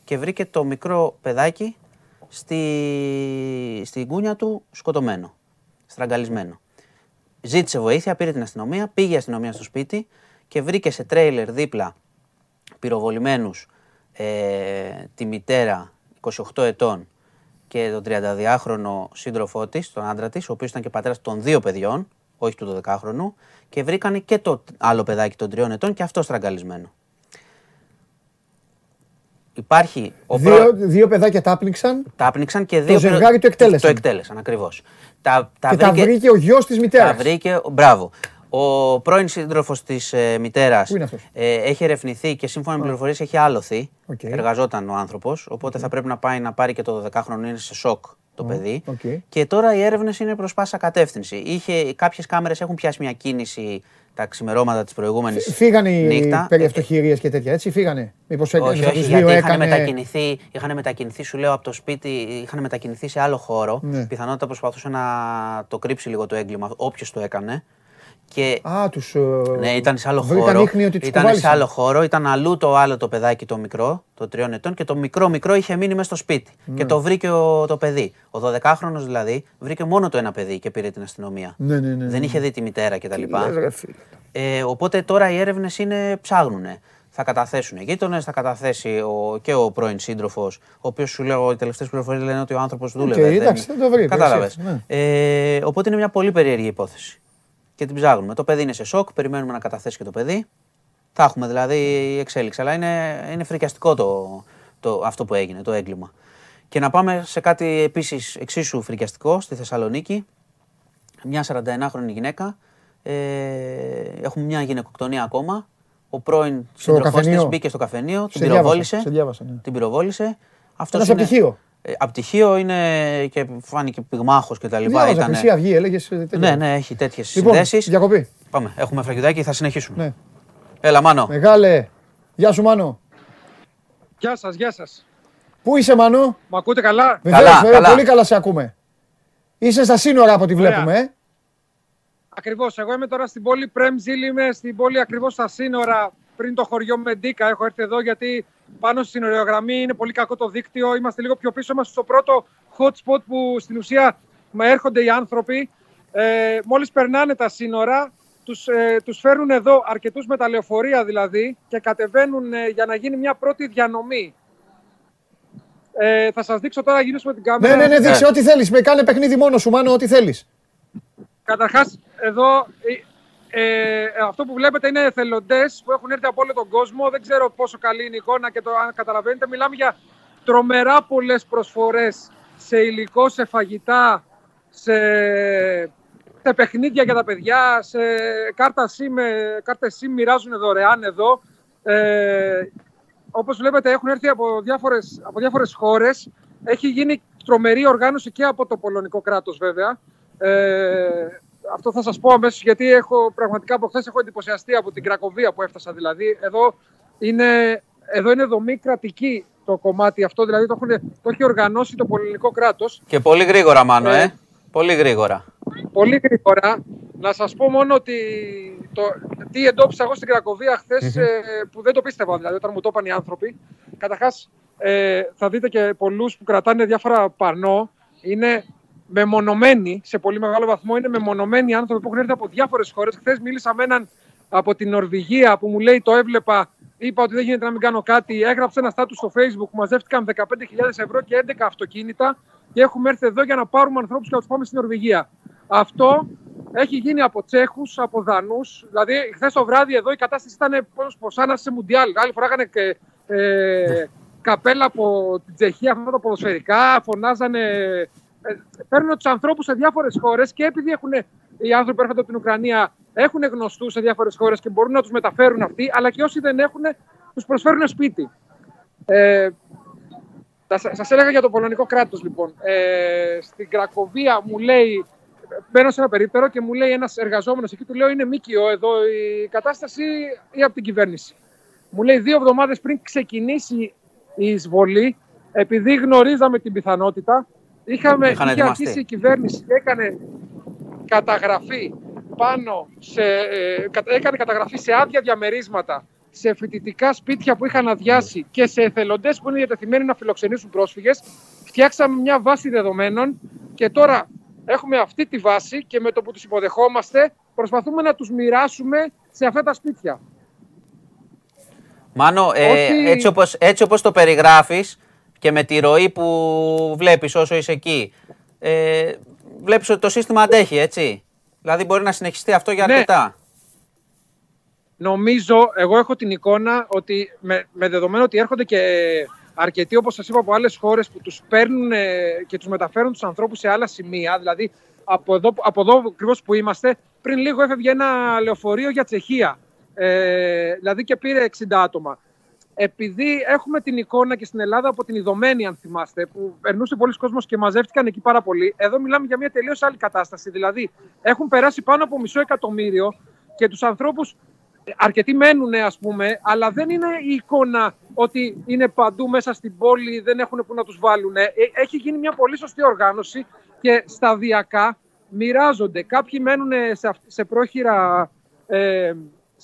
και βρήκε το μικρό παιδάκι στη, στη γκούνια του σκοτωμένο, στραγγαλισμένο. Ζήτησε βοήθεια, πήρε την αστυνομία, πήγε η αστυνομία στο σπίτι και βρήκε σε τρέιλερ δίπλα πυροβολημένους ε, τη μητέρα 28 ετών και τον 32χρονο σύντροφό της, τον άντρα της, ο οποίος ήταν και πατέρας των δύο παιδιών, όχι του 12χρονου, και βρήκανε και το άλλο παιδάκι των τριών ετών και αυτό στραγγαλισμένο. Υπάρχει ο Δύο, προ- δύο παιδάκια τα άπνιξαν Τα άπνιξαν και δύο. ζευγάρι το εκτέλεσαν. Το εκτέλεσαν, ακριβώς. Τα, τα και τα βρήκε ο γιος της μητέρας. τα βρήκε, μπράβο. Ο πρώην σύντροφος της ε, μητέρας Πού είναι αυτός; ε, έχει ερευνηθεί και σύμφωνα με πληροφορίες έχει άλλοθι. Οκ. Εργαζόταν ο άνθρωπος. Οπότε θα πρέπει να πάει να πάρει και το 12χρονο, είναι σε σοκ το παιδί. οκ. Και τώρα οι έρευνες είναι προς πάσα κατεύθυνση. Κάποιες κάμερες έχουν πιάσει μια κίνηση τα ξημερώματα της προηγούμενης Φύγανε οι νύχτα. περί αυτοχειρίες και τέτοια, έτσι, φύγανε. Μήπως έκανε Όχι, από όχι, τους γιατί δύο είχαν έκανε... μετακινηθεί, είχαν μετακινηθεί, σου λέω, από το σπίτι, είχαν μετακινηθεί σε άλλο χώρο. Ναι. Πιθανότητα προσπαθούσε να το κρύψει λίγο το έγκλημα, όποιος το έκανε. Και Α, τους... ε, ναι, ήταν σε άλλο βρήκαν χώρο. ίχνη ότι τους ήταν σε κουβάλισαν. άλλο χώρο, ήταν αλλού το άλλο το παιδάκι το μικρό, το τριών ετών, και το μικρό μικρό είχε μείνει μέσα στο σπίτι. Ναι. Και το βρήκε ο, το παιδί. Ο 12χρονο δηλαδή βρήκε μόνο το ένα παιδί και πήρε την αστυνομία. Ναι, ναι, ναι, Δεν ναι. είχε δει τη μητέρα κτλ. λες, ρε φίλε. Ε, οπότε τώρα οι έρευνες είναι ψάχνουνε. Θα καταθέσουν οι γείτονες, θα καταθέσει ο, και ο πρώην σύντροφος, ο οποίος σου λέω οι τελευταίες πληροφορίες λένε ότι ο άνθρωπος δούλευε. Οκ, εντάξει, θα το βρει, Κατάλαβες. περισσεύει, Ε, οπότε είναι μια πολύ περίεργη υπόθεση. Και την ψάχνουμε. Το παιδί είναι σε σοκ, περιμένουμε να καταθέσει και το παιδί. Θα έχουμε δηλαδή εξέλιξη. Αλλά είναι, είναι φρικιαστικό το, το, αυτό που έγινε, το έγκλημα. Και να πάμε σε κάτι επίσης εξίσου φρικιαστικό στη Θεσσαλονίκη. Μια 41χρονη γυναίκα. Ε, έχουμε μια γυναικοκτονία ακόμα. Ο πρώην σύντροφός της καφενείο. μπήκε στο καφενείο, την Σε διάβασα, πυροβόλησε. σε διάβασα, ναι. Την πυροβόλησε. Αυτός Ένας είναι- απτυχίο. Ε, απτυχίο είναι και φάνηκε πυγμάχος και τα λοιπά. Διάβαζα, Ήτανε- Χρυσή Αυγή, έλεγες. ε, τέτοια. Ναι, ναι, έχει τέτοιες Λοιπόν, συνδέσεις. διακοπή. Πάμε, έχουμε φραγιδάκι, θα συνεχίσουμε. Ναι. Έλα, Μάνο. Μεγάλε. Γεια σου Μάνο. Γεια σας, γεια σας. Πού είσαι Μάνο; Μ' ακούτε καλά; Βεβαίως, Καλά, βέβαια, καλά. πολύ καλά σε ακούμε. Είσαι στα σύνορα από ό,τι Ωραία. βλέπουμε. Ε. Ακριβώς. Εγώ είμαι τώρα στην πόλη Πρέμζιλ, είμαι στην πόλη ακριβώς στα σύνορα πριν το χωριό Μεντίκα. Έχω έρθει εδώ γιατί πάνω στη συνοριογραμμή είναι πολύ κακό το δίκτυο. Είμαστε λίγο πιο πίσω. Είμαστε στο πρώτο hot spot που στην ουσία με έρχονται οι άνθρωποι. Ε, μόλις περνάνε τα σύνορα, τους, ε, τους φέρνουν εδώ αρκετούς με τα λεωφορεία δηλαδή και κατεβαίνουν ε, για να γίνει μια πρώτη διανομή. Ε, θα σας δείξω τώρα, γυρίσουμε την κάμερα. Ναι, ναι, ναι, δείξε ό,τι θέλεις. Με κάνε παιχνίδι μόνος σου, Μάνο, ό,τι θέλεις. Καταρχάς, εδώ ε, ε, αυτό που βλέπετε είναι εθελοντές που έχουν έρθει από όλο τον κόσμο. Δεν ξέρω πόσο καλή είναι η εικόνα και το αν καταλαβαίνετε. Μιλάμε για τρομερά πολλές προσφορές σε υλικό, σε φαγητά, σε, σε παιχνίδια για τα παιδιά, σε κάρτα SIM, κάρτες SIM μοιράζουν δωρεάν εδώ. Ε, όπως βλέπετε έχουν έρθει από διάφορες, από διάφορες χώρες. Έχει γίνει τρομερή οργάνωση και από το πολωνικό κράτος βέβαια. Ε, αυτό θα σας πω αμέσως γιατί έχω πραγματικά από χθες έχω εντυπωσιαστεί από την Κρακοβία που έφτασα δηλαδή. Εδώ είναι, εδώ είναι δομή κρατική το κομμάτι αυτό, δηλαδή το, έχουν, το έχει οργανώσει το πολωνικό κράτος. Και πολύ γρήγορα, Μάνο, ε. ε. Πολύ γρήγορα. Πολύ γρήγορα. Να σας πω μόνο ότι το, τι εντόπισα εγώ στην Κρακοβία χθες ε, που δεν το πίστευα δηλαδή όταν μου το είπαν οι άνθρωποι. Καταρχάς ε, θα δείτε και πολλούς που κρατάνε διάφορα πανό. Είναι μεμονωμένοι, σε πολύ μεγάλο βαθμό είναι μεμονωμένοι άνθρωποι που έχουν έρθει από διάφορες χώρες. Χθες μίλησα με έναν από την Νορβηγία που μου λέει το έβλεπα, είπα ότι δεν γίνεται να μην κάνω κάτι. Έγραψε ένα στάτου στο Facebook που μαζεύτηκαν 15.000 ευρώ και 11 αυτοκίνητα και έχουμε έρθει εδώ για να πάρουμε ανθρώπους και να τους πάμε στην Νορβηγία. Αυτό έχει γίνει από Τσέχους, από Δανούς. Δηλαδή, χθες το βράδυ εδώ η κατάσταση ήταν πώς σαν να σε Μουντιάλ. Άλλοι φοράγανε και, ε, καπέλα από την Τσεχία, αυτά τα ποδοσφαιρικά, φωνάζανε ε, παίρνουν τους ανθρώπους σε διάφορες χώρες και επειδή έχουν, οι άνθρωποι που έρχονται από την Ουκρανία έχουν γνωστούς σε διάφορες χώρες και μπορούν να τους μεταφέρουν αυτοί, αλλά και όσοι δεν έχουν, τους προσφέρουν σπίτι. Ε, Σας έλεγα για το πολωνικό κράτος, λοιπόν. Ε, στην Κρακοβία μου λέει, μπαίνω σε ένα περίπτερο και μου λέει ένας εργαζόμενος εκεί, του λέω είναι ΜΚΟ εδώ η κατάσταση ή από την κυβέρνηση. Μου λέει δύο εβδομάδες πριν ξεκινήσει η εισβολή, επειδή γνωρίζαμε την πιθανότητα, Είχαμε, είχε αρχίσει η κυβέρνηση και έκανε καταγραφή πάνω σε, ε, έκανε καταγραφή σε άδεια διαμερίσματα σε φοιτητικά σπίτια που είχαν αδειάσει και σε εθελοντές που είναι διατεθειμένοι να φιλοξενήσουν πρόσφυγες. Φτιάξαμε μια βάση δεδομένων και τώρα έχουμε αυτή τη βάση και με το που τους υποδεχόμαστε προσπαθούμε να τους μοιράσουμε σε αυτά τα σπίτια. Μάνο, ε, έτσι, όπως, έτσι όπως το περιγράφεις, και με τη ροή που βλέπεις όσο είσαι εκεί, ε, βλέπεις ότι το σύστημα αντέχει, έτσι. Δηλαδή μπορεί να συνεχιστεί αυτό για ναι. αρκετά. Νομίζω, εγώ έχω την εικόνα ότι με, με δεδομένο ότι έρχονται και αρκετοί, όπως σας είπα, από άλλες χώρες που τους παίρνουν και τους μεταφέρουν τους ανθρώπους σε άλλα σημεία, δηλαδή από εδώ, από εδώ ακριβώς που είμαστε, πριν λίγο έφευγε ένα λεωφορείο για Τσεχία. Ε, δηλαδή και πήρε 60 άτομα επειδή έχουμε την εικόνα και στην Ελλάδα από την Ιδωμένη, αν θυμάστε, που περνούσε πολλοί κόσμος και μαζεύτηκαν εκεί πάρα πολύ, εδώ μιλάμε για μια τελείως άλλη κατάσταση. Δηλαδή, έχουν περάσει πάνω από μισό εκατομμύριο και τους ανθρώπους αρκετοί μένουν, ας πούμε, αλλά δεν είναι η εικόνα ότι είναι παντού μέσα στην πόλη, δεν έχουν που να τους βάλουν. Ε, έχει γίνει μια πολύ σωστή οργάνωση και σταδιακά μοιράζονται. Κάποιοι μένουν σε, σε πρόχειρα. Ε,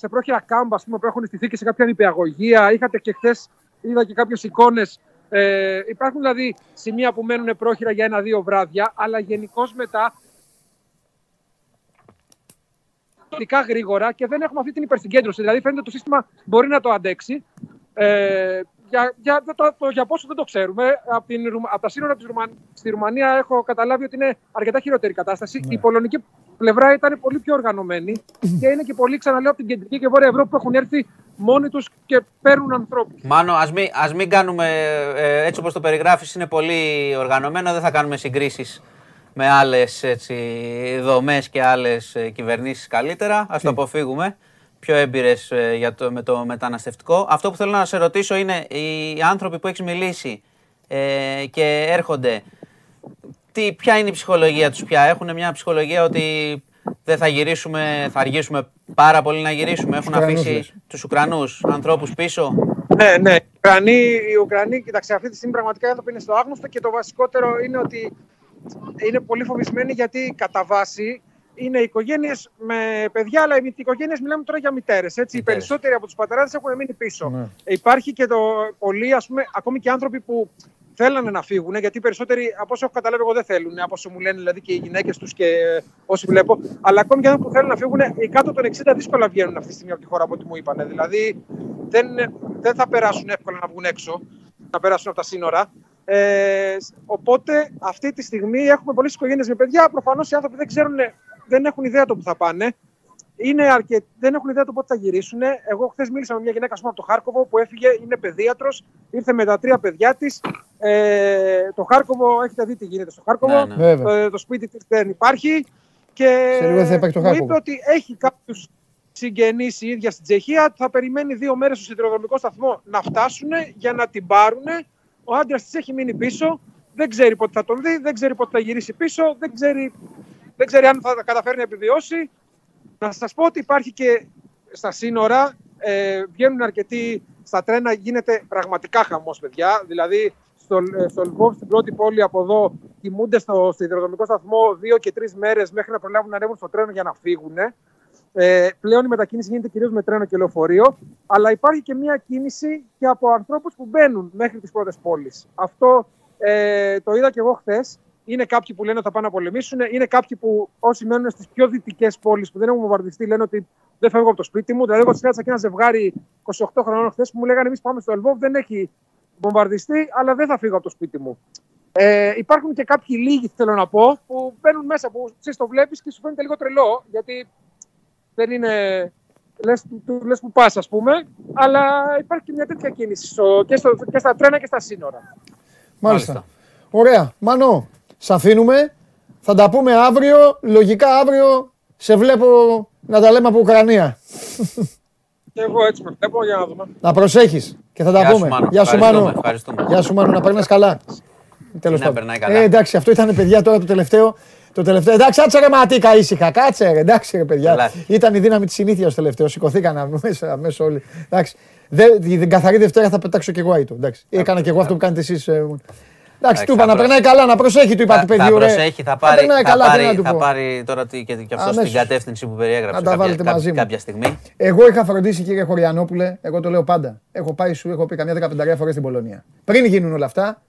σε πρόχειρα κάμπα πούμε, που έχουν στηθεί και σε κάποια νηπιαγωγεία. Είχατε και χθες, είδα και κάποιες εικόνες. Ε, υπάρχουν δηλαδή σημεία που μένουν πρόχειρα για ένα-δύο βράδια, αλλά γενικώς μετά γρήγορα και δεν έχουμε αυτή την υπερσυγκέντρωση. Δηλαδή, φαίνεται ότι το σύστημα μπορεί να το αντέξει. Ε, για, για, το, το, για πόσο δεν το ξέρουμε. Από, την, από τα σύνορα της Ρουμαν... στη Ρουμανία έχω καταλάβει ότι είναι αρκετά χειρότερη κατάσταση. Ναι. Η πολωνική πλευρά ήταν πολύ πιο οργανωμένη και είναι και πολύ, ξαναλέω, από την κεντρική και βόρεια Ευρώπη που έχουν έρθει μόνοι τους και παίρνουν ανθρώπους. Μάνο, ας μην, ας μην κάνουμε ε, έτσι όπως το περιγράφεις, είναι πολύ οργανωμένο. Δεν θα κάνουμε συγκρίσεις με άλλες δομές και άλλες κυβερνήσεις καλύτερα. Α το αποφύγουμε πιο έμπειρες ε, με το μεταναστευτικό. Αυτό που θέλω να σε ρωτήσω είναι οι άνθρωποι που έχεις μιλήσει ε, και έρχονται, τι, ποια είναι η ψυχολογία τους πια; Έχουν μια ψυχολογία ότι δεν θα γυρίσουμε, θα αργήσουμε πάρα πολύ να γυρίσουμε; Έχουν αφήσει τους Ουκρανούς ανθρώπους πίσω; Ναι, ναι. Οι Ουκρανοί, οι Ουκρανοί, κοιτάξτε, αυτή τη στιγμή πραγματικά οι άνθρωποι είναι στο άγνωστο και το βασικότερο είναι ότι είναι πολύ φοβισμένοι γιατί κατά βάση είναι οικογένειες με παιδιά, αλλά οι οικογένειες μιλάμε τώρα για μητέρες. Οι Μητέρες. περισσότεροι από τους πατεράδες έχουν μείνει πίσω. Ναι. Ε, Υπάρχει και το πολλοί, ας πούμε, ακόμη και άνθρωποι που θέλανε να φύγουν, γιατί οι περισσότεροι, από όσο έχω καταλάβει, εγώ δεν θέλουν, από όσο μου λένε δηλαδή και οι γυναίκες τους και όσοι βλέπω. Αλλά ακόμη και άνθρωποι που θέλουν να φύγουν, οι κάτω των 60 δύσκολα βγαίνουν αυτή τη στιγμή από τη χώρα από ό,τι μου είπαν. Δηλαδή δεν, δεν θα περάσουν εύκολα να βγουν έξω, να περάσουν από τα σύνορα. Ε, οπότε αυτή τη στιγμή έχουμε πολλές οικογένειες με παιδιά. Προφανώς οι άνθρωποι δεν ξέρουν, δεν έχουν ιδέα το που θα πάνε. Είναι αρκε... Δεν έχουν ιδέα το πότε θα γυρίσουν. Εγώ χθες μίλησα με μια γυναίκα ας πούμε, από το Χάρκοβο που έφυγε, είναι παιδίατρος, ήρθε με τα τρία παιδιά της. Ε, το Χάρκοβο, έχετε δει τι γίνεται στο Χάρκοβο. Ναι, ναι. Βέβαια. Το, το σπίτι της δεν υπάρχει. Και Σε λίγο θα υπάρχει το μου Χάρκοβο. είπε ότι έχει κάποιους συγγενείς η ίδια στην Τσεχία. Θα περιμένει δύο μέρες στο σιδηροδρομικό σταθμό να φτάσουν για να την πάρουν. Ο άντρας της έχει μείνει πίσω. Δεν ξέρει πότε θα τον δει, δεν ξέρει πότε θα γυρίσει πίσω, δεν ξέρει, δεν ξέρει αν θα καταφέρει να επιβιώσει. Να σας πω ότι υπάρχει και στα σύνορα, ε, βγαίνουν αρκετοί στα τρένα, γίνεται πραγματικά χαμός, παιδιά. Δηλαδή, στο, ε, στο Λβόβ, στην πρώτη πόλη από εδώ, κοιμούνται στο σιδηροδρομικό σταθμό δύο και τρεις μέρες μέχρι να προλάβουν να ανέβουν στο τρένο για να φύγουν. Ε, πλέον η μετακίνηση γίνεται κυρίως με τρένο και λεωφορείο, αλλά υπάρχει και μια κίνηση και από ανθρώπους που μπαίνουν μέχρι τις πρώτες πόλεις. Αυτό ε, το είδα και εγώ χθες. Είναι κάποιοι που λένε ότι θα πάνε να πολεμήσουν, είναι κάποιοι που όσοι μένουν στις πιο δυτικές πόλεις που δεν έχουν βομβαρδιστεί λένε ότι δεν φεύγω από το σπίτι μου. Δηλαδή, εγώ συνάντησα και ένα ζευγάρι 28 χρονών χθες που μου λέγανε: Εμείς πάμε στο Ελβόβ, δεν έχει βομβαρδιστεί, αλλά δεν θα φύγω από το σπίτι μου. Ε, υπάρχουν και κάποιοι λίγοι, θέλω να πω, που μπαίνουν μέσα, που εσύ το βλέπεις και σου φαίνεται λίγο τρελό, γιατί δεν είναι. Λες, του λες που πας, ας πούμε, αλλά υπάρχει και μια τέτοια κίνηση στο, και, στο, και στα τρένα και στα σύνορα. Μάλιστα. Ωραία. Μανώ, σε αφήνουμε. Θα τα πούμε αύριο. Λογικά αύριο σε βλέπω να τα λέμε από Ουκρανία. Και εγώ έτσι με βλέπω, για να δούμε. Να προσέχεις και θα τα Γεια σου, πούμε. Μάνο. Γεια σου Ευχαριστούμε, Μάνο. ευχαριστούμε. Γεια σου Μάνο, να περνάς καλά. Τέλος να πάντων. περνάει καλά. Ε, εντάξει, αυτό ήταν παιδιά τώρα το τελευταίο. Το τελευταίο. Εντάξει, κάτσε ρε ματίκα ήσυχα. Κάτσε ρε, εντάξει ρε παιδιά. Καλά. Ήταν η δύναμη της συνήθεια το τελευταίο. Σηκωθήκαν μέσα, μέσα όλοι. Εντάξει. Δεν, την καθαρή Δευτέρα θα πετάξω κι εγώ άιτο. Εντάξει. Έκανα κι εγώ αυτό που κάνετε εσείς. Εντάξει, του είπα θα να προ- περνάει καλά, να προσέχει, του είπα Θα, του θα παιδιού. ρε. προσέχει, θα Να πάρει, περνάει θα καλά, τι πάρει, να του θα πω. πάρει τώρα τι- και, και αυτό στην Αμέσως. κατεύθυνση που περιέγραψε Να τα κάποια, βάλετε κάποια, μαζί μου. κάποια στιγμή. Εγώ είχα φροντίσει, κύριε Χωριανόπουλε, εγώ το λέω πάντα. Έχω πάει σου, έχω πει καμιά δεκαπενταρία φορές στην Πολωνία. Πριν γίνουν όλα αυτά,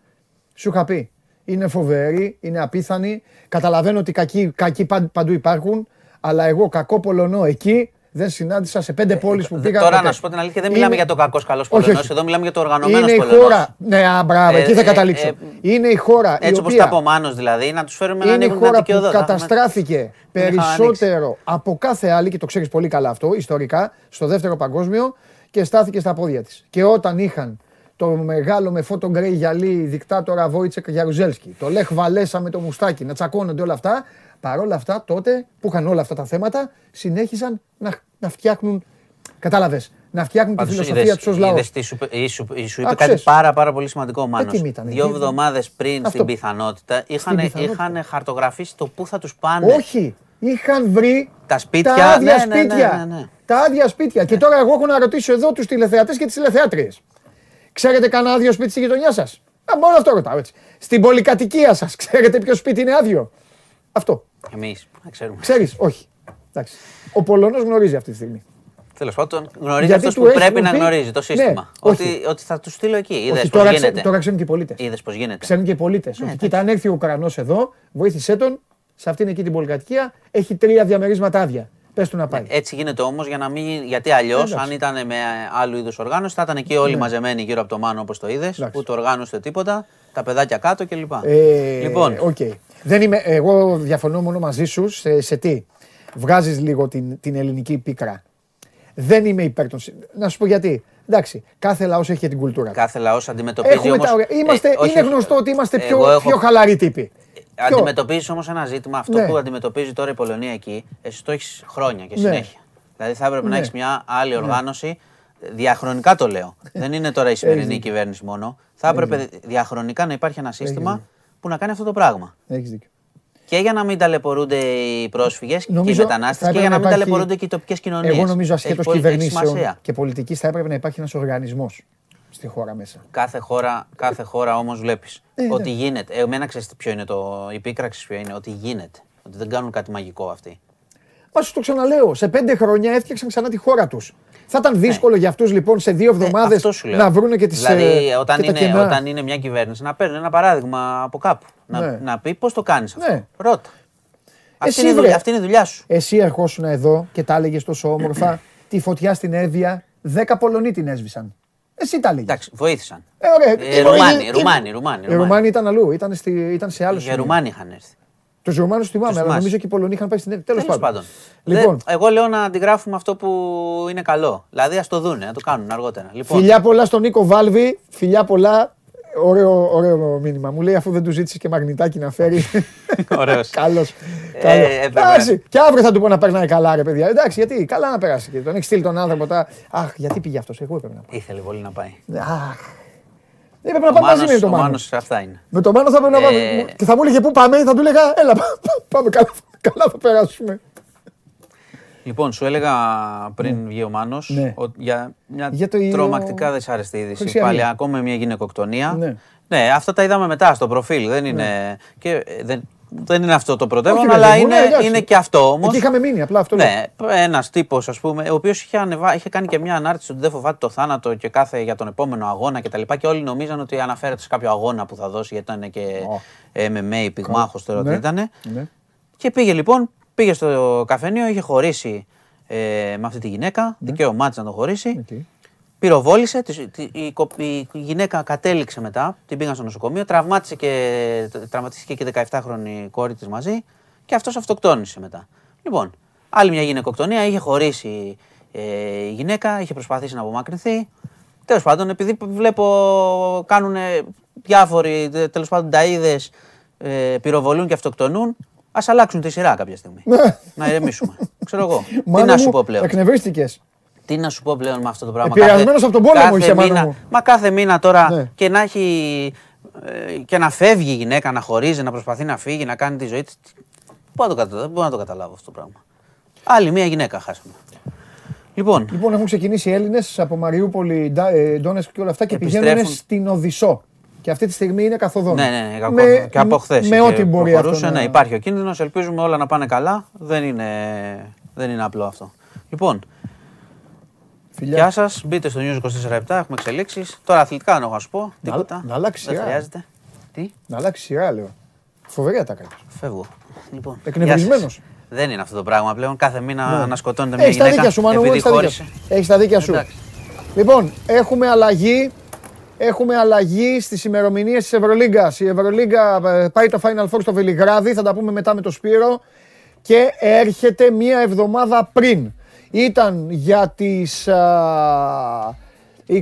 σου είχα πει. Είναι φοβεροί, είναι απίθανοι. Καταλαβαίνω ότι κακοί, κακοί παν- παντού υπάρχουν, αλλά εγώ κακό Πολωνό εκεί δεν συνάντησα σε πέντε πόλεις που Δε- πήγα. Τώρα ποτέ. να σου πω την αλήθεια, δεν Είναι- μιλάμε για το κακό καλό Όχι, Πολωνό. όχι. Εδώ μιλάμε για το οργανωμένο Είναι η Πολωνό. χώρα. Ναι, α, μπράβο, Ε, εκεί θα ε, καταλήξω. ε, είναι η χώρα η Έτσι όπως τα οποία από ο Μάνος δηλαδή, να τους φέρουμε να είναι η ανοίγουν την χώρα Αττική που Οδό. Θα έχουμε- καταστράφηκε είχαμε περισσότερο από κάθε άλλη και το ξέρεις πολύ καλά αυτό ιστορικά στο δεύτερο παγκόσμιο και στάθηκε στα πόδια της. Και όταν είχαν το μεγάλο με φώτο γκρέι γυαλί δικτάτορα Βόιτσεκ Γιαρουζέλσκι, το Λεχ Βαλέσα με το μουστάκι, να τσακώνονται όλα αυτά, παρόλα αυτά τότε που είχαν όλα αυτά τα θέματα συνέχισαν να, να φτιάχνουν, κατάλαβες, να φτιάχνουν τη Πάντως, φιλοσοφία είδες- τους ως λαός. είδες τι σου, είπε- ή σου, ή σου είπε Άκουσες. κάτι πάρα, πάρα πολύ σημαντικό ο Μάνος. τι μη ήταν, Δύο εκεί. εβδομάδες πριν Αυτό. στην πιθανότητα είχαν, πιθανότητα. είχαν χαρτογραφήσει το πού θα τους πάνε. Όχι, είχαν βρει Τα σπίτια. τα άδεια ναι, ναι, σπίτια. ναι, ναι, ναι. Τα άδεια σπίτια. Και τώρα εγώ έχω να ρωτήσω εδώ τους τηλεθεατές και τις τηλεθεάτριες. Ξέρετε κανένα άδειο σπίτι στη γειτονιά σας; Α, μόνο αυτό ρωτάω έτσι. Στην πολυκατοικία σας, ξέρετε ποιο σπίτι είναι άδειο; Αυτό. Εμείς, να ξέρουμε. Ξέρεις, όχι. Εντάξει. Ο Πολωνός γνωρίζει αυτή τη στιγμή. Τέλος πάντων, γνωρίζει Γιατί αυτός του που έχουν πρέπει να πει- γνωρίζει το Ναι, σύστημα. όχι. ότι, ότι θα τους στείλω εκεί. Είδες όχι, πώς τώρα, ξέ- γίνεται. τώρα ξέρουν και οι πολίτες. Είδες πώς γίνεται. Ξέρουν και οι πολίτες. ότι κοίτα, αν έρθει ο Ουκρανός εδώ, βοήθησέ τον, σε αυτήν εκεί την πολυκατοικία, έχει τρία διαμερίσματα άδεια. Πες του να πάει. Έτσι γίνεται όμως για να μην. Γιατί αλλιώς, Εντάξει. αν ήταν με άλλου είδους οργάνωση, θα ήταν εκεί όλοι μαζεμένοι γύρω από το Μάνο όπως το είδες. Ούτε οργάνωσε τίποτα. Τα παιδάκια κάτω κλπ. Ε, λοιπόν, οκ. Δεν είμαι, εγώ διαφωνώ μόνο μαζί σου σε, σε τι. Βγάζεις λίγο την, την ελληνική πίκρα. Δεν είμαι υπέρ των... συ- Να σου πω γιατί. Εντάξει, κάθε λαός έχει και την κουλτούρα του. κάθε λαός αντιμετωπίζει Έχουμε όμως, τα ωραία. Είμαστε, ε, όχι, είναι γνωστό ότι είμαστε πιο, εγώ έχω- πιο χαλαροί τύποι. Ποιο; Αντιμετωπίζεις όμως ένα ζήτημα, αυτό Ναι. που αντιμετωπίζει τώρα η Πολωνία εκεί, εσύ το έχεις χρόνια και Ναι. συνέχεια. Δηλαδή θα έπρεπε να Ναι. έχεις μια άλλη οργάνωση. Διαχρονικά το λέω. Δεν είναι τώρα η σημερινή δίκιο. κυβέρνηση μόνο. Θα έπρεπε διαχρονικά να υπάρχει ένα σύστημα που να κάνει αυτό το πράγμα. Έχεις δίκιο. Και για να μην ταλαιπωρούνται οι πρόσφυγες και οι Νομίζω μετανάστες θα και για να έπρεπε μην να υπάρχει- ταλαιπωρούνται και οι τοπικές κοινωνίες. Εγώ νομίζω ασχέτως Έχει κυβερνήσεων σημασία. και πολιτικής θα έπρεπε να υπάρχει ένας οργανισμός στη χώρα μέσα. Κάθε χώρα, κάθε χώρα όμως βλέπεις Ε, ότι ναι. γίνεται. Εμένα ξέρεις ποιο είναι το. Η πίκραξη ποιο είναι. Ότι γίνεται. Ότι δεν κάνουν κάτι μαγικό αυτοί. Μα σου το ξαναλέω, σε πέντε χρόνια έφτιαξαν ξανά τη χώρα τους. Θα ήταν Ναι. δύσκολο για αυτούς λοιπόν σε δύο εβδομάδες αυτό σου λέω. να βρούνε και τις Δηλαδή, όταν, και τα είναι, κενά. όταν είναι μια κυβέρνηση, να παίρνει ένα παράδειγμα από κάπου. Να, Ναι. να πει πώς το κάνεις αυτό; Ναι. Ρώτα. Αυτή, Εσύ, είναι, η βρε. δουλειά, αυτή είναι η δουλειά σου. Εσύ ερχόσουν εδώ και τα έλεγες τόσο όμορφα. τη φωτιά στην Εύβοια, δέκα Πολωνοί την έσβησαν. Εσύ τα έλεγες. Εντάξει, βοήθησαν. Ε, ωραία. Ε, Ε, Ρουμάνοι, ε, Ρουμάνοι, Ρουμάνοι. Οι Ρουμάνοι ήταν αλλού, ήταν, στη, ήταν σε άλλο Οι σημείο. Ρουμάνοι είχαν έρθει. Τους Ρουμάνου θυμάμαι, αλλά θυμάσαι. νομίζω και οι Πολωνοί είχαν πάει στην Εύβοια. Τέλος Τέλος πάντων. πάντων. Λοιπόν, Δεν- εγώ λέω να αντιγράφουμε αυτό που είναι καλό. Δηλαδή, ας το δούνε, να το κάνουν αργότερα. Λοιπόν, φιλιά πολλά στον Νίκο Βάλβη. Φιλιά πολλά. Ωραίο, ωραίο μήνυμα. Μου λέει αφού δεν του ζήτησε και μαγνητάκι να φέρει. Ωραίος. Καλώ. Ε, έπρεπε. Εντάξει. Και αύριο θα του πω να περνάει καλά, ρε παιδιά. Εντάξει, γιατί καλά να περάσει. Και τον έχει στείλει τον άνθρωπο. Τα... Αχ, γιατί πήγε αυτός. Εγώ έπρεπε να πάω. ήθελε πολύ να πάει. Αχ. Δεν έπρεπε να Ο πάμε μαζί Μάνος- με τον ο Μάνος. Μάνος αυτά είναι. Με τον Μάνο θα έπρεπε να Ε, πάμε. Και θα μου έλεγε πού πάμε, θα του έλεγα έλα πά- πά- πάμε καλά, καλά θα περάσουμε. Λοιπόν, σου έλεγα πριν βγει ο Μάνος Ναι. ότι για μια Για το- τρομακτικά δυσάρεστη είδηση. Χρυσή Αυγή. Πάλι ακόμα μια γυναικοκτονία. Ναι. Ναι. αυτά τα είδαμε μετά στο προφίλ. Δεν είναι, και, ε, δεν, δεν είναι αυτό το πρωτεύον, Όχι, αλλά παιδί μου, είναι, ναι, εντάξει. είναι και αυτό όμω. Εκεί είχαμε μείνει, απλά αυτό λέω. Ναι, ένας τύπος, ας πούμε, ο οποίος είχε, ανεβα... είχε κάνει και μια ανάρτηση ότι δεν φοβάται το θάνατο και κάθε για τον επόμενο αγώνα κτλ. Και, και όλοι νομίζαν ότι αναφέρεται σε κάποιο αγώνα που θα δώσει, γιατί ήταν και MMA, πυγμάχος τώρα Ναι. τι ήταν. Ναι. Και πήγε λοιπόν, πήγε στο καφενείο, είχε χωρίσει ε, με αυτή τη γυναίκα, δικαίωμά της να τον χωρίσει. Οκ. Πυροβόλησε, τη- τη- η, κο- η γυναίκα κατέληξε μετά, την πήγαν στο νοσοκομείο, τραυμάτισε και, τραυματίστηκε και η 17χρονη κόρη της μαζί και αυτός αυτοκτόνησε μετά. Λοιπόν, άλλη μια γυναικοκτονία, είχε χωρίσει ε, η γυναίκα, είχε προσπαθήσει να απομακρυνθεί. Τέλος πάντων, επειδή βλέπω κάνουν διάφοροι τέλος πάντων ταΐδες, ε, πυροβολούν και αυτοκτονούν, ας αλλάξουν τη σειρά κάποια στιγμή. να ηρεμήσουμε. Ξέρω εγώ. Τι Μάνο να σου μου, πω πλέον. Εκνευρίστηκες. Τι να σου πω πλέον με αυτό το πράγμα. Επηρεασμένος Κάθε- από τον πόλεμο κάθε είσαι, Μάνο μήνα- μου. Μα κάθε μήνα τώρα Ναι. και να έχει. ε, και να φεύγει η γυναίκα, να χωρίζει, να προσπαθεί να φύγει, να κάνει τη ζωή της. Πού να το καταλάβω, δεν μπορώ να το καταλάβω αυτό το πράγμα. Άλλη μία γυναίκα χάσαμε. Λοιπόν, Λοιπόν, έχουν ξεκινήσει οι Έλληνες από Μαριούπολη, Ντα- ε, Ντόνετσκ και όλα αυτά και Επιστρέφουν. πηγαίνουν στην Οδυσσό. Και αυτή τη στιγμή είναι καθοδόν. ναι, ναι, ναι, Με- και από χθες. Με ό,τι μπορεί αυτό. να- Ναι, υπάρχει ο κίνδυνος, ελπίζουμε όλα να πάνε καλά. Δεν είναι, δεν είναι απλό αυτό. Λοιπόν, Φιλιά. γεια σας. Μπείτε στο News 24-7, έχουμε εξελίξεις. Τώρα αθλητικά δεν έχω να σου πω. Τίποτα. να αλλάξει Δεν σειρά. χρειάζεται. Τι, Να αλλάξει σειρά, λέω. Φοβερή τα κάνεις. φεύγω. Λοιπόν, Εκνευρισμένος. γεια σας. Δεν είναι αυτό το πράγμα πλέον. Κάθε μήνα να σκοτώνεται μια Έχεις τα γυναίκα δίκια σου, Μανώ, επειδή έχεις τα δίκια χώρισε. σου. Έχεις τα δίκια σου. Εντάξει. Λοιπόν, έχουμε αλλαγή. Έχουμε αλλαγή στις ημερομηνίες της Ευρωλίγκας. Η Ευρωλίγκα ε, πάει το Final Four στο Βελιγράδι, θα τα πούμε μετά με το Σπύρο. Και έρχεται μία εβδομάδα πριν. Ήταν για τις α, 26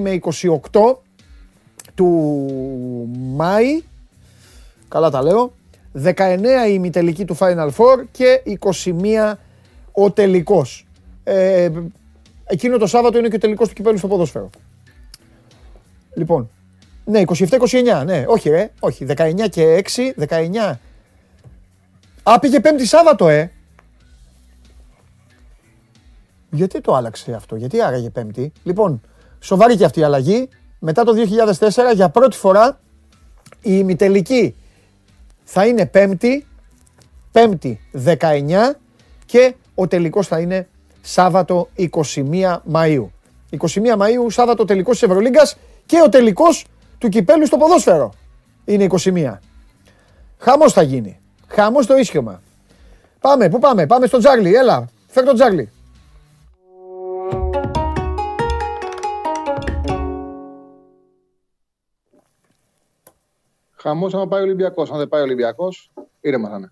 με 28 του Μάη. Καλά τα λέω. 19 η ημιτελική του Final Four και 21 ο τελικός. Ε, εκείνο το Σάββατο είναι και ο τελικός του κυπέλου στο ποδόσφαιρο. Λοιπόν, ναι, 27-29, ναι, όχι ρε, όχι, 19 και 6, 19. Α, πήγε πέμπτη Σάββατο, ε. Γιατί το άλλαξε αυτό, γιατί άραγε πέμπτη; Λοιπόν, σοβαρή και αυτή η αλλαγή. Μετά το 2004, για πρώτη φορά, η ημιτελική θα είναι πέμπτη, πέμπτη 19 και ο τελικός θα είναι Σάββατο 21 Μαΐου. 21 Μαΐου, Σάββατο τελικός της Ευρωλίγκας και ο τελικός του κυπέλου στο ποδόσφαιρο είναι 21. Χαμός θα γίνει. Χαμός το ίσχυμα. Πάμε, πού πάμε, πάμε στο Τζάρλι, έλα, φέρ το Τζάρλι. Χαμός άμα πάει ο Ολυμπιακός. Αν δεν πάει ο Ολυμπιακός, ήρεμα θα είναι.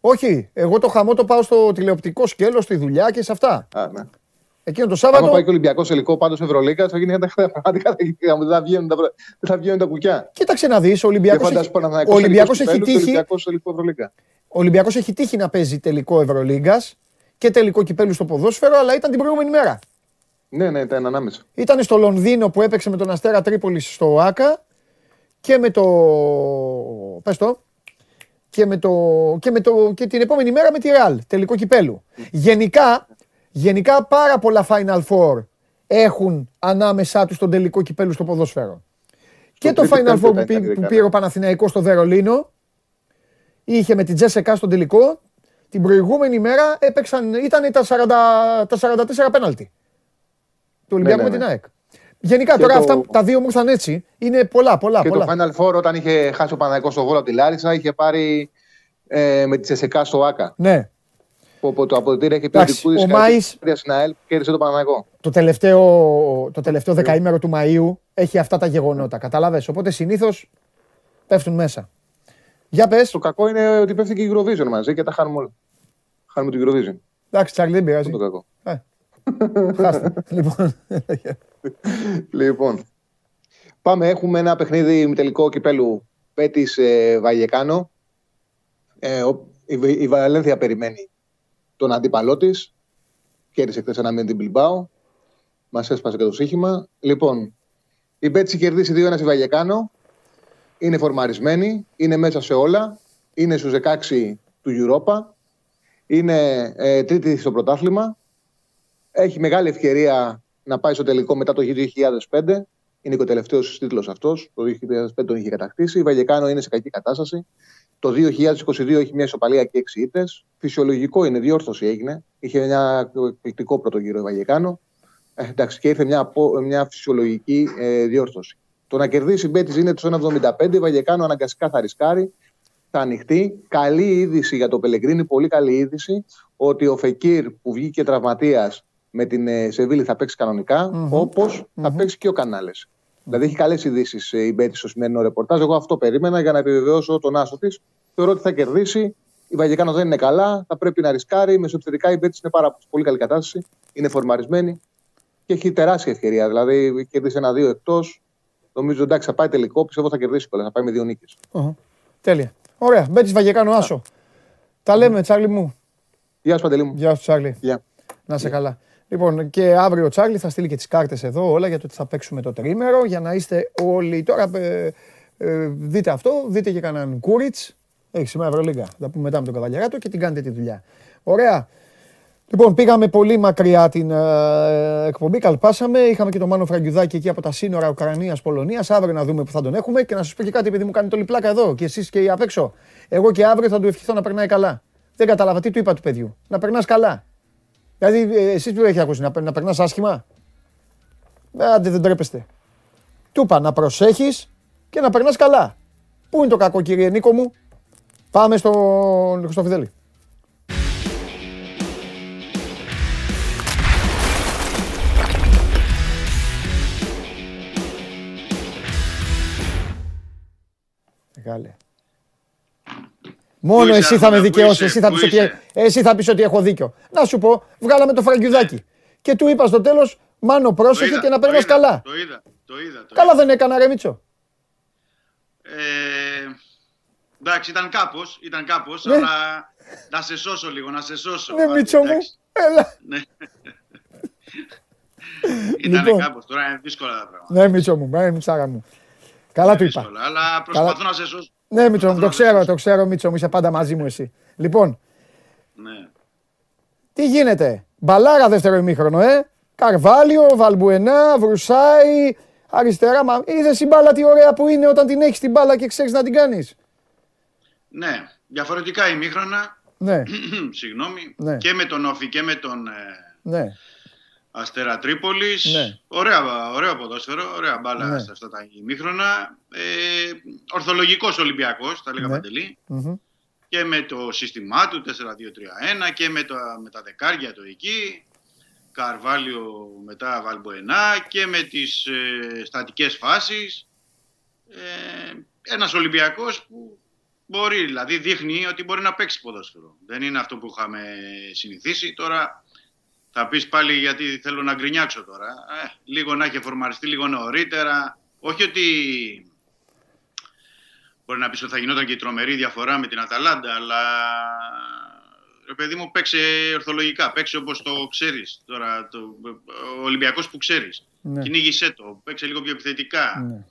Όχι, εγώ το χαμό το πάω στο τηλεοπτικό σκέλος, στη δουλειά και σε αυτά. Α, ναι. Εκείνο το Άμα Σάββατο, πάει και ο Ολυμπιακός τελικό πάντως Ευρωλίγκας, θα γίνει ένα πραγματικά δεν θα βγαίνουν τα, δεν θα βγαίνουν τα κουκιά. κοίταξε να δεις, ο Και Ολυμπιακός, φαντάσου έχει, Παναθηναϊκός ο Ολυμπιακός τελικός έχει κυπέλλου και τύχει, Ολυμπιακός τελικό Ευρωλίγκα. ο Ολυμπιακός έχει τύχει να παίζει τελικό Ευρωλίγκας και τελικό κυπέλου στο ποδόσφαιρο, αλλά ήταν την προηγούμενη μέρα. Ναι, ναι, ήταν ανάμεσα. Ήταν στο Λονδίνο που έπαιξε με τον Αστέρα Τρίπολης στο ΆΚΑ και με το. Πες το. Και, με το, και, με το, και την επόμενη μέρα με τη Ρεάλ, τελικό κυπέλου. Γενικά, γενικά πάρα πολλά Final Four έχουν ανάμεσά τους τον τελικό κυπέλου στο ποδόσφαιρο. Και το τρίτη, Final πέμπτη Four που, ήταν πή- η που δεκάδα. πήρε ο Παναθηναϊκός στο Βερολίνο είχε με την Τζέσεκα στον τελικό Την προηγούμενη μέρα έπαιξαν, ήταν τα, 40, τα 44 πέναλτι. Του Ολυμπιακού ναι, με ναι. την ΑΕΚ. Γενικά Και τώρα το- αυτά τα δύο μου ήρθαν έτσι. Είναι πολλά, πολλά, Και πολλά. το Final Four όταν είχε χάσει ο Παναγικός στο Βόλο από τη Λάρισα είχε πάρει ε, με τη Σεσεκά στο ΆΚΑ. Ναι. Που από το αποδητήριο είχε πει Εντάξει, ότι ο Μάης- στην ΑΕΛ κέρδισε το Παναγικό. Το τελευταίο, το τελευταίο δεκαήμερο του Μαΐου έχει αυτά τα γεγονότα. Καταλάβες. Οπότε συνήθως πέφτουν μέσα. Για πες. Το κακό είναι ότι πέφτει και η Eurovision μαζί και τα χάνουμε όλα. Χάνουμε την Eurovision. Εντάξει, Τσάρλι, δεν πειράζει. Αυτό το κακό. Χάστε. λοιπόν, Λοιπόν, πάμε. Έχουμε ένα παιχνίδι με τελικό κυπέλου Πέτης ε, Βαγεκάνο. Ε, ο- η, Β- η Βαλένθια περιμένει τον αντίπαλό της. Κέρδισε χθες ένα με την Μπιλμπάο. Μας έσπασε και το σύγχυμα. Λοιπόν, η Πέτση κερδίσει 2-1 στη Βαγεκάνο. Είναι φορμαρισμένη. Είναι μέσα σε όλα. Είναι στους 16 του Europa. Είναι ε, τρίτη στο πρωτάθλημα. Έχει μεγάλη ευκαιρία να πάει στο τελικό μετά το 2005. Είναι και ο τελευταίος τίτλος αυτός. Το 2005 τον είχε κατακτήσει. Η Βαγεκάνο είναι σε κακή κατάσταση. Το 2022 έχει μια ισοπαλία και 6 ήττες. Φυσιολογικό είναι, διόρθωση έγινε. Είχε ένα εκπληκτικό πρώτο γύρο η Βαγεκάνο. Ε, εντάξει, και ήρθε μια, απο- μια φυσιολογική ε, διόρθωση. Το να κερδίσει η Μπέτης είναι το 1,75. Η Βαγεκάνο αναγκαστικά θα ρισκάρει. Θα ανοιχτεί. Καλή είδηση για το Πελεγκρίνη, πολύ καλή είδηση ότι ο Φεκίρ που βγήκε τραυματίας με την ε, Σεβίλη θα παίξει κανονικά, Μμμ. όπως θα παίξει και ο Κανάλες. Δηλαδή έχει καλές ειδήσεις η Μπέτης στο σημερινό ρεπορτάζ. Εγώ αυτό περίμενα για να επιβεβαιώσω τον άσο της. Θεωρώ ότι θα κερδίσει. Η Βαγεκάνο δεν είναι καλά. Θα πρέπει να ρισκάρει. Μεσοεπιθετικά η Μπέτης είναι πάρα πολύ καλή κατάσταση. Είναι φορμαρισμένη και έχει τεράστια ευκαιρία. Δηλαδή κερδίσει ένα-δύο εκτός. Νομίζω εντάξει θα πάει τελικό. Πιστεύω θα κερδίσει κιόλας. Θα πάει με δύο νίκες. Οχο. Τέλεια. Ωραία. Μπέτης Βαγεκάνο, άσο. Τα λέμε, Τσάρλι μου. Γεια σου Παντελή μου. Γεια σου, Τσάρλι. Γεια. Να είσαι καλά. Λοιπόν, και αύριο ο Τσάρλι θα στείλει και τις κάρτες εδώ όλα για το ότι θα παίξουμε το τρίμερο για να είστε όλοι. Τώρα ε, ε, δείτε αυτό, δείτε και κανέναν Κούριτς. Έχεις σήμερα Ευρωλίγκα. Θα τα πούμε μετά με τον Καβαλιαράτο και την κάνετε τη δουλειά. Ωραία. Λοιπόν, πήγαμε πολύ μακριά την ε, εκπομπή, καλπάσαμε. Είχαμε και τον Μάνο Φραγκιουδάκη εκεί από τα σύνορα Ουκρανία-Πολωνία. Αύριο να δούμε που θα τον έχουμε και να σας πω και κάτι, επειδή μου κάνετε όλη πλάκα εδώ και εσείς και οι απ' έξω. Εγώ και αύριο θα του ευχηθώ να περνάει καλά. Δεν κατάλαβα τι του είπα του παιδιού. Να περνάς καλά. Δηλαδή, εσείς που έχει ακούσει, να, να περνάς άσχημα; Ε, Άντε, δεν τρέπεστε. Του είπα να προσέχεις και να περνάς καλά. Πού είναι το κακό, κύριε Νίκο μου; Πάμε στον Χρυστοφιδέλη. Μεγάλε. Μόνο είσαι, εσύ θα με Άρχοντα, πού δικαιώσεις. είσαι, Εσύ θα πού πεις ότι, είσαι; εσύ θα πεις ότι έχω δίκιο. Να σου πω, βγάλαμε το φραγκιουδάκι. Και του είπα στο τέλος, Μάνο, πρόσεχε είδα, και να το περνάς είδα, καλά. Το είδα, το είδα. Το Καλά δεν έκανα, ρε Μίτσο. Ε, εντάξει, ήταν κάπως, ήταν κάπως, Ναι. αλλά να σε σώσω λίγο, να σε σώσω. Ναι, Άντε, Μίτσο μου. εντάξει. Έλα. Ναι. Ήταν Λοιπόν. κάπως, τώρα είναι δύσκολα τα πράγματα. Ναι, Μίτσο μου, ναι, Μιτσάρα μου. Καλά του είπα. Δύσκολα, αλλά προσπαθώ να σε σώσω. Ναι, Μίτσο μου, το ξέρω, το ξέρω, Μίτσο μου, είσαι πάντα μαζί μου εσύ. Λοιπόν, Ναι. τι γίνεται; Μπαλάρα δεύτερο ημίχρονο, ε. Καρβάλιο, Βαλμπουενά, Βρουσάη, αριστερά. Μα είδες η μπάλα τι ωραία που είναι όταν την έχεις την μπάλα και ξέρεις να την κάνεις. ναι, διαφορετικά ημίχρονα, Ναι, συγγνώμη, Ναι. και με τον Όφη και με τον ε, ναι. Αστέρα Τρίπολης. Ναι. Ωραία, ωραίο ποδόσφαιρο, ωραία μπάλα Ναι. σε αυτά τα ημίχρονα. Ε, ορθολογικός Ολυμπιακός, θα λέγα Ναι. Παντελή. Μμμ. Και με το σύστημά του 4-2-3-1 και με, το, με τα δεκάρια του εκεί. Καρβάλιο μετά Βαλμποενά και με τις ε, στατικές φάσεις. Ε, ένας Ολυμπιακός που μπορεί, δηλαδή δείχνει ότι μπορεί να παίξει ποδόσφαιρο. Δεν είναι αυτό που είχαμε συνηθίσει. Τώρα θα πεις πάλι γιατί θέλω να γκρινιάξω τώρα. Ε, λίγο να έχει φορμαριστεί λίγο νωρίτερα. Όχι ότι μπορεί να πεις ότι θα γινόταν και η τρομερή διαφορά με την Αταλάντα, αλλά ρε παιδί μου παίξε ορθολογικά, παίξε όπως το ξέρεις τώρα, το, ο Ολυμπιακός που ξέρεις. Ναι. Κυνήγησέ το, παίξε λίγο πιο επιθετικά. Ναι.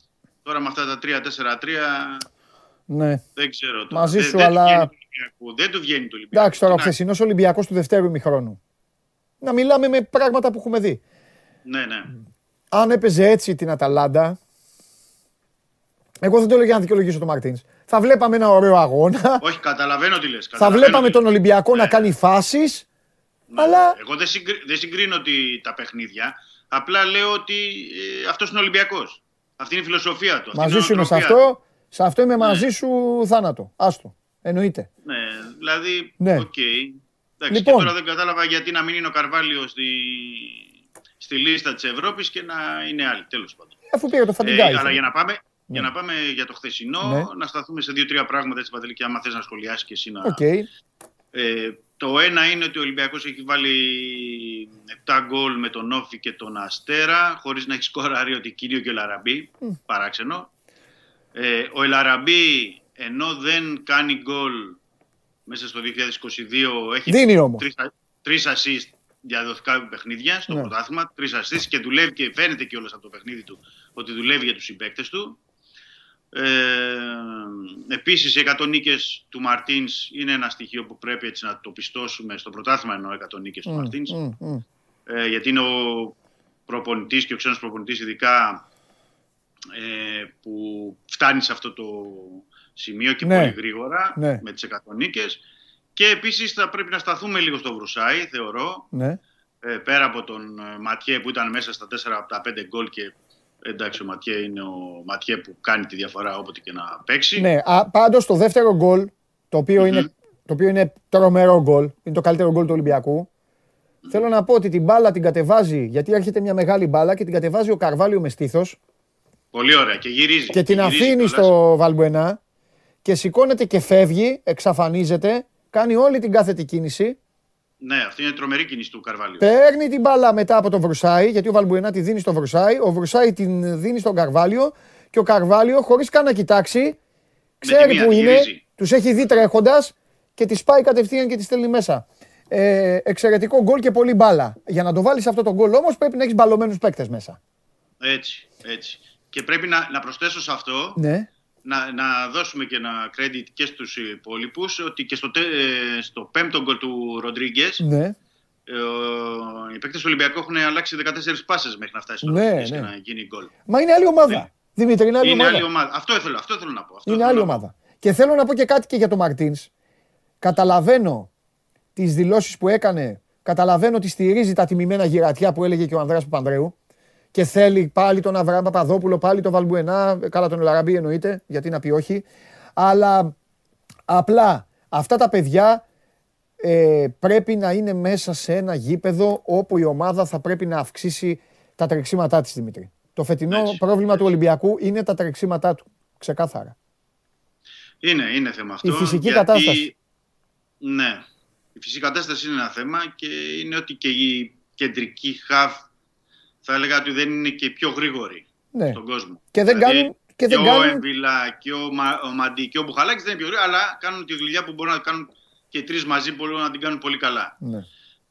Τώρα με αυτά τα 3-4-3 ναι. δεν ξέρω. Τώρα. Μαζί δεν, σου, δεν αλλά- Του βγαίνει του Ολυμπιακού. δεν του βγαίνει του Ολυμπιακού. Εντάξει τώρα ο Τι να- χθεσινός Ολυμπιακός του δευτέρου ημιχρόνου. Να μιλάμε με πράγματα που έχουμε δει. Ναι, ναι. Αν έπαιζε έτσι την Αταλάντα. Εγώ δεν το λέω για να δικαιολογήσω τον Μαρτίν. θα βλέπαμε ένα ωραίο αγώνα. Όχι, καταλαβαίνω τι λες. Θα καταλαβαίνω βλέπαμε τι τον λες. Ολυμπιακό να Ναι. κάνει φάσεις. Αλλά Εγώ δεν, συγκρι... δεν συγκρίνω τη... τα παιχνίδια. Απλά λέω ότι ε, αυτός είναι Ολυμπιακός. Αυτή είναι η φιλοσοφία του. αυτή μαζί είναι η σου είμαι σε νοοτροπία του. αυτό. Σε αυτό είμαι μαζί σου θάνατο. Άστο. Εννοείται. Ναι, δηλαδή, Ναι. οκ. Εντάξει, Λοιπόν. και τώρα δεν κατάλαβα γιατί να μην είναι ο Καρβάλιο στη, στη λίστα της Ευρώπης και να είναι άλλοι, τέλος πάντων. Αφού πήρε το Ε, Φαντιγκά. αλλά για να, πάμε, για να πάμε για το χθεσινό, Ναι. να σταθούμε σε δύο-τρία πράγματα, έτσι Παντελή, και άμα θες να σχολιάσεις και εσύ να... Οκ. Ε, το ένα είναι ότι ο Ολυμπιακός έχει βάλει 7 γκολ με τον Όφη και τον Αστέρα, χωρίς να έχει σκοράρει ότι Κύριο και ο Λαραμπή, παράξενο. Ε, ο Ελαραμπή, ενώ δεν κάνει γκολ μέσα στο 2022, έχει Δίνει όμως. τρεις, τρεις assist για δοθικά παιχνίδια στο Ναι. πρωτάθλημα, τρεις assist και δουλεύει και φαίνεται και από το παιχνίδι του ότι δουλεύει για τους συμπαίκτες του. Ε, επίσης οι 100 νίκες του Μαρτίνς είναι ένα στοιχείο που πρέπει έτσι να το πιστώσουμε στο πρωτάθλημα εννοώ 100 νίκες του Μμ, Μαρτίνς μμ, μμ. ε, γιατί είναι ο προπονητής και ο ξένος προπονητής ειδικά ε, που φτάνει σε αυτό το σημείο και Ναι. πολύ γρήγορα Ναι. με τις 100 νίκες και επίσης θα πρέπει να σταθούμε λίγο στο Βρουσάη θεωρώ Ναι. ε, πέρα από τον ε, Ματιέ που ήταν μέσα στα 4 από τα 5 γκολ και εντάξει ο Ματιέ είναι ο Ματιέ που κάνει τη διαφορά όποτε και να παίξει Ναι, α, πάντως το δεύτερο γκολ, το οποιο είναι, το οποίο είναι τρομερό γκολ, είναι το καλύτερο γκολ του Ολυμπιακού. Θέλω να πω ότι την μπάλα την κατεβάζει, γιατί έρχεται μια μεγάλη μπάλα και την κατεβάζει ο Καρβάλιο με στήθος πολύ ωραία και γυρίζει και την γυρίζει αφήνει κιόλας. στο Βαλμπουενά και σηκώνεται και φεύγει, εξαφανίζεται, κάνει όλη την κάθετη κίνηση, ναι αυτή είναι τρομερή κίνηση του Καρβάλιου παίρνει την μπάλα μετά από τον Βρουσάη, γιατί ο Βαλμπουενά τη δίνει στο Βρουσάη, ο Βρουσάη την δίνει στον Καρβάλιο και ο Καρβάλιο χωρίς καν να κοιτάξει, ξέρει μία που τη είναι, γυρίζει. τους έχει δει τρέχοντας και τη πάει κατευθείαν και τη στέλνει μέσα. Ε, εξαιρετικό γκολ και πολύ μπάλα. Για να το βάλεις αυτό το γκολ όμως πρέπει να έχεις μπαλωμένους παίκτες μέσα. έτσι, έτσι και πρέπει να, να προσθέσω σε αυτό Ναι. Να, να δώσουμε και ένα credit και στους υπόλοιπους ότι και στο, τε- ε, στο πέμπτο γκολ του Ροντρίγκε. Ναι. οι παίκτες του Ολυμπιακού έχουν αλλάξει 14 πάσες μέχρι να φτάσει στο Ναι, Ροντρίγκες ναι. και να γίνει γκολ. Μα είναι άλλη ομάδα. Δημήτρη, είναι άλλη Είναι ομάδα. άλλη ομάδα. Αυτό ήθελα, αυτό θέλω να πω. Αυτό Είναι θέλω άλλη να πω. ομάδα. Και θέλω να πω και κάτι και για τον Μαρτίνς. Καταλαβαίνω τις δηλώσεις που έκανε. Καταλαβαίνω ότι στηρίζει τα τιμημένα γυρατιά που έλεγε και ο Ανδρέας Παπανδρέου. Και θέλει πάλι τον Αβραάμ Παπαδόπουλο, πάλι τον Βαλμπουενά. Καλά, τον Λαραμπή εννοείται, γιατί να πει όχι. Αλλά απλά αυτά τα παιδιά ε, πρέπει να είναι μέσα σε ένα γήπεδο όπου η ομάδα θα πρέπει να αυξήσει τα τρεξίματά της, Δημήτρη. Το φετινό Έτσι, πρόβλημα του Ολυμπιακού είναι τα τρεξίματά του. Ξεκάθαρα. Είναι, είναι θέμα αυτό. Η φυσική γιατί- κατάσταση. Ναι. Η φυσική κατάσταση είναι ένα θέμα και είναι ότι και η κεντρική χαφ θα έλεγα ότι δεν είναι και οι πιο γρήγοροι Ναι. στον κόσμο. Και δεν Δηλαδή, κάνουν- και δεν ο κάνουν- Εμβιλά και ο, Μα, ο Μαντί και ο Μπουχαλάκης δεν είναι πιο γρήγοροι, αλλά κάνουν τη δουλειά που μπορούν να κάνουν και οι τρεις μαζί μπορούν να την κάνουν πολύ καλά. Ναι.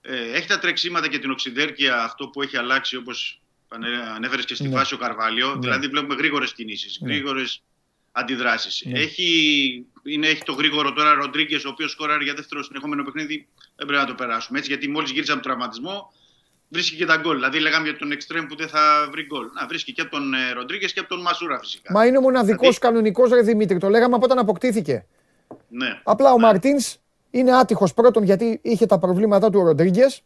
Ε, έχει τα τρεξίματα και την οξυδέρκεια αυτό που έχει αλλάξει όπως ανέφερες και στη Ναι. φάση ο Καρβάλιο. Ναι. Δηλαδή βλέπουμε γρήγορες κινήσεις, Ναι. γρήγορες αντιδράσεις. Ναι. Έχει, είναι, έχει το γρήγορο τώρα Ροντρίγκες, ο οποίος σκόραρε για δεύτερο συνεχόμενο παιχνίδι. Δεν πρέπει να το περάσουμε έτσι, γιατί μόλις γύρισε από τον τραυματισμό βρίσκει και τα γκολ. Δηλαδή, λέγαμε για τον Εκστρέμ που δεν θα βρει γκολ. Να βρίσκει και από τον ε, Ροντρίγκες και από τον Μασούρα φυσικά. Μα είναι ο μοναδικός Δηλαδή- κανονικός ρε Δημήτρη. Το λέγαμε από όταν αποκτήθηκε. Ναι. Απλά ο Μαρτίνς είναι άτυχος πρώτον γιατί είχε τα προβλήματά του ο Ροντρίγκες.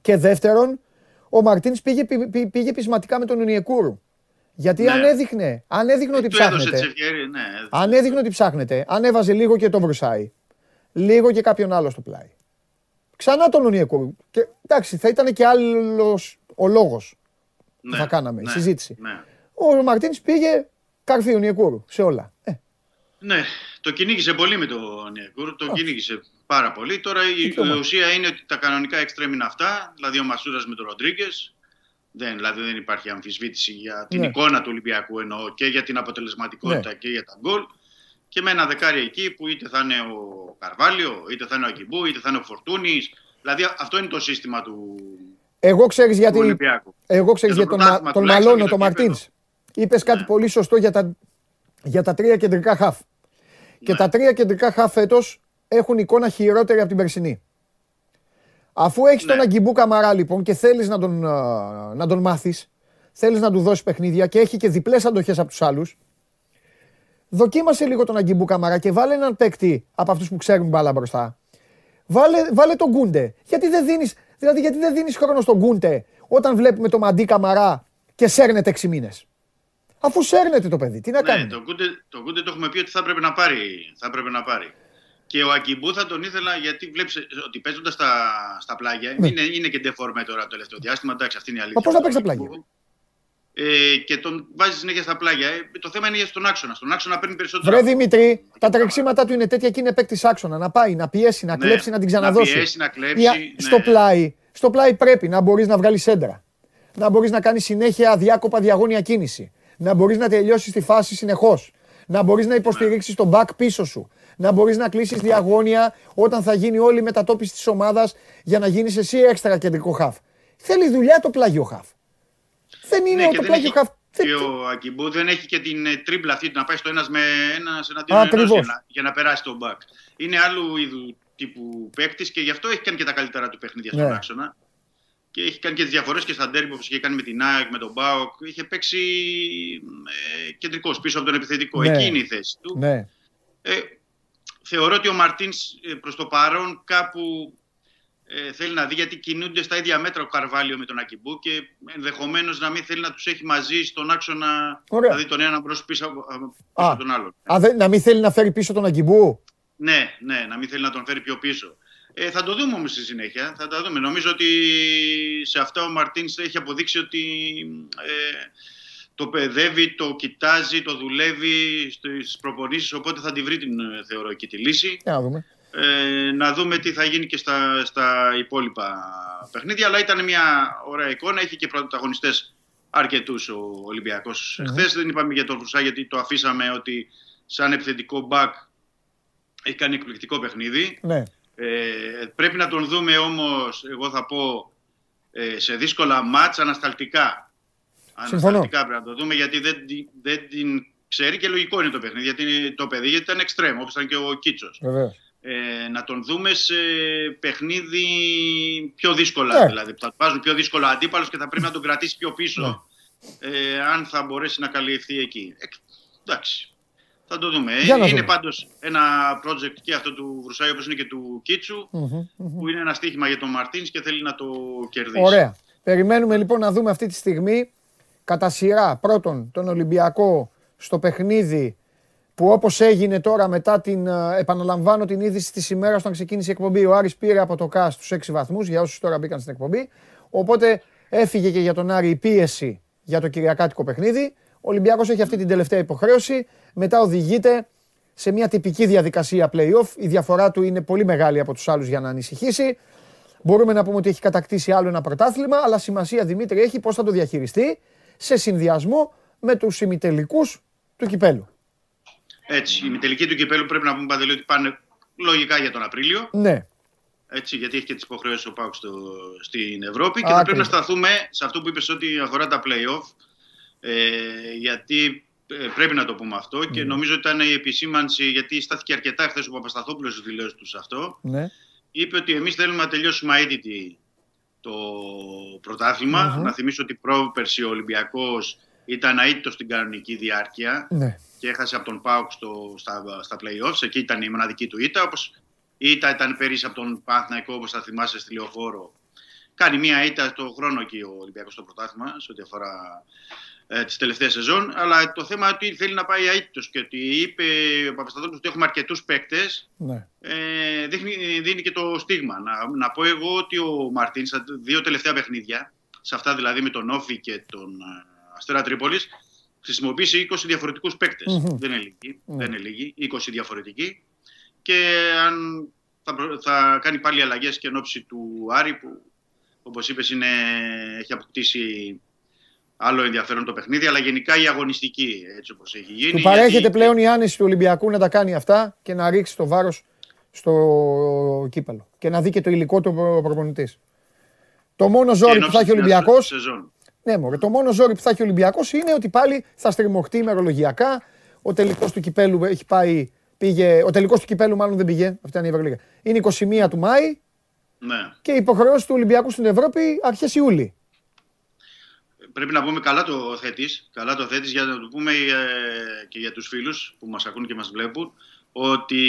Και δεύτερον, ο Μαρτίνς πήγε, πι- πι- πήγε πεισματικά με τον Ουνιεκούρου. Γιατί Ναι. αν έδειχνε, αν έδειχνε ότι Του έδωσε ψάχνετε. τις ευκαιρίες. Ναι, έδωσε. Αν έδειχνε ότι ψάχνετε, αν έβαζε λίγο και τον Βρουσάη, λίγο και κάποιον άλλο στο πλάι. Ξανά τον Ουνιεκούρου. Και εντάξει, θα ήταν και άλλος ο λόγος που Ναι, θα κάναμε, η ναι, συζήτηση. Ναι. Ο Μαρτίν πήγε καρφί Ουνιεκούρου σε όλα. Ε, Ναι, το κυνήγησε πολύ με τον Νιακούρ, το κυνήγησε πάρα πολύ. Τώρα η, Τι κόμμα. η ουσία είναι ότι τα κανονικά εξτρέμ είναι αυτά, δηλαδή ο Μασούρας με τον Ροντρίγκες. Δεν, δηλαδή δεν υπάρχει αμφισβήτηση για την Ναι. εικόνα του Ολυμπιακού εννοώ και για την αποτελεσματικότητα Ναι. και για τα γκολ. Και με ένα δεκάρι εκεί που είτε θα είναι ο Καρβάλιο, είτε θα είναι ο Ακιμπού, είτε θα είναι ο Φορτούνης. Δηλαδή αυτό είναι το σύστημα του, Εγώ ξέρεις του γιατί. Ολυμπιακού. Εγώ ξέρεις Για γιατί το τον, μα- πρωτάθλημα τον τουλάχιστον μαλώνω και τον το Μαρτίν. κύπελλο. Είπες κάτι Ναι. πολύ σωστό για τα, για τα τρία κεντρικά χαφ. Και Ναι. τα τρία κεντρικά χαφ φέτος έχουν εικόνα χειρότερη από την περσινή. Αφού έχεις Ναι. τον Αγκιμπού Καμαρά λοιπόν και θέλεις να τον, α, να τον μάθεις, θέλεις να του δώσεις παιχνίδια και έχει και διπλές αντοχές από τους άλλους, Δοκίμασε λίγο τον Αγκιμπού Καμαρά και βάλε έναν παίκτη από αυτούς που ξέρουν μπάλα μπροστά. Βάλε, βάλε τον Γκούντε. Γιατί δεν δίνεις δηλαδή, γιατί δεν δίνεις χρόνο στον Γκούντε όταν βλέπουμε το Μαντί Καμαρά και σέρνεται 6 μήνες; Αφού σέρνεται το παιδί, τι να Ναι, κάνει; το Γκούντε, το Γκούντε το έχουμε πει ότι θα έπρεπε να πάρει. Θα έπρεπε να πάρει. Και ο Ακιμπού θα τον ήθελα γιατί βλέπεις ότι παίζοντας στα, στα πλάγια. Ναι. Είναι, είναι και ντεφορμέ τώρα το τελευταίο διάστημα. Εντάξει, αυτή είναι η αλήθεια. Μα πώς να παίξει τα πλάγια; Ε, και τον βάζεις συνέχεια στα πλάγια. Ε, το θέμα είναι για στον άξονα. Στον άξονα παίρνει περισσότερο. Βρε Δημήτρη, τα τρεξίματά του είναι τέτοια και είναι παίκτης άξονα. Να πάει, να πιέσει, να Ναι, κλέψει, να την να ξαναδώσει. πιέσει, να κλέψει, Μια- ναι. Στο πλάι, στο πλάι πρέπει να μπορείς να βγάλεις σέντρα. Να μπορείς να κάνεις συνέχεια αδιάκοπα διαγώνια κίνηση. Να μπορείς να τελειώσεις τη φάση συνεχώς. Να μπορείς να υποστηρίξεις τον back πίσω σου. Να μπορείς να κλείσεις διαγώνια όταν θα γίνει όλη η μετατόπιση της ομάδας για να γίνεις εσύ έξτρα κεντρικό χαφ. Θέλει δουλειά το πλάγιο χαφ. Δεν είναι Ναι, και το δεν πλάγιο έχει- χαφ. Και ο Ακιμπού δεν έχει και την ε, τρίμπλα αυτή να πάει στο ένας με ένας εναντίον Α, ενός ακριβώς. για, να, για να περάσει τον μπακ. Είναι άλλου είδου τύπου παίκτης και γι' αυτό έχει κάνει και τα καλύτερα του παιχνίδια στον Ναι. άξονα. Και έχει κάνει και τις διαφορές και στα ντέρμπι όπως είχε κάνει με την ΑΕΚ, με τον ΠΑΟΚ. Είχε παίξει ε, κεντρικός πίσω από τον επιθετικό. Ναι. Εκεί είναι η θέση του. Ναι. Ε, θεωρώ ότι ο Μαρτίνς προς το παρόν κάπου ε, θέλει να δει γιατί κινούνται στα ίδια μέτρα ο Καρβάλιο με τον Αγκιμπού και ενδεχομένως να μην θέλει να τους έχει μαζί στον άξονα. Ωραία. Δηλαδή τον έναν μπρος πίσω, από- πίσω Α. από τον άλλον. Α, δεν- να μην θέλει να φέρει πίσω τον Αγκιμπού. Ναι, ναι, να μην θέλει να τον φέρει πιο πίσω. Ε, θα το δούμε όμως στη συνέχεια. Θα τα δούμε. Νομίζω ότι σε αυτά ο Μαρτίνς έχει αποδείξει ότι ε, το παιδεύει, το κοιτάζει, το δουλεύει στις προπονήσεις. Οπότε θα τη βρει την ε, θεωρώ εκεί τη λύση. Για να δούμε. Ε, να δούμε τι θα γίνει και στα, στα υπόλοιπα παιχνίδια. Αλλά ήταν μια ωραία εικόνα. Έχει και πρωταγωνιστέ αρκετούς ο Ολυμπιακός. Μμμ. Χθες δεν είπαμε για τον Φρουσά γιατί το αφήσαμε ότι σαν επιθετικό μπακ έχει κάνει εκπληκτικό παιχνίδι. Ναι. Ε, πρέπει να τον δούμε όμως, εγώ θα πω, ε, σε δύσκολα μάτς ανασταλτικά. Συμφωνώ. Ανασταλτικά πρέπει να το δούμε γιατί δεν, τη- δεν την ξέρει και λογικό είναι το παιχνίδι. Γιατί είναι το παιδί γιατί ήταν εξτρέμ, όπως ήταν και ο Κίτσος. Βεβαίω. Ε, να τον δούμε σε παιχνίδι πιο δύσκολα. Ναι. Δηλαδή, που θα βάζουν πιο δύσκολο αντίπαλος και θα πρέπει να τον κρατήσει πιο πίσω. Ε, αν θα μπορέσει να καλυφθεί εκεί. Ε, εντάξει. Θα το δούμε. Για να είναι δούμε. πάντως ένα project και αυτό του Βρουσάη όπως είναι και του Κίτσου Μμμ, μμμ. που είναι ένα στοίχημα για τον Μαρτίνς και θέλει να το κερδίσει. Ωραία. Περιμένουμε λοιπόν να δούμε αυτή τη στιγμή κατά σειρά πρώτον τον Ολυμπιακό στο παιχνίδι που όπως έγινε τώρα μετά την, ε, επαναλαμβάνω την είδηση της ημέρας όταν ξεκίνησε η εκπομπή, ο Άρης πήρε από το ΚΑΣ τους 6 βαθμούς για όσους τώρα μπήκαν στην εκπομπή, οπότε έφυγε και για τον Άρη η πίεση για το κυριακάτικο παιχνίδι. Ο Ολυμπιακός έχει αυτή την τελευταία υποχρέωση, μετά οδηγείται σε μια τυπική διαδικασία play-off. Η διαφορά του είναι πολύ μεγάλη από τους άλλους για να ανησυχήσει. Μπορούμε να πούμε ότι έχει κατακτήσει άλλο ένα πρωτάθλημα, αλλά σημασία Δημήτρη έχει πώς θα το διαχειριστεί σε συνδυασμό με τους ημιτελικούς του κυπέλου. Έτσι, η μητελική του κυπέλου πρέπει να πούμε παντελή ότι πάνε λογικά για τον Απρίλιο. Ναι, Έτσι, γιατί έχει και τις υποχρεώσεις ο Πάουκ στο, στην Ευρώπη. Και Α, θα πρέπει να ακριβώς. σταθούμε σε αυτό που είπες ό,τι αφορά τα playoff. Ε, γιατί ε, πρέπει να το πούμε αυτό και νομίζω ότι ήταν η επισήμανση, γιατί στάθηκε αρκετά χθες ο Παπασταθόπουλος στι δηλώσεις τους σε αυτό. ναι. Είπε ότι εμείς θέλουμε να τελειώσουμε αίτητη το πρωταθλημα Μμμ. Να θυμίσω ότι πρόπερση ο Ολυμπιακός ήταν αίτητος στην κανονική διάρκεια ναι. Και έχασε από τον Πάουκ στο, στα, στα playoffs. Εκεί ήταν η μοναδική του ήττα. Όπως η ήττα ήταν πέρυσι από τον Παναθηναϊκό, όπως θα θυμάσαι, στη Λεωφόρο. Κάνει μία ήττα στο χρόνο εκεί ο Ολυμπιακός στο πρωτάθλημα, σε ό,τι αφορά ε, τις τελευταίες σεζόν. Αλλά το θέμα είναι ότι θέλει να πάει αίτητος και ότι είπε ο Παπασταθόπουλος ότι έχουμε αρκετούς παίκτες ναι. ε, δείχνει, δίνει και το στίγμα. Να, να πω εγώ ότι ο Μαρτίνς στα δύο τελευταία παιχνίδια, σε αυτά δηλαδή με τον Όφη και τον ε, Αστέρα Τρίπολης, χρησιμοποίησε 20 διαφορετικούς παίκτες. Μμμ. Δεν είναι λίγοι, Ναι. δεν είναι λίγοι, 20 διαφορετικοί. Και αν θα, προ- θα κάνει πάλι αλλαγές και εν ώψη του Άρη που όπως είπες είναι, έχει αποκτήσει άλλο ενδιαφέρον το παιχνίδι, αλλά γενικά η αγωνιστική έτσι όπως έχει γίνει. Του παρέχεται γιατί- πλέον η άνεση του Ολυμπιακού να τα κάνει αυτά και να ρίξει το βάρος στο κύπελο. Και να δει και το υλικό του ο προπονητής. Το μόνο και ζόρι εν που ώψη θα έχει ο της Ολυμπιακός σεζόν. Ναι, μωρέ, το μόνο ζόρι που θα έχει ο Ολυμπιακός είναι ότι πάλι θα στριμωχτεί ημερολογιακά. Ο τελικός του κυπέλου έχει πάει. Πήγε, ο τελικός του κυπέλου μάλλον δεν πήγε. Αυτή ήταν η Ευρωλίγα. Είναι 21 του Μάη Ναι. και η υποχρεώση του Ολυμπιακού στην Ευρώπη αρχές Ιούλη. πρέπει να πούμε καλά το θέτης, καλά το θέτης για να το πούμε ε, και για τους φίλους που μας ακούν και μας βλέπουν ότι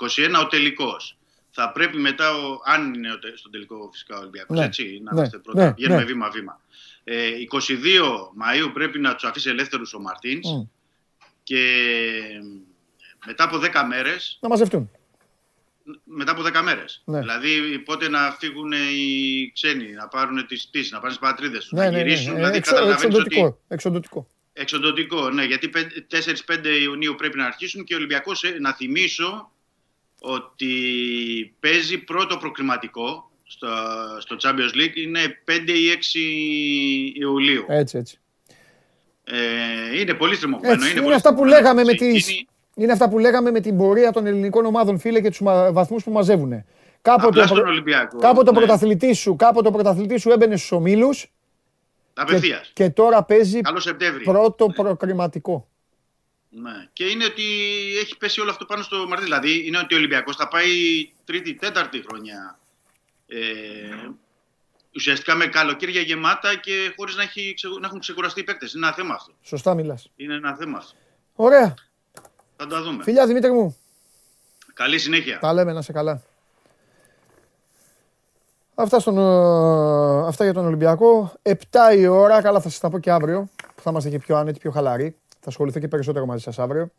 21 ο τελικός. Θα πρέπει μετά, ο, αν είναι ο τε- στον τελικό φυσικά ο Ολυμπιακός, Ναι. έτσι, να Ναι. είμαστε πρώτα, Ναι. βγαίνουμε Ναι. Βήμα-βήμα. Ε, 22 Μαΐου πρέπει να τους αφήσει ελεύθερους ο Μαρτίνς Μμ. και μετά από 10 μέρες Να μαζευτούν. μετά από 10 μέρες. Ναι. Δηλαδή πότε να φύγουν οι ξένοι, να πάρουν τις πτήσεις, να πάνε στις πατρίδες τους, Ναι, να ναι, ναι. γυρίσουν. Ε, Δηλαδή εξο- καταλαβαίνεις εξοντοτικό. ότι Εξοντοτικό. εξοντοτικό, ναι, γιατί 4-5 Ιουνίου πρέπει να αρχίσουν και ο Ολυμπιακός, ε, να θυμίσω ότι παίζει πρώτο προκριματικό στο, στο Champions League, είναι 5 ή 6 Ιουλίου. Έτσι, έτσι. Ε, είναι πολύ στριμωγμένο. Έτσι, είναι, πολύ αυτά που στριμωγμένο. λέγαμε με Ξεκίνη- τις... Είναι αυτά που λέγαμε με την πορεία των ελληνικών ομάδων, φίλε, και τους βαθμούς που μαζεύουν. Κάποτε, Απλά ο, στον προ- Ολυμπιακό. κάποτε ο ναι. πρωταθλητής σου, κάποτε ο πρωταθλητής σου έμπαινε στους ομίλους και, Απευθείας. και τώρα παίζει Καλό Σεπτέμβρη. πρώτο προκριματικό. Ναι. Και είναι ότι έχει πέσει όλο αυτό πάνω στο Μαρτίν. Δηλαδή είναι ότι ο Ολυμπιακός θα πάει τρίτη, τέταρτη χρονιά. Ε, ουσιαστικά με καλοκαίρια γεμάτα και χωρίς να, έχει ξε- να έχουν ξεκουραστεί οι παίκτες. Είναι ένα θέμα αυτό. Σωστά μιλάς. Είναι ένα θέμα αυτό. Ωραία. Θα τα δούμε. Φιλιά Δημήτρη μου. Καλή συνέχεια. Τα λέμε να σε καλά. Αυτά, στον, ε, αυτά για τον Ολυμπιακό. 7 η ώρα, καλά θα σας τα πω και αύριο, που θα είμαστε και πιο άνετοι, πιο χαλαροί. Θα ασχοληθώ και περισσότερο μαζί σας αύριο.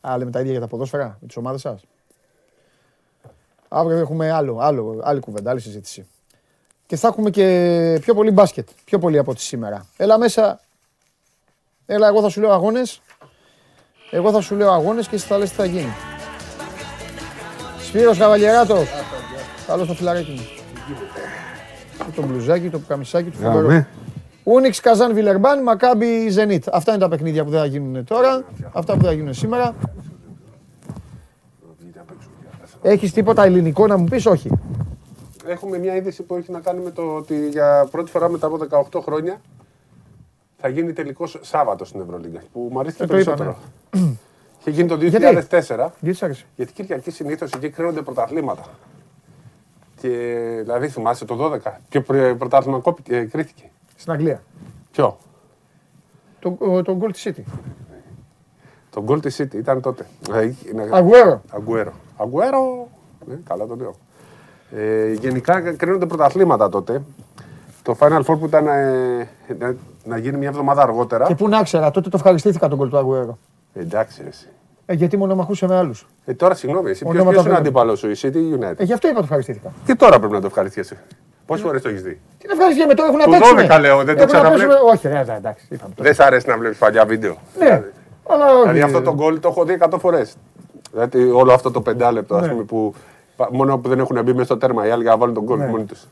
Α, λέμε τα ίδια για τα ποδόσφαιρα, με τις ομάδες σας. Αύριο έχουμε άλλο, άλλο, άλλη κουβέντα, άλλη συζήτηση. Και θα έχουμε και πιο πολύ μπάσκετ, πιο πολύ από ό,τι σήμερα. Έλα μέσα, έλα εγώ θα σου λέω αγώνες, εγώ θα σου λέω αγώνες και εσύ θα λες τι θα γίνει. Σπύρος Καβαλιεράτος. Καλώς το φιλαράκι μου. Το μπλουζάκι, το καμισάκι του. φοβερό. Γραμμέ. Ούνιξ Καζάν Βιλερμπάν, Μακάμπι Ζενίτ. Αυτά είναι τα παιχνίδια που δεν θα γίνουν τώρα. Αυτά που δεν θα γίνουν σήμερα. Έχεις τίποτα ελληνικό να μου πεις, όχι. Έχουμε μια είδηση που έχει να κάνει με το ότι για πρώτη φορά μετά από 18 χρόνια θα γίνει τελικός Σάββατος στην Ευρωλίγκα. Που μου αρέσει Ε, το περισσότερο. Είχε γίνει το 2004. Γιατί; Γιατί σ' άρεσε; Γιατί Κυριακή συνήθως εκεί κρίνονται πρωταθλήματα. Και δηλαδή θυμάσαι το 12. Ποιο πρι- πρωτάθλημα κόπηκε- ε, κρίθηκε; Στην Αγγλία. Ποιο; Το, ο- το Gold City. Το Gold City ήταν τότε. Ε, είναι- Αγουέρο. Αγκουέρο. Αγκουέρο. Ναι, καλά το λέω. Ε, γενικά κρίνονται πρωταθλήματα τότε. Το Final Four που ήταν ε, να, να γίνει μια εβδομάδα αργότερα. Και πού να ξέρα, τότε το ευχαριστήθηκα τον κολ του Αγουέρο. Εντάξει, ρε, εσύ. Ε, γιατί μονομαχούσε με άλλους. Ε, τώρα συγγνώμη, εσύ ποιος, Ονόματα ποιος είναι δεν- αντίπαλος σου, η City ή η United; Ε, γι' αυτό είπα το ευχαριστήθηκα. Και τώρα πρέπει να το ευχαριστήσεις. Πόσες φορές το έχεις δει; Τι να ευχαριστήσουμε τώρα, έχουν να Του παίξουν. 12 λέω, δεν το Έχουν να ξαναβλέπω. παίξουν- Όχι, ρε, ναι, εντάξει. Είπαμε. Δεν σ' αρέσει να βλέπεις παλιά βίντεο. Ναι, αλλά όχι. Δηλαδή αυτό το γκολ το έχω δει 100 φορές. Δηλαδή όλο αυτό το πεντάλεπτο ας Ναι. πούμε, που πα- μόνο που δεν έχουν μπει μέσα στο τέρμα οι άλλοι για να βάλουν τον γκολ Ναι. μόνοι τους.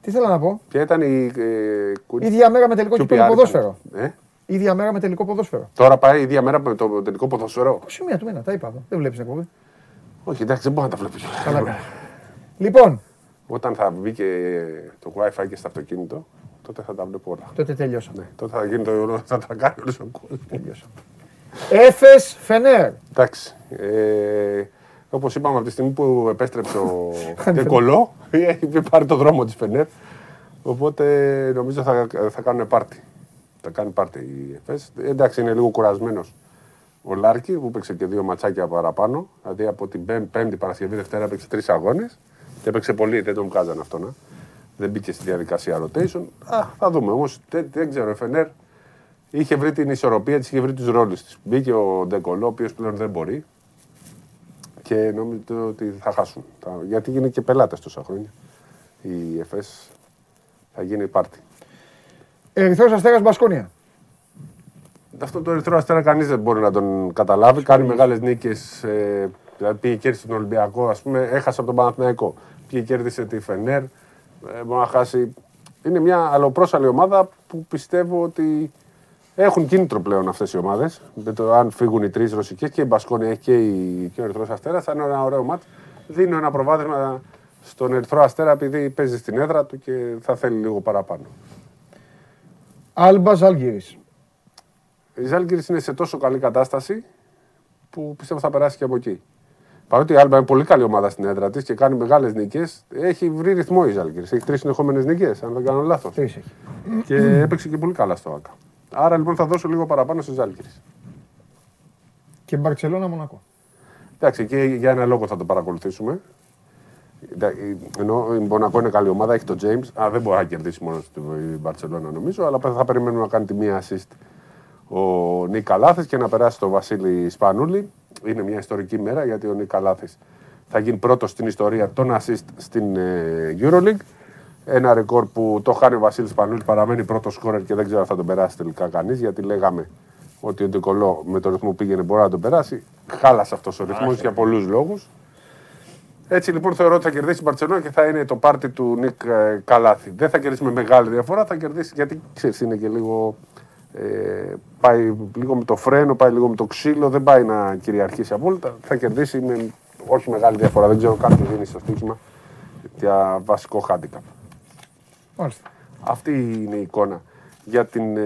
Τι θέλω να πω; Ποια ήταν η. Ε, κου- Ίδια μέρα με τελικό QPR κύπελο ήταν. ποδόσφαιρο. Ε; Ίδια μέρα με τελικό ποδόσφαιρο. Τώρα πάει η ίδια μέρα με το τελικό ποδοσφαιρό. 21 του μήνα, τα είπα εδώ. Δεν βλέπεις την εκπομπή. Όχι, εντάξει, δεν μπορώ να τα βλέπω. Καλά καλά. Λοιπόν, Όταν θα μπει και το WiFi και στο αυτοκίνητο, τότε θα τα βλέπω όλα. τότε τελειώσαμε. Ναι, τότε θα γίνει το. θα τα κάνει όλος ο κόσμος. Τελειώσαμε. Έφες Φενέρ. Εντάξει. Ε, Όπως είπαμε, από τη στιγμή που επέστρεψε ο Ντεκολό, έχει πάρει το δρόμο της Φενέρ. Οπότε νομίζω θα, θα κάνουν πάρτι. Θα κάνει πάρτι η ΕΦΕΣ. Εντάξει, είναι λίγο κουρασμένος ο Λάρκη που παίξε και δύο ματσάκια παραπάνω. Δηλαδή από την Πέμπ- Πέμπτη Παρασκευή Δευτέρα έπαιξε τρεις αγώνες. Και έπαιξε πολύ, δεν τον βγάζαν αυτό να. Δεν μπήκε στη διαδικασία rotation. Α, θα δούμε. Όμως δεν, δεν ξέρω, η Φενέρ είχε βρει την ισορροπία της, είχε βρει τους ρόλους της. Μπήκε ο Ντεκολό, ο οποίος πλέον δεν μπορεί. Και νομίζω ότι θα χάσουν. Θα- Γιατί είναι και πελάτες τόσα χρόνια. Η ΕΦΕΣ θα γίνει πάρτι. Ερυθρός Αστέρας Μπασκόνια. Αυτό το ερυθρό αστέρα κανείς δεν μπορεί να τον καταλάβει. Κάνει μεγάλες νίκες. Ε, δηλαδή πήγε κέρδισε τον Ολυμπιακό, ας πούμε, έχασε από τον Παναθηναϊκό. Πήγε κέρδισε τη Φενέρ. Ε, μπορεί να χάσει. Είναι μια αλλοπρόσαλη ομάδα που πιστεύω ότι έχουν κίνητρο πλέον αυτές οι ομάδες. Με το αν φύγουν οι τρεις ρωσικές και η Μπασκόνια έχει και, η, και ο Ερυθρός Αστέρα, θα είναι ένα ωραίο μάτς. Δίνω ένα προβάδισμα στον Ερυθρό Αστέρα επειδή παίζει στην έδρα του και θα θέλει λίγο παραπάνω. Άλμπας Ζάλγκυρης. Η Ζάλγκυρη είναι σε τόσο καλή κατάσταση που πιστεύω θα περάσει και από εκεί. Παρότι η Άλμπα είναι πολύ καλή ομάδα στην έδρα της και κάνει μεγάλες νίκες, έχει βρει ρυθμό η Ζάλγκη. Έχει τρεις συνεχόμενες νίκες, αν δεν κάνω λάθος. Τρεις έχει. Και έπαιξε και πολύ καλά στο ΑΚΑ. Άρα λοιπόν θα δώσω λίγο παραπάνω στη Ζάλγκη. Και Μπαρσελόνα Μονακό. Εντάξει, και για ένα λόγο θα το παρακολουθήσουμε. Εντά- Ενώ η Μονακό είναι καλή ομάδα, έχει τον James. Α, δεν μπορεί να κερδίσει μόνος στην Μπαρσελόνα νομίζω, αλλά θα περιμένουμε να κάνει τη μία assist ο Νίκα Λάθης και να περάσει το Βασίλη Σπανούλη. Είναι μια ιστορική μέρα γιατί ο Νίκα Λάθης θα γίνει πρώτος στην ιστορία των assist στην ε, Euroleague. Ένα ρεκόρ που το χάνει ο Βασίλης Σπανούλη, παραμένει πρώτος σκόρερ και δεν ξέρω αν θα τον περάσει τελικά κανείς γιατί λέγαμε ότι ο Ντικολό με το ρυθμό που πήγαινε μπορεί να τον περάσει. Χάλασε αυτός ο ρυθμός για πολλούς λόγους. Έτσι λοιπόν θεωρώ ότι θα κερδίσει η Μπαρσελόνα και θα είναι το πάρτι του Νικ ε, Καλάθη. Δεν θα κερδίσει με μεγάλη διαφορά, θα κερδίσει γιατί ξέρεις είναι και λίγο. Ε, πάει λίγο με το φρένο, πάει λίγο με το ξύλο, δεν πάει να κυριαρχήσει απόλυτα. Θα κερδίσει με όχι μεγάλη διαφορά. Δεν ξέρω καν τι δίνει στο στοίχημα για βασικό handicap. Μάλιστα. Αυτή είναι η εικόνα για την ε,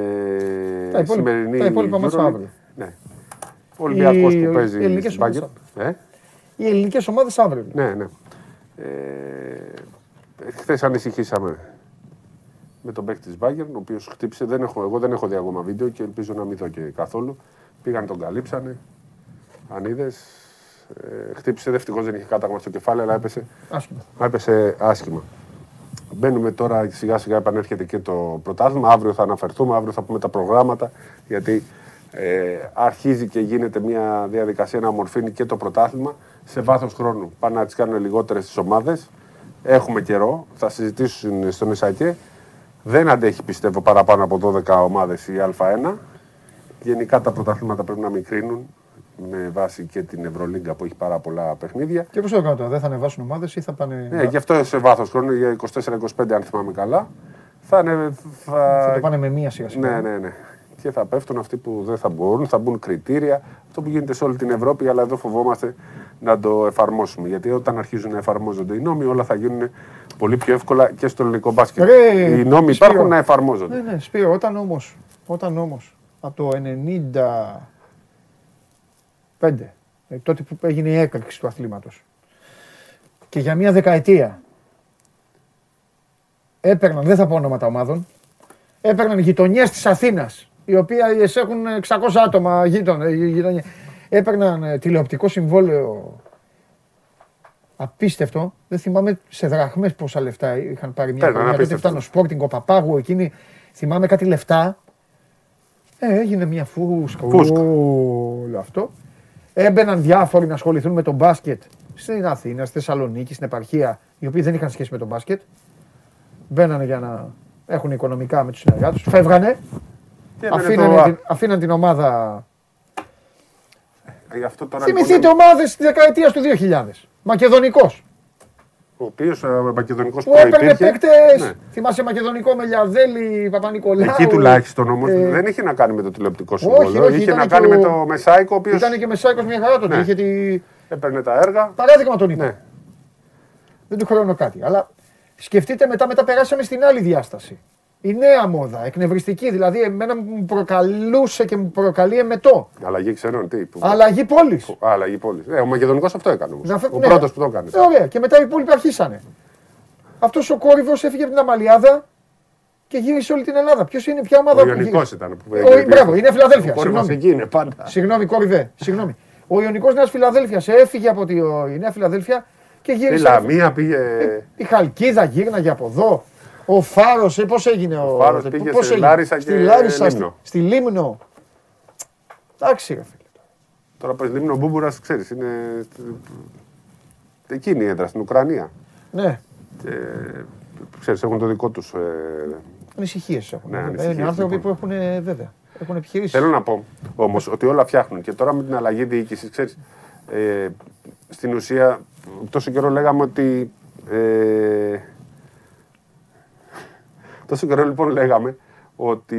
Τα υπόλοιπα- σημερινή τα υπόλοιπα μάτς Euroleague. αύριο. Ναι. Ο Ολυμπιακός Οι- που οι παίζει ελληνικές στην ομάδες Bayern. Ε; Οι ελληνικές ομάδες αύριο. Ναι, ναι. Ε, Χθες ανησυχήσαμε με τον παίκτη της Bayern, ο οποίος χτύπησε. Δεν έχω, εγώ δεν έχω δει ακόμα βίντεο και ελπίζω να μην δω και καθόλου. Πήγαν, τον καλύψανε. Αν είδες, ε, χτύπησε. Ευτυχώ δεν είχε κάταγμα στο κεφάλι, αλλά έπεσε Άσχημα. έπεσε άσχημα. Μπαίνουμε τώρα σιγά σιγά επανέρχεται και το πρωτάθλημα. Αύριο θα αναφερθούμε, αύριο θα πούμε τα προγράμματα. Γιατί ε, αρχίζει και γίνεται μια διαδικασία να ομορφύνει και το πρωτάθλημα σε βάθος χρόνου. Πάνε να τις κάνουν λιγότερες τις ομάδες. Έχουμε καιρό, θα συζητήσουν στον Ισακέ. Δεν αντέχει πιστεύω παραπάνω από 12 ομάδες η Α1. Γενικά τα πρωταθλήματα πρέπει να μικρύνουν με βάση και την Ευρωλίγκα που έχει πάρα πολλά παιχνίδια. Και πώ το έκανα τώρα, δεν θα ανεβάσουν ομάδες ή θα πάνε. Ναι, γι' αυτό σε βάθος χρόνου, για 24-25 αν θυμάμαι καλά, θα, είναι, θα... Θα το πάνε με μία σιγά σιγά. Ναι, ναι, ναι. Και θα πέφτουν αυτοί που δεν θα μπορούν, θα μπουν κριτήρια. Αυτό που γίνεται σε όλη την Ευρώπη, αλλά εδώ φοβόμαστε να το εφαρμόσουμε. Γιατί όταν αρχίζουν να εφαρμόζονται οι νόμοι, όλα θα γίνουν πολύ πιο εύκολα και στο ελληνικό μπάσκετ. Ρε, οι νόμοι Σπύρο. υπάρχουν να εφαρμόζονται. Ναι, ναι, Σπύρο, όταν όμως όταν όμως, από το 95, ε, τότε που έγινε η έκρηξη του αθλήματος και για μια δεκαετία έπαιρναν, δεν θα πω ονόματα ομάδων, έπαιρναν γειτονιές της Αθήνας, οι οποίες έχουν 600 άτομα γείτον, ε, γειτονιές. έπαιρναν ε, τηλεοπτικό συμβόλαιο απίστευτο. Δεν θυμάμαι σε δραχμές πόσα λεφτά είχαν πάρει μια Παίρναν, χρονιά. Τότε απίστευτο. φτάνω Sporting, ο Παπάγου, εκείνη. Θυμάμαι κάτι λεφτά. Ε, έγινε μια φούσκα. Φούσκα. Όλο αυτό. Έμπαιναν διάφοροι να ασχοληθούν με τον μπάσκετ στην Αθήνα, στη Θεσσαλονίκη, στην επαρχία, οι οποίοι δεν είχαν σχέση με τον μπάσκετ. Μπαίνανε για να έχουν οικονομικά με τους συνεργάτες τους. Φεύγανε. Και έμενε Αφήνανε το- την, αφήναν την ομάδα. Γι' αυτό τώρα, Θυμηθείτε λοιπόν, ομάδες της δεκαετίας του 2000. Μακεδονικός. Ο οποίος ε, μακεδονικός Που έπαιρνε παίκτες. Ναι. Θυμάσαι Μακεδονικό με Λιαδέλη, Παπα-Νικολάου. Εκεί τουλάχιστον όμως Ε, δεν είχε να κάνει με το τηλεοπτικό όχι, συμβόλαιο. όχι, είχε ήταν να και κάνει ο- με το Μεσάικο, ο οποίο Ήταν και Μεσάικος μια χαρά τότε. Ναι. Είχε τη... έπαιρνε τα έργα. Παράδειγμα τον είπα. Ναι. Δεν του χρεώνω κάτι. Αλλά σκεφτείτε μετά, μετά περάσαμε στην άλλη διάσταση. Η νέα μόδα, εκνευριστική. Δηλαδή, εμένα μου προκαλούσε και μου προκαλεί εμετό. Αλλαγή ξένων, τι. Που... Αλλαγή πόλης. Α, αλλαγή πόλης. Ε, ο Μακεδονικό αυτό έκανε όμως. Να φε- Ο ναι. πρώτος που το έκανε. Ε, ωραία. Και μετά οι υπόλοιποι αρχίσανε. Αυτός ο κόρυβος έφυγε από την Αμαλιάδα και γύρισε όλη την Ελλάδα. Ποιος είναι, ποια ομάδα Ο που Ιωνικός γύρισε; ήταν. Που Ο, μπράβο, είναι Φιλαδέλφια. Ο κόρυβος Συγγνώμη. εκεί είναι πάντα. Συγγνώμη, κόρυβε. Συγγνώμη. Ο Ιωνικός Νέας Φιλαδέλφιας έφυγε από τη ο- η Νέα Φιλαδέλφια και Η γύρισε. Λαμία πήγε. Η Χαλκίδα γύρναγε από εδώ. Ο Φάρος, πώς έγινε ο. Φάρος πώς πήγε έγινε; στη Λάρισα στη και Λάρισα, στη, Λίμνο. στη Λίμνο. Εντάξει, ρε φίλε. Τώρα πα Λίμνο Μπούμπουρας, ξέρεις, είναι. Εκείνη η έδρα στην Ουκρανία. Ναι, Και ξέρεις, έχουν το δικό τους. Ε... ανησυχίες έχουν. Ναι, βέβαια. ανησυχίες, είναι άνθρωποι λοιπόν. που έχουν, βέβαια, έχουν επιχειρήσεις. Θέλω να πω όμως ότι όλα φτιάχνουν και τώρα με την αλλαγή διοίκησης, ξέρεις. Ε, στην ουσία, τόσο καιρό λέγαμε ότι. Ε, τόσο καιρό λοιπόν λέγαμε ότι.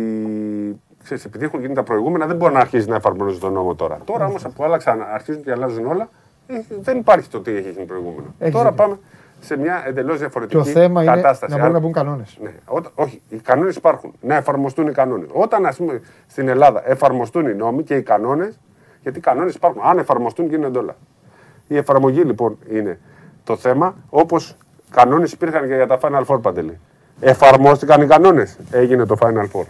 Ξέρεις, επειδή έχουν γίνει τα προηγούμενα, δεν μπορεί να αρχίσει να εφαρμόζει τον νόμο τώρα. Τώρα όμως που άλλαξαν, αρχίζουν και αλλάζουν όλα, ε, δεν υπάρχει το τι έχει γίνει προηγούμενο. Έχεις τώρα δίκιο. πάμε σε μια εντελώς διαφορετική Το θέμα είναι κατάσταση. να μπορούν Αν- να μπουν κανόνες. ναι. Όταν, όχι, οι κανόνες υπάρχουν. Να εφαρμοστούν οι κανόνες. Όταν, ας πούμε, στην Ελλάδα εφαρμοστούν οι νόμοι και οι κανόνες, γιατί οι κανόνες υπάρχουν. Αν εφαρμοστούν, γίνονται όλα. Η εφαρμογή λοιπόν είναι το θέμα, όπως κανόνες υπήρχαν και για τα Final Four παντελή. Εφαρμόστηκαν οι κανόνες, έγινε το Final Four.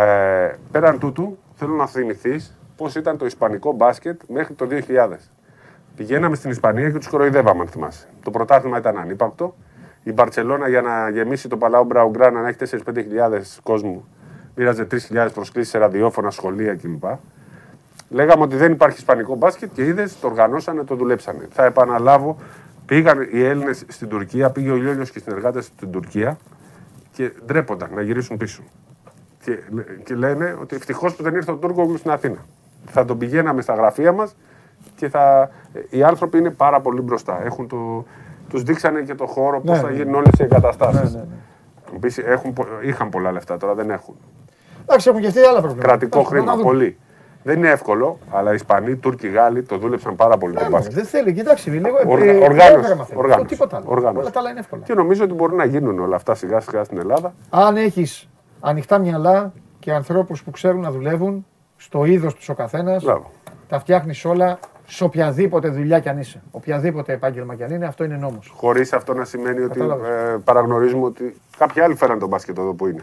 Ε, πέραν τούτου, θέλω να θυμηθείς πώς ήταν το ισπανικό μπάσκετ μέχρι το 2000. Πηγαίναμε στην Ισπανία και τους κοροϊδεύαμε, αν θυμάσαι. Το πρωτάθλημα ήταν ανύπαρκτο. Η Μπαρσελόνα για να γεμίσει το Παλάου Μπραουγκράνα να έχει 4-5 χιλιάδες κόσμου, μοίραζε 3.000 προσκλήσεις σε ραδιόφωνα, σχολεία κλπ. Λέγαμε ότι δεν υπάρχει ισπανικό μπάσκετ και είδες, το οργανώσανε, το δουλέψανε. Θα επαναλάβω, πήγαν οι Έλληνες στην Τουρκία, πήγε ο Λιόλιο και οι συνεργάτες στην Τουρκία και ντρέπονταν να γυρίσουν πίσω. Και, και λένε ότι ευτυχώς που δεν ήρθε ο Τούρκογλου στην Αθήνα. Θα τον πηγαίναμε στα γραφεία μας και θα... οι άνθρωποι είναι πάρα πολύ μπροστά. Έχουν το... Τους δείξανε και το χώρο, πώς Ναι, θα ναι. γίνουν όλες οι εγκαταστάσεις. Ναι, ναι, ναι. Μου πεις, έχουν, πο- είχαν πολλά λεφτά, τώρα δεν έχουν. Εντάξει, έχουν και αυτοί άλλα προβλήματα. Κρατικό Εντάξει, να χρήμα, δούμε. πολύ. Δεν είναι εύκολο, αλλά οι Ισπανοί, οι Τούρκοι, οι Γάλλοι το δούλεψαν πάρα πολύ το Ε, μπάσκετ. Δεν θέλει, κοιτάξτε, λίγο Οργα- ε, οργάνωση, πρόγραμμα θέλει. οργάνωση, Τίποτα άλλο. οργάνωση. Όλα τα άλλα είναι εύκολα. Και νομίζω ότι μπορεί να γίνουν όλα αυτά σιγά σιγά στην Ελλάδα. Αν έχεις ανοιχτά μυαλά και ανθρώπους που ξέρουν να δουλεύουν στο είδος τους ο καθένας, τα φτιάχνεις όλα σε οποιαδήποτε δουλειά κι αν είσαι. Οποιαδήποτε επάγγελμα κι αν είναι, αυτό είναι νόμος. Χωρίς αυτό να σημαίνει ότι Κατάλαβες. ε, παραγνωρίζουμε ότι κάποιοι άλλοι φέραν τον μπάσκετ εδώ που είναι.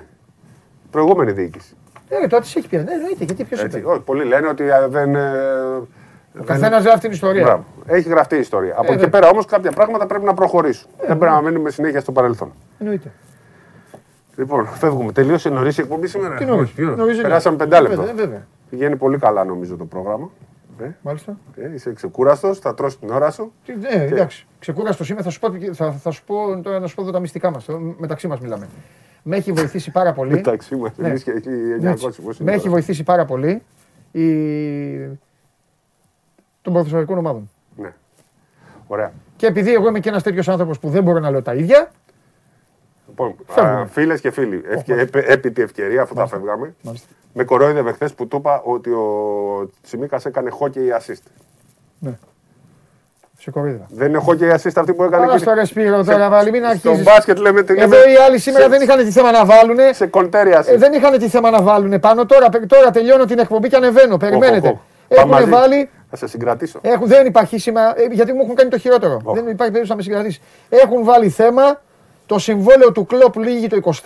Προηγούμενη διοίκηση. Ε, ρε, τώρα τις έχει πει. Ναι, εννοείται, γιατί ποιος Έτσι. είπε. Όχι, πολλοί λένε ότι ε, δεν. ε, Ο δεν- καθένας γράφει την ιστορία. Μπράβο. Έχει γραφτεί η ιστορία. Από Ε, εκεί ναι. πέρα όμως κάποια πράγματα πρέπει να προχωρήσουν. δεν πρέπει να μένουμε συνέχεια στο παρελθόν. Εννοείται. Λοιπόν, φεύγουμε. Τελείωσε νωρί η εκπομπή σήμερα; Τι νωρίς, Όχι, τι ώρα; νωρίς είναι. Περάσαμε πεντάλεπτο. Βέβαια, βέβαια. Πηγαίνει πολύ καλά νομίζω το πρόγραμμα. Ε, Μάλιστα. ε, είσαι ξεκούραστος, θα τρώσει την ώρα σου. Τι- Ναι, εντάξει. Ξεκούραστος είμαι, θα σου πω, θα, θα σου πω, τώρα να σου πω εδώ τα μυστικά μας. Μεταξύ μας μιλάμε. Με έχει βοηθήσει πάρα πολύ. Μεταξύ μας, Ναι. εμείς και εκεί 900 Έτσι. πώς είναι Με έχει τώρα. βοηθήσει πάρα πολύ η... των ποδοσφαιρικών ομάδων. Ναι. Ωραία. Και επειδή εγώ είμαι και ένας τέτοιος άνθρωπος που δεν μπορώ να λέω τα ίδια, Λοιπόν, Φεύγουμε. φίλες και φίλοι, ευκαι, επ- έπειτη ευκαιρία, αφού τα φεύγαμε, Μάλιστα. Με κορόιδευε χθες που του είπα ότι ο Τσιμίκας έκανε hockey assist. Ναι. σε κορίδα. Δεν είναι hockey assist αυτή που έκανε. Άρα και- στο ρεσπίρο σε- τώρα, βάλει, μην Στο αρχίζεις. μπάσκετ λέμε τι λέμε. Εδώ οι άλλοι σήμερα σε- δεν είχαν τι θέμα να βάλουν. Σε κολτέρια assist. Ε, δεν είχαν τι θέμα να βάλουν πάνω. Τώρα, τώρα τελειώνω την εκπομπή και ανεβαίνω. Περιμένετε. Οχ, οχ. Πάμε Έχουν μαζί. βάλει. Θα σε συγκρατήσω. Έχουν, δεν υπάρχει σήμερα, ε, γιατί μου έχουν κάνει το χειρότερο. Δεν υπάρχει περίπτωση να με συγκρατήσει. Έχουν βάλει θέμα το συμβόλαιο του Κλοπ λύγει το 24.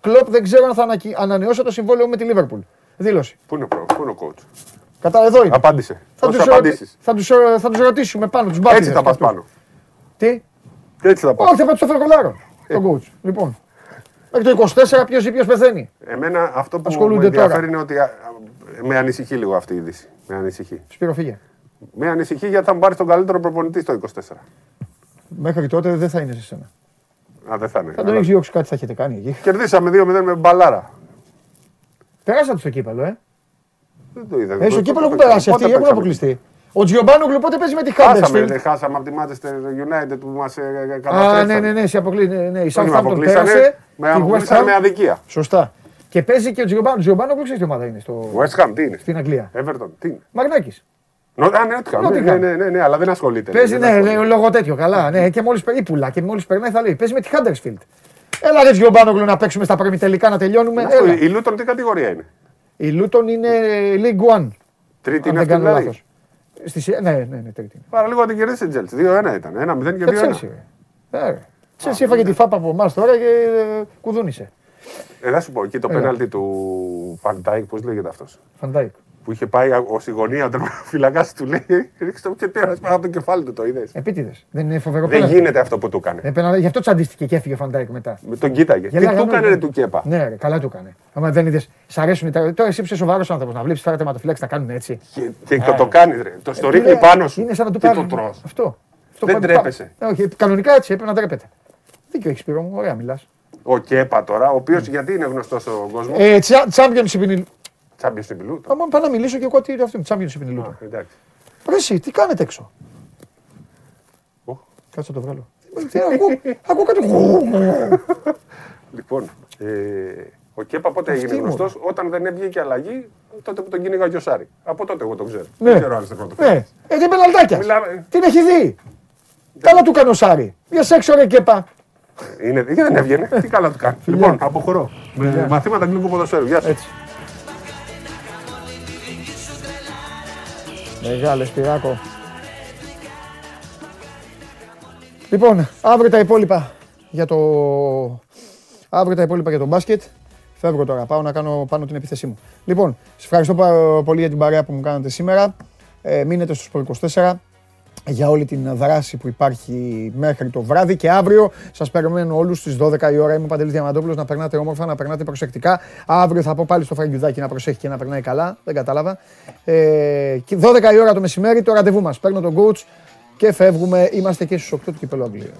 Κλοπ δεν ξέρω αν θα ανακοι- ανανεώσω το συμβόλαιο με τη Λίβερπουλ. Δήλωση. Πού είναι ο, προ- πού είναι ο coach; Κατά εδώ είναι. Απάντησε. Θα Δώσε τους, απαντήσεις. θα, τους, ε, θα τους ρωτήσουμε πάνω, τους μπάτιδες. Έτσι θα πας αυτούς. πάνω. Τι; Έτσι θα πας. Όχι, θα πάω στο Φερκολάρο. Τον coach. Λοιπόν. Μέχρι το 24 ποιος ή ποιος πεθαίνει. Εμένα αυτό που με Ασχολούνται τώρα. ενδιαφέρει είναι ότι α, α, με ανησυχεί λίγο αυτή η είδηση. Με ανησυχεί. Σπύρο φύγε. Με ανησυχεί γιατί θα μου πάρει τον καλύτερο προπονητή στο 24. Μέχρι τότε δεν θα είναι σε σένα. Α, δεν θα είναι. Θα τον Αλλά- έχει διώξει κάτι θα έχετε κάνει εκεί. Κερδίσαμε 2-0 με μπαλάρα. Περάσατε στο κύπελο, ε. Δεν το είδα. Ε, στο Το- κύπελο το- που περάσει πότε αυτοί, έχουν παίξαμε; αποκλειστεί. Ο Τζιομπάνογλου πότε παίζει με τη Χάσαμε, Χάντερσφιλντ. δεν χάσαμε από τη Manchester United που μας Α, καταστρέψανε. ναι, ναι, ναι, σε αποκλεί. Ναι, ναι. Η Δεν με Southampton αποκλείσανε, πέρασε. με τη West αποκλείσανε Ham. με αδικία. Σωστά. Και παίζει και ο Τζιομπάνογλου. Τζιομπάνογλου ξέρεις τι ομάδα είναι στο... West Ham τι είναι; στην Αγγλία. Everton τι είναι; Μαγνάκης. Νο- Α, ναι, Nottingham, ναι, ναι, ναι, ναι, ναι, αλλά δεν ασχολείται. Παίζει, δεν ναι, ασχολείται. ναι, λόγω τέτοιο. Καλά, ναι, και μόλις περνάει πουλά και μόλις περνάει θα λέει. Παίζει με τη Χάντερσφιλντ. Έλα ρε Τζιομπάνογλου να παίξουμε στα πρώτη τελικά να τελειώνουμε. Να σου πω, Έλα. Η Luton τι κατηγορία είναι; Η Λούτον είναι League One. Τρίτη Αν είναι δεν αυτή κάνω δηλαδή; λάθος. Στη Σι- Ναι, ναι, ναι, τρίτη. Παρά λίγο να την κερδίσει η Τσέλσι. 2-1 ήταν. 1-0 και Και 2-1. Τσέλσι. ρε. Ε, ρε. Τσέλσι έφαγε τη φάπα από εμάς τώρα και ε, κουδούνισε. Ε, να σου πω, εκεί το Έλα. πέναλτι του Φαν Ντάικ, πώς λέγεται αυτός; Φαν Ντάικ. Που είχε πάει στη γωνία, ο τερματοφύλακας του λέει: Ρίξ' τη μου εκεί πέρα πάνω από το κεφάλι του, το είδες. Επίτηδες. Δεν είναι φοβερό Δεν πέναλτι. γίνεται αυτό που του έκανε. Ε, πέναλτι, Γι' αυτό τσαντίστηκε και έφυγε ο Φαν Ντάικ μετά. Με τον κοίταγε. Τι Γελάγανε του έκανε όλοι. ρε, του Κέπα. Ναι, ρε, καλά του έκανε. Άμα δεν είδες, σ' αρέσουν τα. Τώρα εσύ που είσαι σοβαρός άνθρωπος να βλέπεις τώρα τερματοφυλάκες να κάνουν έτσι. Και, και Ε. το κάνεις, ρε. Το στο Ε, ρίχνει είναι- πάνω σου. Είναι σαν να του και πάρει. το τρως. Αυτό. Αυτό Δεν πά- τρέπεσαι. πά- Όχι, κανονικά έτσι έπρεπε να τρέπεται. Δίκιο έχεις Σπύρο μου, ωραία μιλάς. Ο Κέπα τώρα, ο οποίος γιατί είναι γνωστός στον κόσμος. Ε, τσα- Championship είναι. η- Τσάμπιο στην πυλού. Άμα πάω να μιλήσω και εγώ τι είναι αυτό. Championship είναι η Λούτο. Εντάξει. Ρε εσύ, τι κάνετε έξω; Κάτσε να το βγάλω. Τι, ακούω- Ακούω κάτι. Λοιπόν, ε, ο Κέπα πότε Αυτή έγινε μου. γνωστός, όταν δεν έβγαινε αλλαγή, τότε που τον κυνήγα ο Γιωσάρη. Από τότε εγώ τον ξέρω. Ναι. Δεν ξέρω αν είστε πρώτο. Ναι, ε, δεν πεναλτάκια. Μιλάμε- Την έχει δει. Καλά του κάνει ο Σάρι. Για σεξ ρε και πά. Είναι, γιατί δεν έβγαινε. Τι καλά του κάνει. Λοιπόν, αποχωρώ. Με Φιλιά. μαθήματα αγγλικού ποδοσφαίρου. Γεια σου. Μεγάλε πειράκο. Λοιπόν, αύριο τα υπόλοιπα για το... Αύριο τα υπόλοιπα για το μπάσκετ. Φεύγω τώρα, πάω να κάνω πάνω την επίθεσή μου. Λοιπόν, σε ευχαριστώ πολύ για την παρέα που μου κάνατε σήμερα. Ε, μείνετε στους 24 για όλη την δράση που υπάρχει μέχρι το βράδυ και αύριο σας περιμένω όλους στις 12 η ώρα. Είμαι ο Παντελής Διαμαντόπουλος, να περνάτε όμορφα, να περνάτε προσεκτικά. Αύριο θα πω πάλι στο Φραγκιουδάκι να προσέχει και να περνάει καλά, δεν κατάλαβα. Ε, και 12 η ώρα το μεσημέρι το ραντεβού μας. Παίρνω τον coach και φεύγουμε. Είμαστε και στους 8 του κυπέλου Αγγλίας.